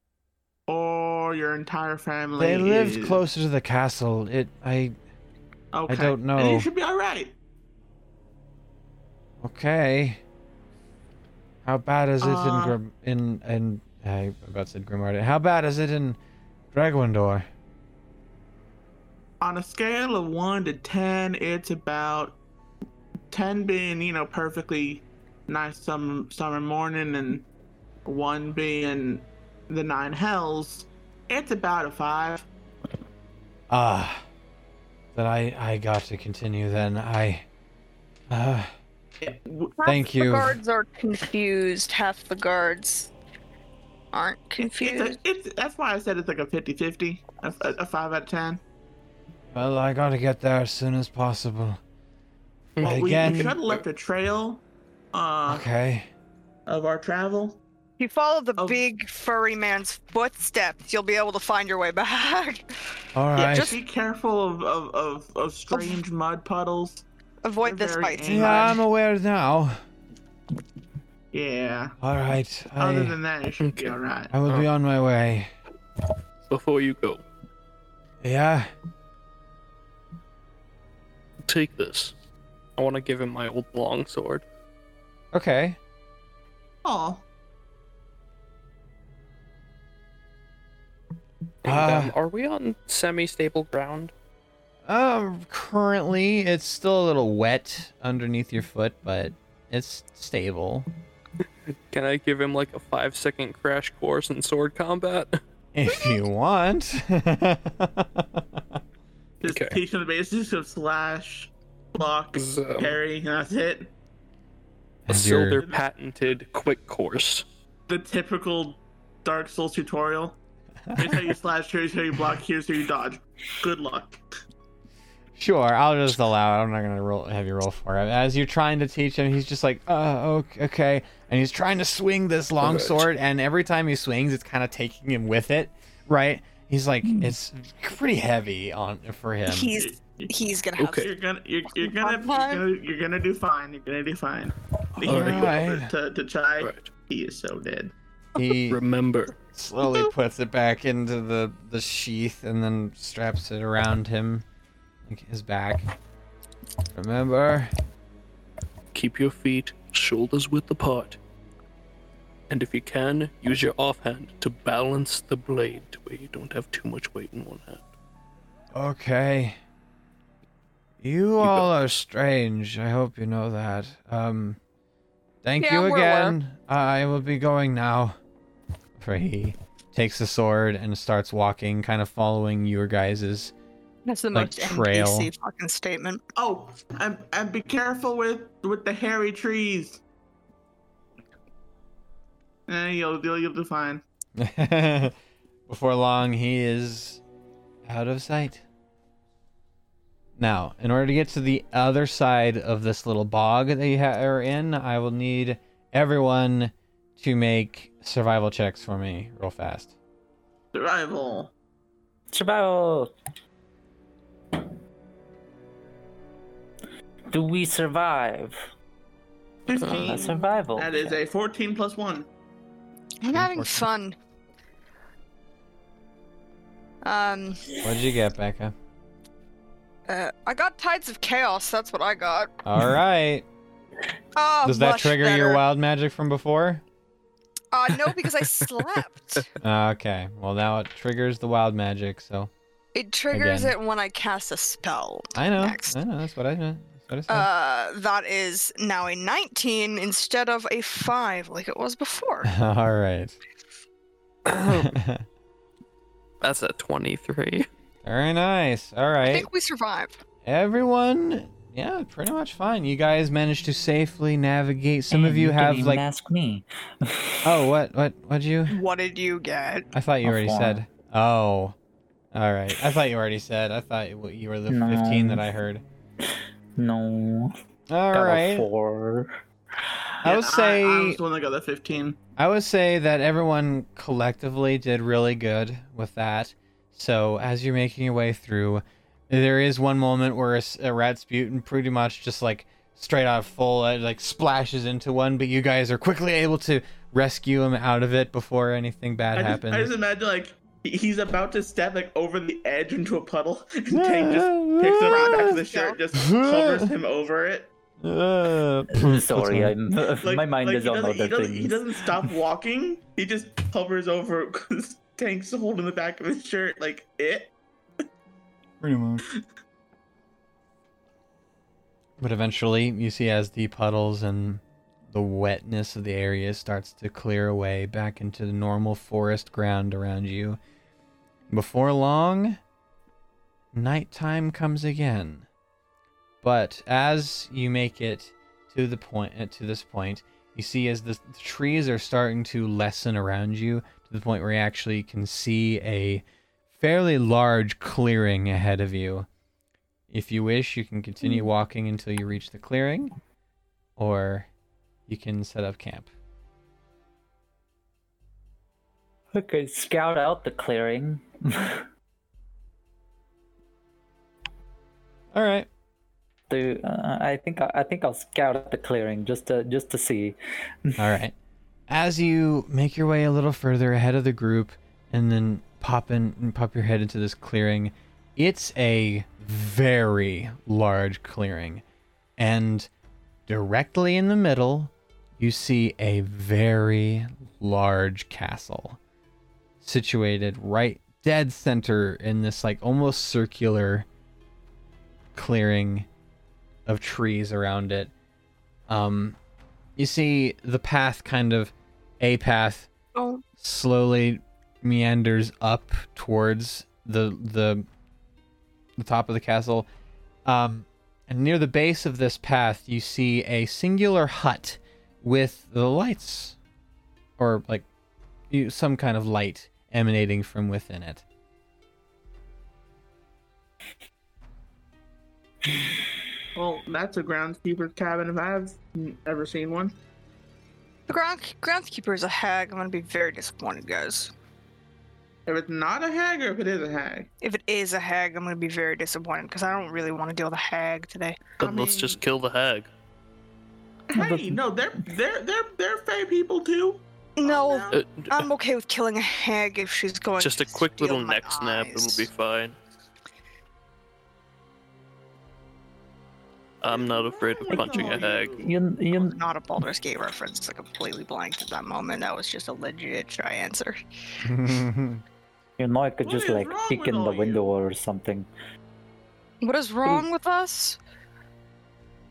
or your entire family.
They lived
is-
closer to the castle. It. I.
Okay.
don't
Then
know.
you should be all right.
Okay. How bad is it
Uh,
in Grim in in I about said Grimard. How bad is it in Dragwindor?
On a scale of one to ten, it's about ten being you know perfectly nice summer summer morning, and one being the nine hells. It's about a five.
Ah. then I I got to continue then. I uh
W-
Thank
half
you.
The guards are confused. Half the guards aren't
It's,
confused.
a, it's that's why I said it's like a 50-50, a, a, a five out of ten.
Well I gotta get there as soon as possible.
Well, we, we
Again-
should have left a trail uh,
Okay.
of our travel.
If you follow the
Oh.
big furry man's footsteps, you'll be able to find your way [LAUGHS] back.
Alright.
Yeah, just be careful of, of, of, of strange mud puddles.
Avoid
They're
this
very
yeah, I'm aware now.
Yeah.
Alright.
Other
I
than that, it should be alright.
I will be on my way.
Before you go,
Yeah?
Take this. I want to give him my old longsword.
Okay.
Oh,
And,
Ah.
um, are we on semi-stable ground?
Um, currently it's still a little wet underneath your foot, but it's stable. [LAUGHS]
Can I give him like a five-second crash course in sword combat?
If you want. [LAUGHS]
just
Okay.
teach them the basics of slash, block,
So,
parry, and that's it.
a
As your-
Silder patented quick course.
The typical Dark Souls tutorial. Here's how you slash, here's how you block, here's how you dodge. Good luck.
Sure, I'll just allow it. I'm not gonna roll, have you roll for it. As you're trying to teach him, he's just like, uh, ok- okay. And he's trying to swing this long sword, and every time he swings, it's kind of taking him with it, right? He's like, hmm. it's pretty heavy on for him.
He's he's gonna have
Okay.
You're gonna, you're, you're gonna, you're gonna, you're gonna do fine. You're gonna do fine. He
Alright.
to, to Chai.
Right.
He is so dead.
He
Remember,
slowly puts it back into the the sheath and then straps it around him, like his back. Remember,
keep your feet shoulders width apart. And if you can, use your offhand to balance the blade to where you don't have too much weight in one hand.
okay. You all are strange. I hope you know that. Um, thank
Yeah,
you again. I will be going now. For he takes the sword and starts walking, kind of following your guys's.
That's the
Like
most
trail.
NPC fucking statement.
Oh, and, and be careful with with the hairy trees. Eh, you'll you'll, you'll do fine. [LAUGHS]
Before long, he is out of sight. Now, in order to get to the other side of this little bog that you ha- are in, I will need everyone to make survival checks for me real fast.
Survival.
Survival. Do we survive?
Fifteen.
Uh, survival.
That is a fourteen plus one.
I'm having fun. Um,
What did you get, Becca?
uh, I got Tides of Chaos. That's what I got.
All right. [LAUGHS]
Oh,
Does that
much
trigger your wild magic from before?
Uh, no, because I slept. [LAUGHS]
Okay. Well, now it triggers the wild magic. So
It triggers
Again.
it when I cast a spell.
I know.
Next.
I know. That's what I meant. That's
Uh, that is now a 19 instead of a 5 like it was before. [LAUGHS]
All right. [LAUGHS]
That's a 23.
Very nice. All right.
I think we survive.
Everyone, yeah, pretty much fine. You guys managed to safely navigate. Some of
And
you
didn't
have
even
like,
ask me.
oh, [LAUGHS] what, what, what'd you?
What did you get?
I thought you
A
already
four.
said. Oh, all right. I thought you already said. I thought you you were the
No.
fifteen that I heard.
No.
All
got a
right.
four.
I would say
I, was the one that got the fifteen.
I would say that everyone collectively did really good with that. So as you're making your way through, there is one moment where a, a, s- a Rasputin pretty much just like straight out full uh, like splashes into one, but you guys are quickly able to rescue him out of it before anything bad
I just,
happens.
I just imagine like he- he's about to step like over the edge into a puddle, [LAUGHS] and Tank just picks up the back of the shirt, just covers him [LAUGHS] over it.
Uh, [LAUGHS]
Sorry, I'm,
Like,
my mind
like
is on
doesn't, he
other
doesn't, he doesn't stop walking. He just hovers over because Tank's holding the back of his shirt like it.
Pretty much. But eventually, you see as the puddles and the wetness of the area starts to clear away back into the normal forest ground around you. Before long, nighttime comes again. But as you make it to the point uh, to this point, you see as the, the trees are starting to lessen around you to the point where you actually can see a fairly large clearing ahead of you. If you wish, you can continue walking until you reach the clearing, or you can set up camp.
Okay, scout out the clearing. [LAUGHS]
All right.
to, uh, I think I think I'll scout out the clearing just to just to see. [LAUGHS]
All right. As you make your way a little further ahead of the group and then pop in and pop your head into this clearing, it's a very large clearing. And directly in the middle, you see a very large castle situated right dead center in this like almost circular clearing of trees around it. Um you see the path kind of a path
Oh,
slowly meanders up towards the the the top of the castle. Um, and near the base of this path, you see a singular hut with the lights, or like some kind of light emanating from within it.
Well, that's a groundskeeper's cabin if I've ever seen one.
the ground groundskeeper is a hag. I'm gonna be very disappointed, guys.
If it's not a hag or if it is a hag.
If it is a hag, I'm gonna be very disappointed because I don't really want to deal with a hag today.
Then let's just kill the hag.
Hey, no, they're they're they're they're fair people too.
No,
Uh,
I'm okay with killing a hag if she's going.
just
to
a quick
steal
little
my
neck snap, it'll be fine. I'm not afraid of punching a hag.
You you
Not a Baldur's Gate reference. I completely blanked at that moment. That was just a legit try answer. [LAUGHS]
you know I could
What
just like
wrong
peek in the
all you?
window or something.
What is wrong with us?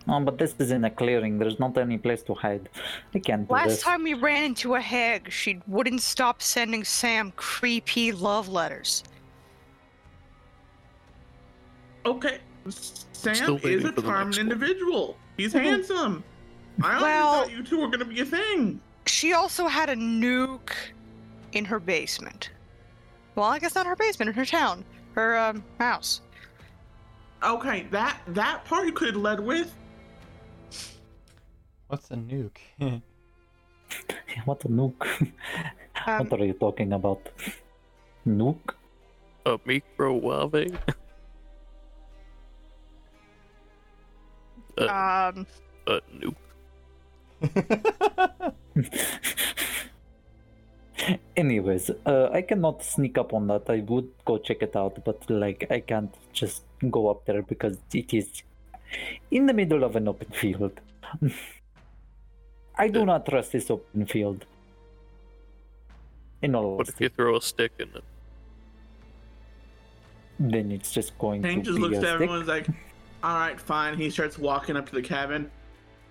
Oh, but this is in a clearing. There's not any place to hide. I can't do
Last
this.
time we ran into a hag, she wouldn't stop sending Sam creepy love letters.
Okay, Sam is a charming
next one.
individual. He's handsome. I always
Well-
thought you two were gonna be a thing.
She also had a nuke in her basement. Well, I guess not her basement, in her town, her um, house.
Okay, that that part you could have led with.
What's a nuke? [LAUGHS]
What a nuke.
Um, [LAUGHS]
what are you talking about? Nuke?
A microwave? a,
um,
a nuke. [LAUGHS]
Anyways, uh, I cannot sneak up on that. I would go check it out, but like I can't just go up there because it is in the middle of an open field. I do not trust this open field. In all
What if you throw a stick in it?
then it's just going
Hank
to
just
be
looks
a
at
stick.
everyone and is like, "All right, fine." He starts walking up to the cabin.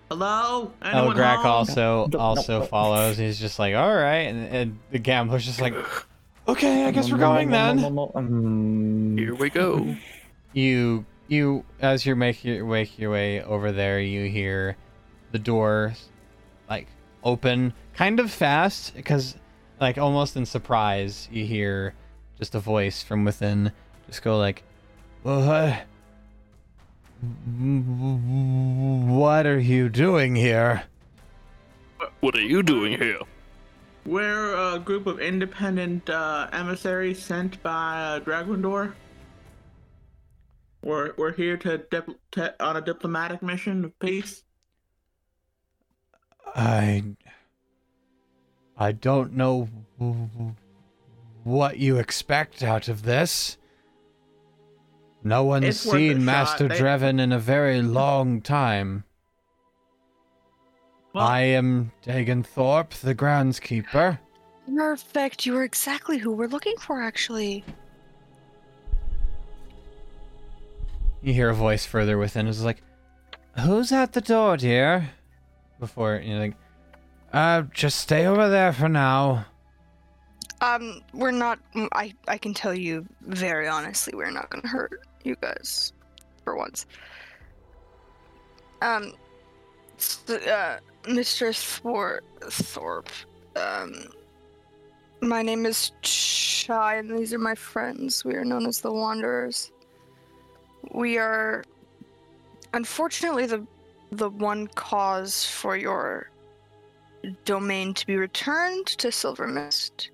Hello, anyone
Elgrak
home?
also
No, no,
also
no.
follows. He's just like, all right, and, and the gambler's just like, [LAUGHS] okay, I guess we're
no, no,
going then.
Um,
Here we go. [LAUGHS]
You you as you're making your make your way over there, you hear the door like open kind of fast because like almost in surprise you hear just a voice from within just go like what what are you doing here
What are you doing here?
We're a group of independent uh, emissaries sent by uh, Dragondor. We're we're here to, dip- to on a diplomatic mission of peace.
I I don't know what you expect out of this. No one's
It's worth a
seen
shot.
Master
They-
Dreven in a very long time.
Well,
I am Dagon Thorpe, the groundskeeper.
perfect. You were exactly who we're looking for, actually.
You hear a voice further within. It's like, "Who's at the door, dear?" Before you're like, "Uh, just stay over there for now."
Um, we're not. mm, I I can tell you very honestly, we're not gonna hurt you guys, for once. Um, uh, Mr. Thor Thorpe. Um, my name is Chai, and these are my friends. We are known as the Wanderers. We are, unfortunately, the the one cause for your domain to be returned to Silver Mist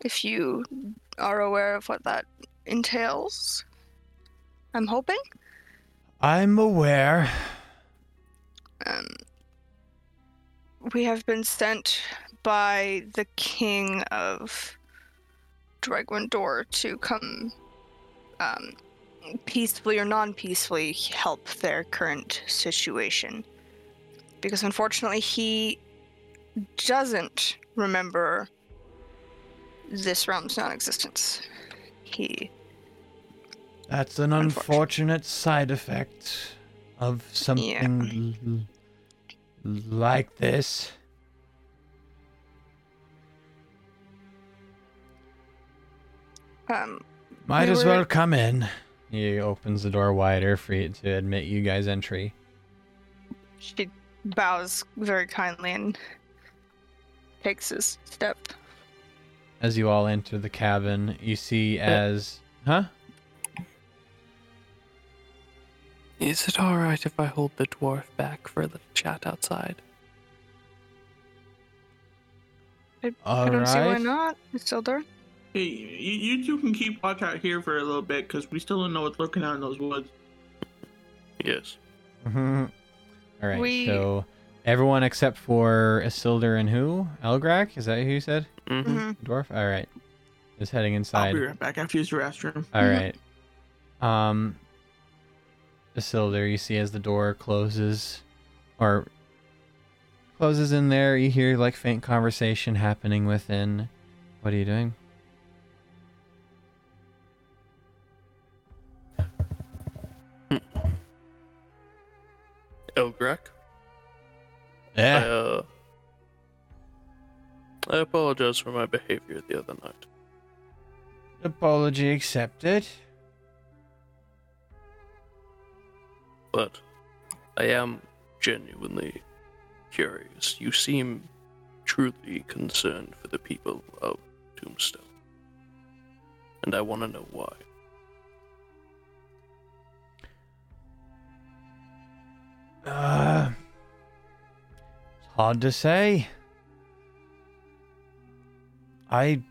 if you are aware of what that entails. I'm hoping.
I'm aware.
Um, we have been sent by the king of Dregwindor to come um, peacefully or non peacefully help their current situation. Because unfortunately, he doesn't remember this realm's non existence. He
That's an
Unfortunate.
unfortunate side effect of something l- l- like this.
um,
Might
We
as
were-
well come in. He opens the door wider for you to admit you guys entry.
She bows very kindly and takes his step.
As you all enter the cabin, you see as huh?
Is it alright if I hold the dwarf back for the chat outside?
I
All
don't see why
right.
not, Isildur.
Hey, you, you two can keep watch out here for a little bit because we still don't know what's lurking out in those woods.
Yes.
Mhm. All right.
We-
So everyone except for Isildur and who? Elgrak? Is that who you said?
Mm-hmm.
Mhm.
Dwarf. All right. Just heading inside.
I'll
inside.
be right back. I have use the restroom.
All
Mhm.
right. Um, Isildur, you see as the door closes, or closes in there, you hear like faint conversation happening within. What are you doing?
Elgrak. I,
Yeah.
uh, I apologize for my behavior the other night.
Apology accepted.
but I am genuinely curious. You seem truly concerned for the people of Tombstone. And I want to know why.
Uh, it's hard to say. I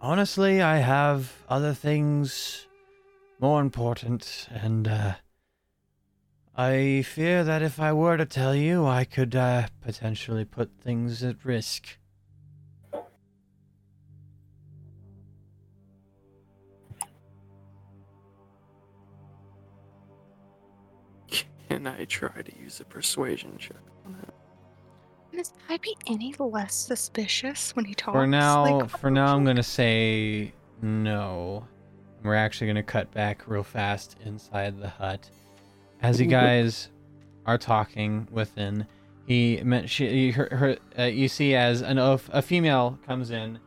honestly, I have other things more important, and uh, I fear that if I were to tell you, I could uh, potentially put things at risk.
Can I try to use a persuasion check on him?
Does I be any less suspicious when he talks?
For now,
Like,
for now, I'm gonna say no. We're actually gonna cut back real fast inside the hut. As you guys are talking within, he meant she her, her uh, you see as an a, a female comes in,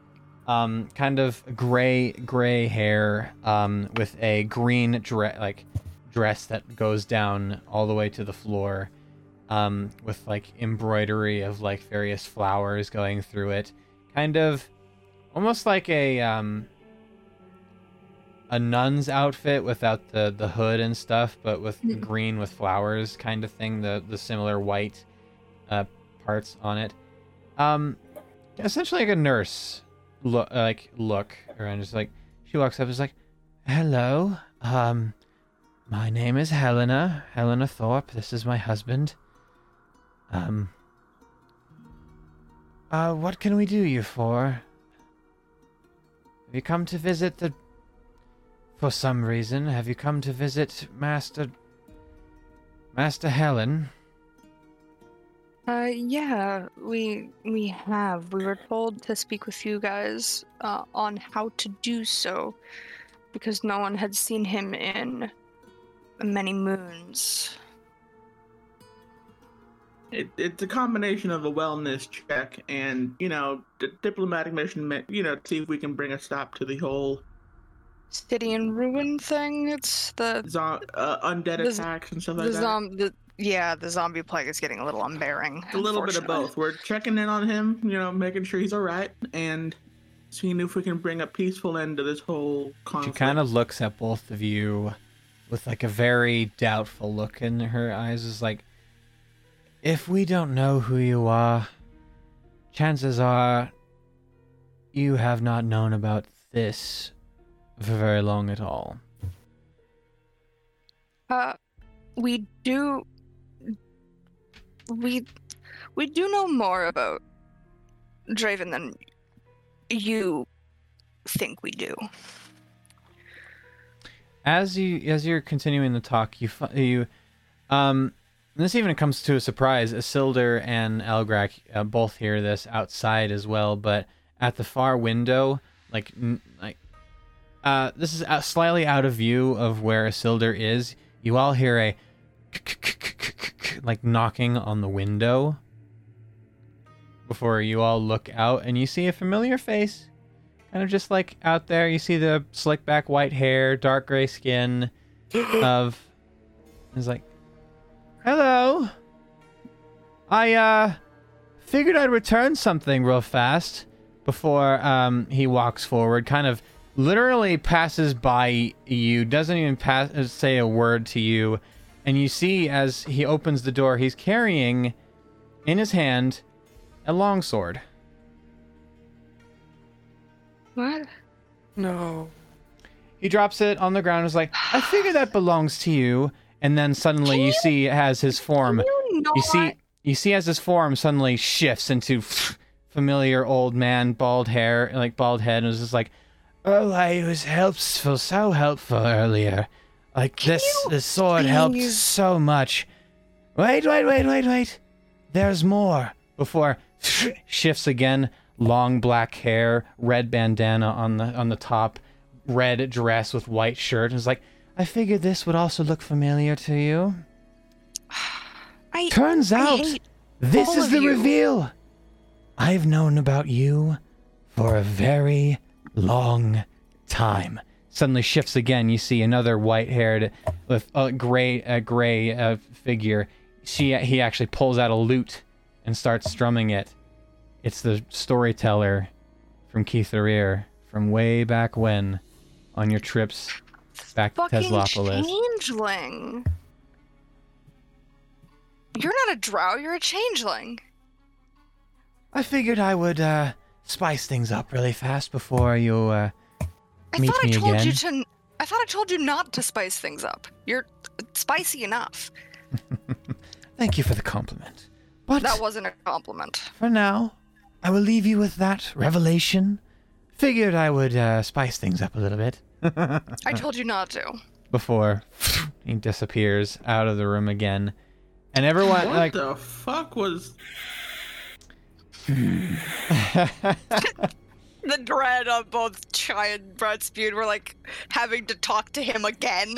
um, kind of gray gray hair, um, with a green dress like dress that goes down all the way to the floor um, with like embroidery of like various flowers going through it, kind of almost like a um, a nun's outfit without the the hood and stuff, but with
Mm.
green with flowers kind of thing. The the similar white uh, parts on it. Um, essentially like a nurse look like look and just like she walks up and is like, "Hello, um." My name is Helena, Helena Thorpe. This is my husband. Um. Uh, what can we do you for? Have you come to visit the. For some reason, have you come to visit Master. Master Helen?
Uh, yeah, we we have. We were told to speak with you guys uh, on how to do so, because no one had seen him in many moons.
It, it's a combination of a wellness check and you know d- diplomatic mission. You know, see if we can bring a stop to the whole
City in ruin thing. It's the
zo- uh, undead
The
attacks and stuff
the
like that.
zom the yeah the zombie plague is getting a little unbearing.
a little bit of both. We're checking in on him, you know, making sure he's all right, and seeing if we can bring a peaceful end to this whole conflict.
She kind of looks at both of you with like a very doubtful look in her eyes. Is like, if we don't know who you are, chances are you have not known about this for very long at all.
Uh, we do. We we do know more about Dreven than you think we do.
As you as you're continuing the talk, you you um this even comes to a surprise. Isildur and Elgrak uh, both hear this outside as well, but at the far window, like n- like uh this is out, slightly out of view of where Isildur is. You all hear a [LAUGHS] like knocking on the window before you all look out and you see a familiar face kind of just like out there. You see the slick back white hair dark gray skin [GASPS] of is like hello. I uh figured i'd return something real fast before um he walks forward. Kind of literally passes by you doesn't even pass uh, say a word to you. And you see as he opens the door he's carrying in his hand a longsword
What?
No.
He drops it on the ground and is like, I figure that belongs to you. And then suddenly you see it has his form,
you not?
you see, you see as his form suddenly shifts into familiar old man, bald hair, like bald head, and is just like, oh, I was helpful, so helpful earlier. Like this,
you
this sword helped so much. Wait, wait, wait, wait, wait. There's more. Before [LAUGHS] shifts again, long black hair, red bandana on the on the top, red dress with white shirt. And is like, I figured this would also look familiar to you. [SIGHS]
I
Turns out, this is the
you.
reveal. I've known about you for a very long time. Suddenly shifts again. You see another white-haired, with a gray, a gray uh, figure. She, he actually pulls out a lute and starts strumming it. It's the storyteller from Keith Ear from way back when, on your trips back to Teslapolis.
fucking
Teslopolis.
changeling. You're not a drow. You're a changeling.
I figured I would uh, spice things up really fast before you. Uh,
I
Meet
thought I
me
told you to. I thought I told you not to spice things up. You're spicy enough. [LAUGHS]
thank you for the compliment. But
That wasn't a compliment.
for now, I will leave you with that revelation. Figured I would uh, spice things up a little bit [LAUGHS]
I told you not to.
before [LAUGHS] he disappears out of the room again, and everyone
What
like
the fuck was? [LAUGHS]
The dread on both Chai and Brett Spewed were like having to talk to him again.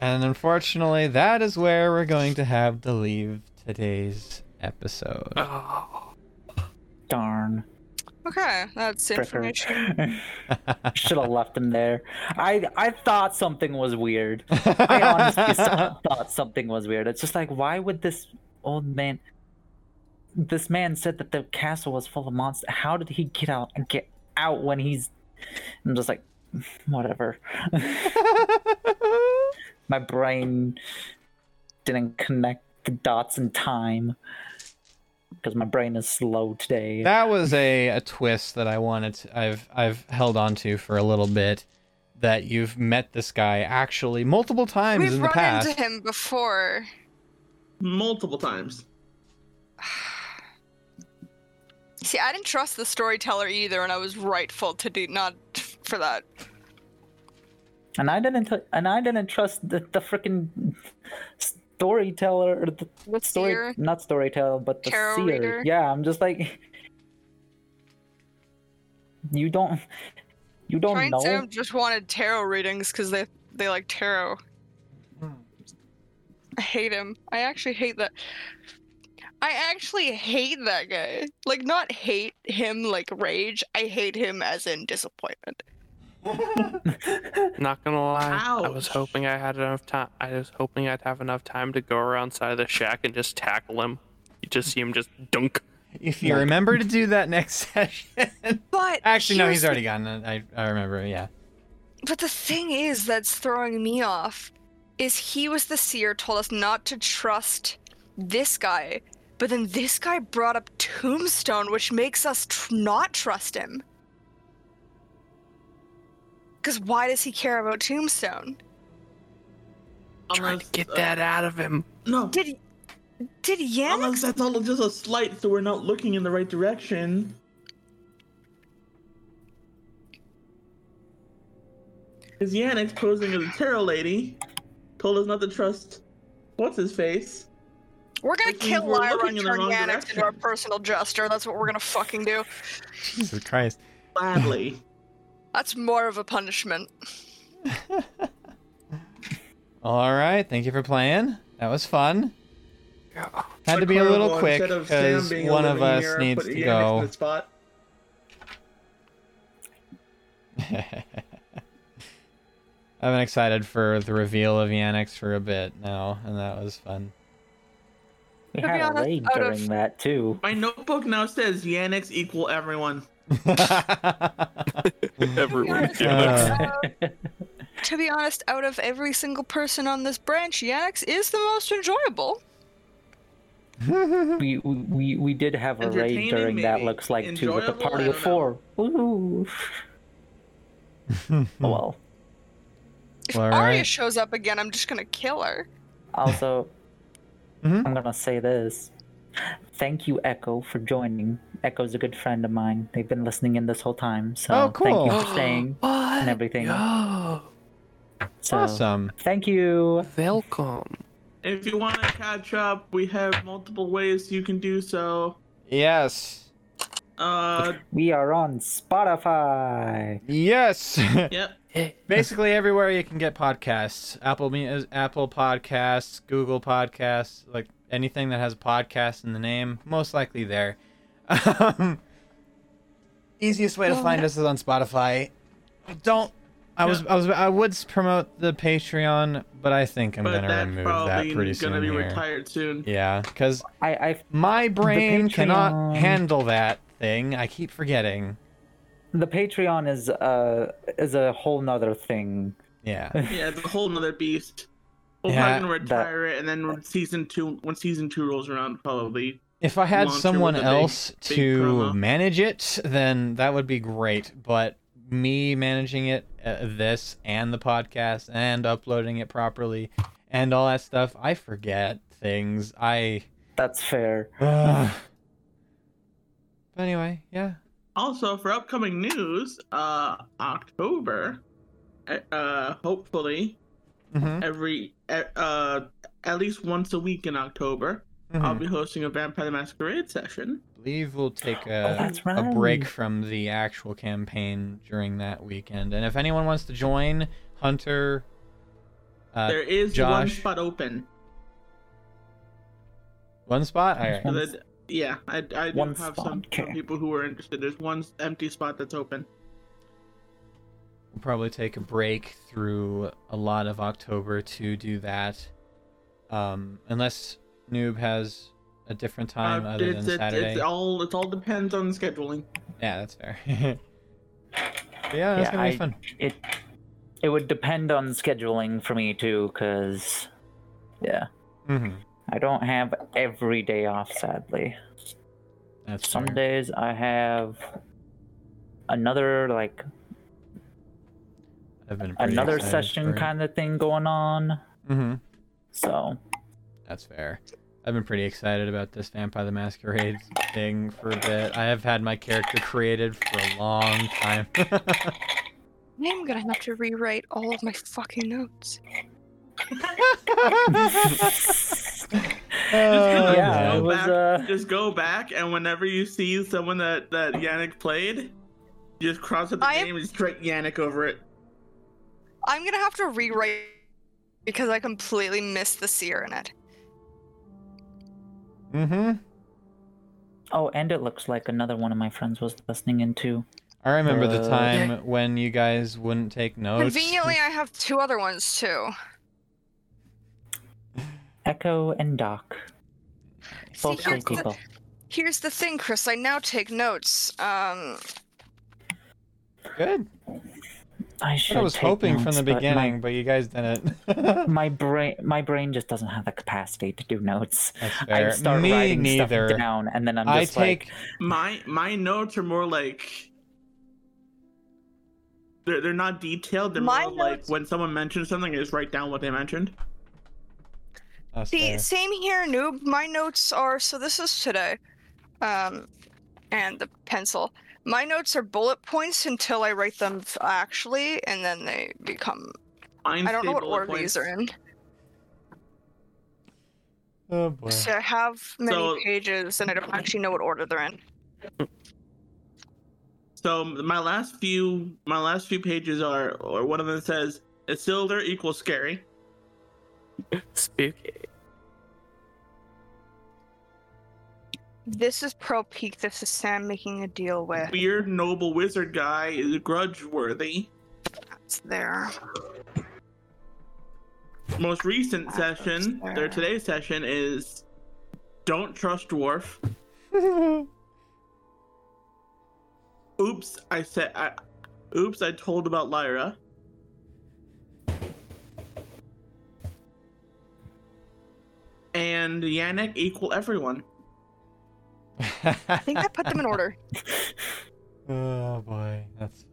and unfortunately, that is where we're going to have to leave today's episode.
Oh,
Darn.
okay, that's information. [LAUGHS]
Should have left him there. I I thought something was weird. I honestly [LAUGHS] thought something was weird. It's just like, why would this old man? This man said that the castle was full of monsters. How did he get out? And get out when he's? I'm just like, whatever. [LAUGHS] My brain didn't connect the dots in time because my brain is slow today.
That was a, a twist that I wanted to, I've I've held on to for a little bit. That you've met this guy actually multiple times
We've
in the
run into him before.
Multiple times. [SIGHS]
See, I didn't trust the storyteller either, and I was rightful to do not for that.
And I didn't, t- and I didn't trust the, the freaking storyteller, or the
The
story,
seer?
not storyteller, but the
Tarot
seer.
reader?
Yeah, I'm just like, you don't, you don't
Try and
know.
Sam just wanted tarot readings because they they like tarot. I hate him. I actually hate that. I actually hate that guy. Like, not hate him like rage. I hate him as in disappointment. [LAUGHS]
not gonna lie. I was hoping I had enough time. I was hoping I'd have enough time to go around side of the shack and just tackle him. You just see him just dunk.
If you remember to do that next [LAUGHS] session.
But
Actually, no, he's already gone. I I remember. Yeah.
But the thing is that's throwing me off is he was the seer, told us not to trust this guy, but then this guy brought up Tombstone, which makes us tr- not trust him. Because why does he care about Tombstone?
I'm
Trying
to get
uh,
that out of him.
No.
Did did Yannix?
Unless that's all just a slight, so we're not looking in the right direction. Because Yannix, posing as a tarot lady, told us not to trust what's his face.
We're gonna
Which
kill
we're
Lyra
looking
and turn
wrong
Yannix into our personal jester. That's what we're gonna fucking do.
Jesus Christ.
Gladly. [LAUGHS]
That's more of a punishment. [LAUGHS]
All right. Thank you for playing. That was fun.
Yeah.
Had to be a little
Horrible,
quick
instead of Sam
because
being
one of
living
us
mirror,
needs
put
to
Yannix
go.
The spot. [LAUGHS]
I've been excited for the reveal of Yannix for a bit now, and that was fun.
we
To be
had a
honest,
raid
out
during
of-
that too.
My notebook now says Yannix equal everyone.
Everyone.
honest,
Yeah.
Uh, [LAUGHS]
To be honest, out of every single person on this branch, Yannix is the most enjoyable.
we, we we we did have a raid
Entertaining,
during that looks like too with
a
party of four. Ooh. [LAUGHS] oh well.
If
Well,
Arya
alright.
shows up again, I'm just gonna kill her.
Also, [LAUGHS]
Mhm.
I'm gonna say this. Thank you, Echo, for joining. Echo's a good friend of mine. They've been listening in this whole time. So
Oh,
thank you for staying.
and
everything.
Yo.
So
awesome.
thank you.
Welcome.
If you want to catch up, we have multiple ways you can do so.
Yes.
Uh,
We are on Spotify.
Yes. [LAUGHS]
yep.
Basically everywhere you can get podcasts. Apple Me- Apple Podcasts, Google Podcasts, like anything that has a podcast in the name, most likely there. Um, [LAUGHS] easiest way to find us is on Spotify. Don't I was I was I would promote the Patreon, but I think I'm
but
gonna
that's
remove
probably
that pretty
gonna
soon.
be
here.
retired soon.
Yeah, because
I, I
my brain cannot
Patreon-
handle that thing. I keep forgetting.
the Patreon is uh is a whole nother thing.
Yeah. [LAUGHS]
Yeah, it's a whole nother beast. We'll
Yeah,
probably retire it, and then when season two, when season two rolls around, probably.
If I had someone
with a big-
else
big
to
promo.
manage it, then that would be great. But me managing it, uh, this and the podcast and uploading it properly and all that stuff, I forget things. I.
That's fair.
Ugh. [SIGHS] but anyway, yeah.
Also, for upcoming news, uh, October, uh, uh, hopefully
hmm
every uh at least once a week in October, I'll be hosting a Vampire the Masquerade session.
I believe we'll take
Oh,
a, a break from the actual campaign during that weekend. And if anyone wants to join, Hunter. Uh,
there is one spot open.
one spot? Alright.
So that, yeah, I, I do
One
have
spot,
some, some people who are interested. There's one empty spot that's open.
We'll probably take a break through a lot of October to do that. Um, unless Noob has a different time
Uh,
other
it's,
than
it's,
Saturday.
it's all it all depends on scheduling.
Yeah, that's fair. [LAUGHS] Yeah, that's
Yeah,
gonna be fun.
It it would depend on scheduling for me too, cause yeah,
hmm
I don't have every day off. Sadly,
That's
some
fair.
days I have another like
I've been
another session kind of thing going on.
hmm
So
That's fair. I've been pretty excited about this Vampire the Masquerade thing for a bit. I have had my character created for a long time. [LAUGHS]
I'm gonna have to rewrite all of my fucking notes. [LAUGHS]
Oh,
yeah,
go
was
back-
uh
Just go back and whenever you see someone that that Yannix played, just cross out the
I am-
name and just write Yannix over it.
I'm gonna have to rewrite because I completely missed the seer in it.
Mm-hmm.
oh, and it looks like another one of my friends was listening in too.
I remember the
Uh,
time when you guys wouldn't take notes.
Conveniently, I have two other ones too.
Echo and Doc,
See, here's
great
the,
people.
here's the thing, Chris. I now take notes. Um,
Good.
I
I was
take
hoping from
notes,
the
but my-
beginning, but you guys didn't. [LAUGHS]
my brain my brain just doesn't have the capacity to do notes. I start
Me
writing
neither.
stuff down, and then I'm
I
just
take.
like
My my notes are more like they're they're not detailed. They're
My
more like when someone mentions something, I just write down what they mentioned.
That's
see,
fair.
same here, noob. My notes are so. This is today, um, and the pencil. My notes are bullet points until I write them actually, and then they become.
Mine
I don't know what
bullet
order these are in.
Oh boy.
So I have many
So-
pages, and I don't actually know what order they're in.
So my last few my last few pages are, or one of them says, "Isildur equals scary." [LAUGHS]
Spooky.
This is Pro Peak. This is Sam making a deal with.
Weird noble wizard guy is grudge worthy.
That's there.
Most recent session, their today's session is, "Don't trust dwarf." [LAUGHS] Oops, I said. I, oops, I told about Lyra. And Yannix equal everyone. [LAUGHS]
I think I put them in order. [LAUGHS]
oh boy, that's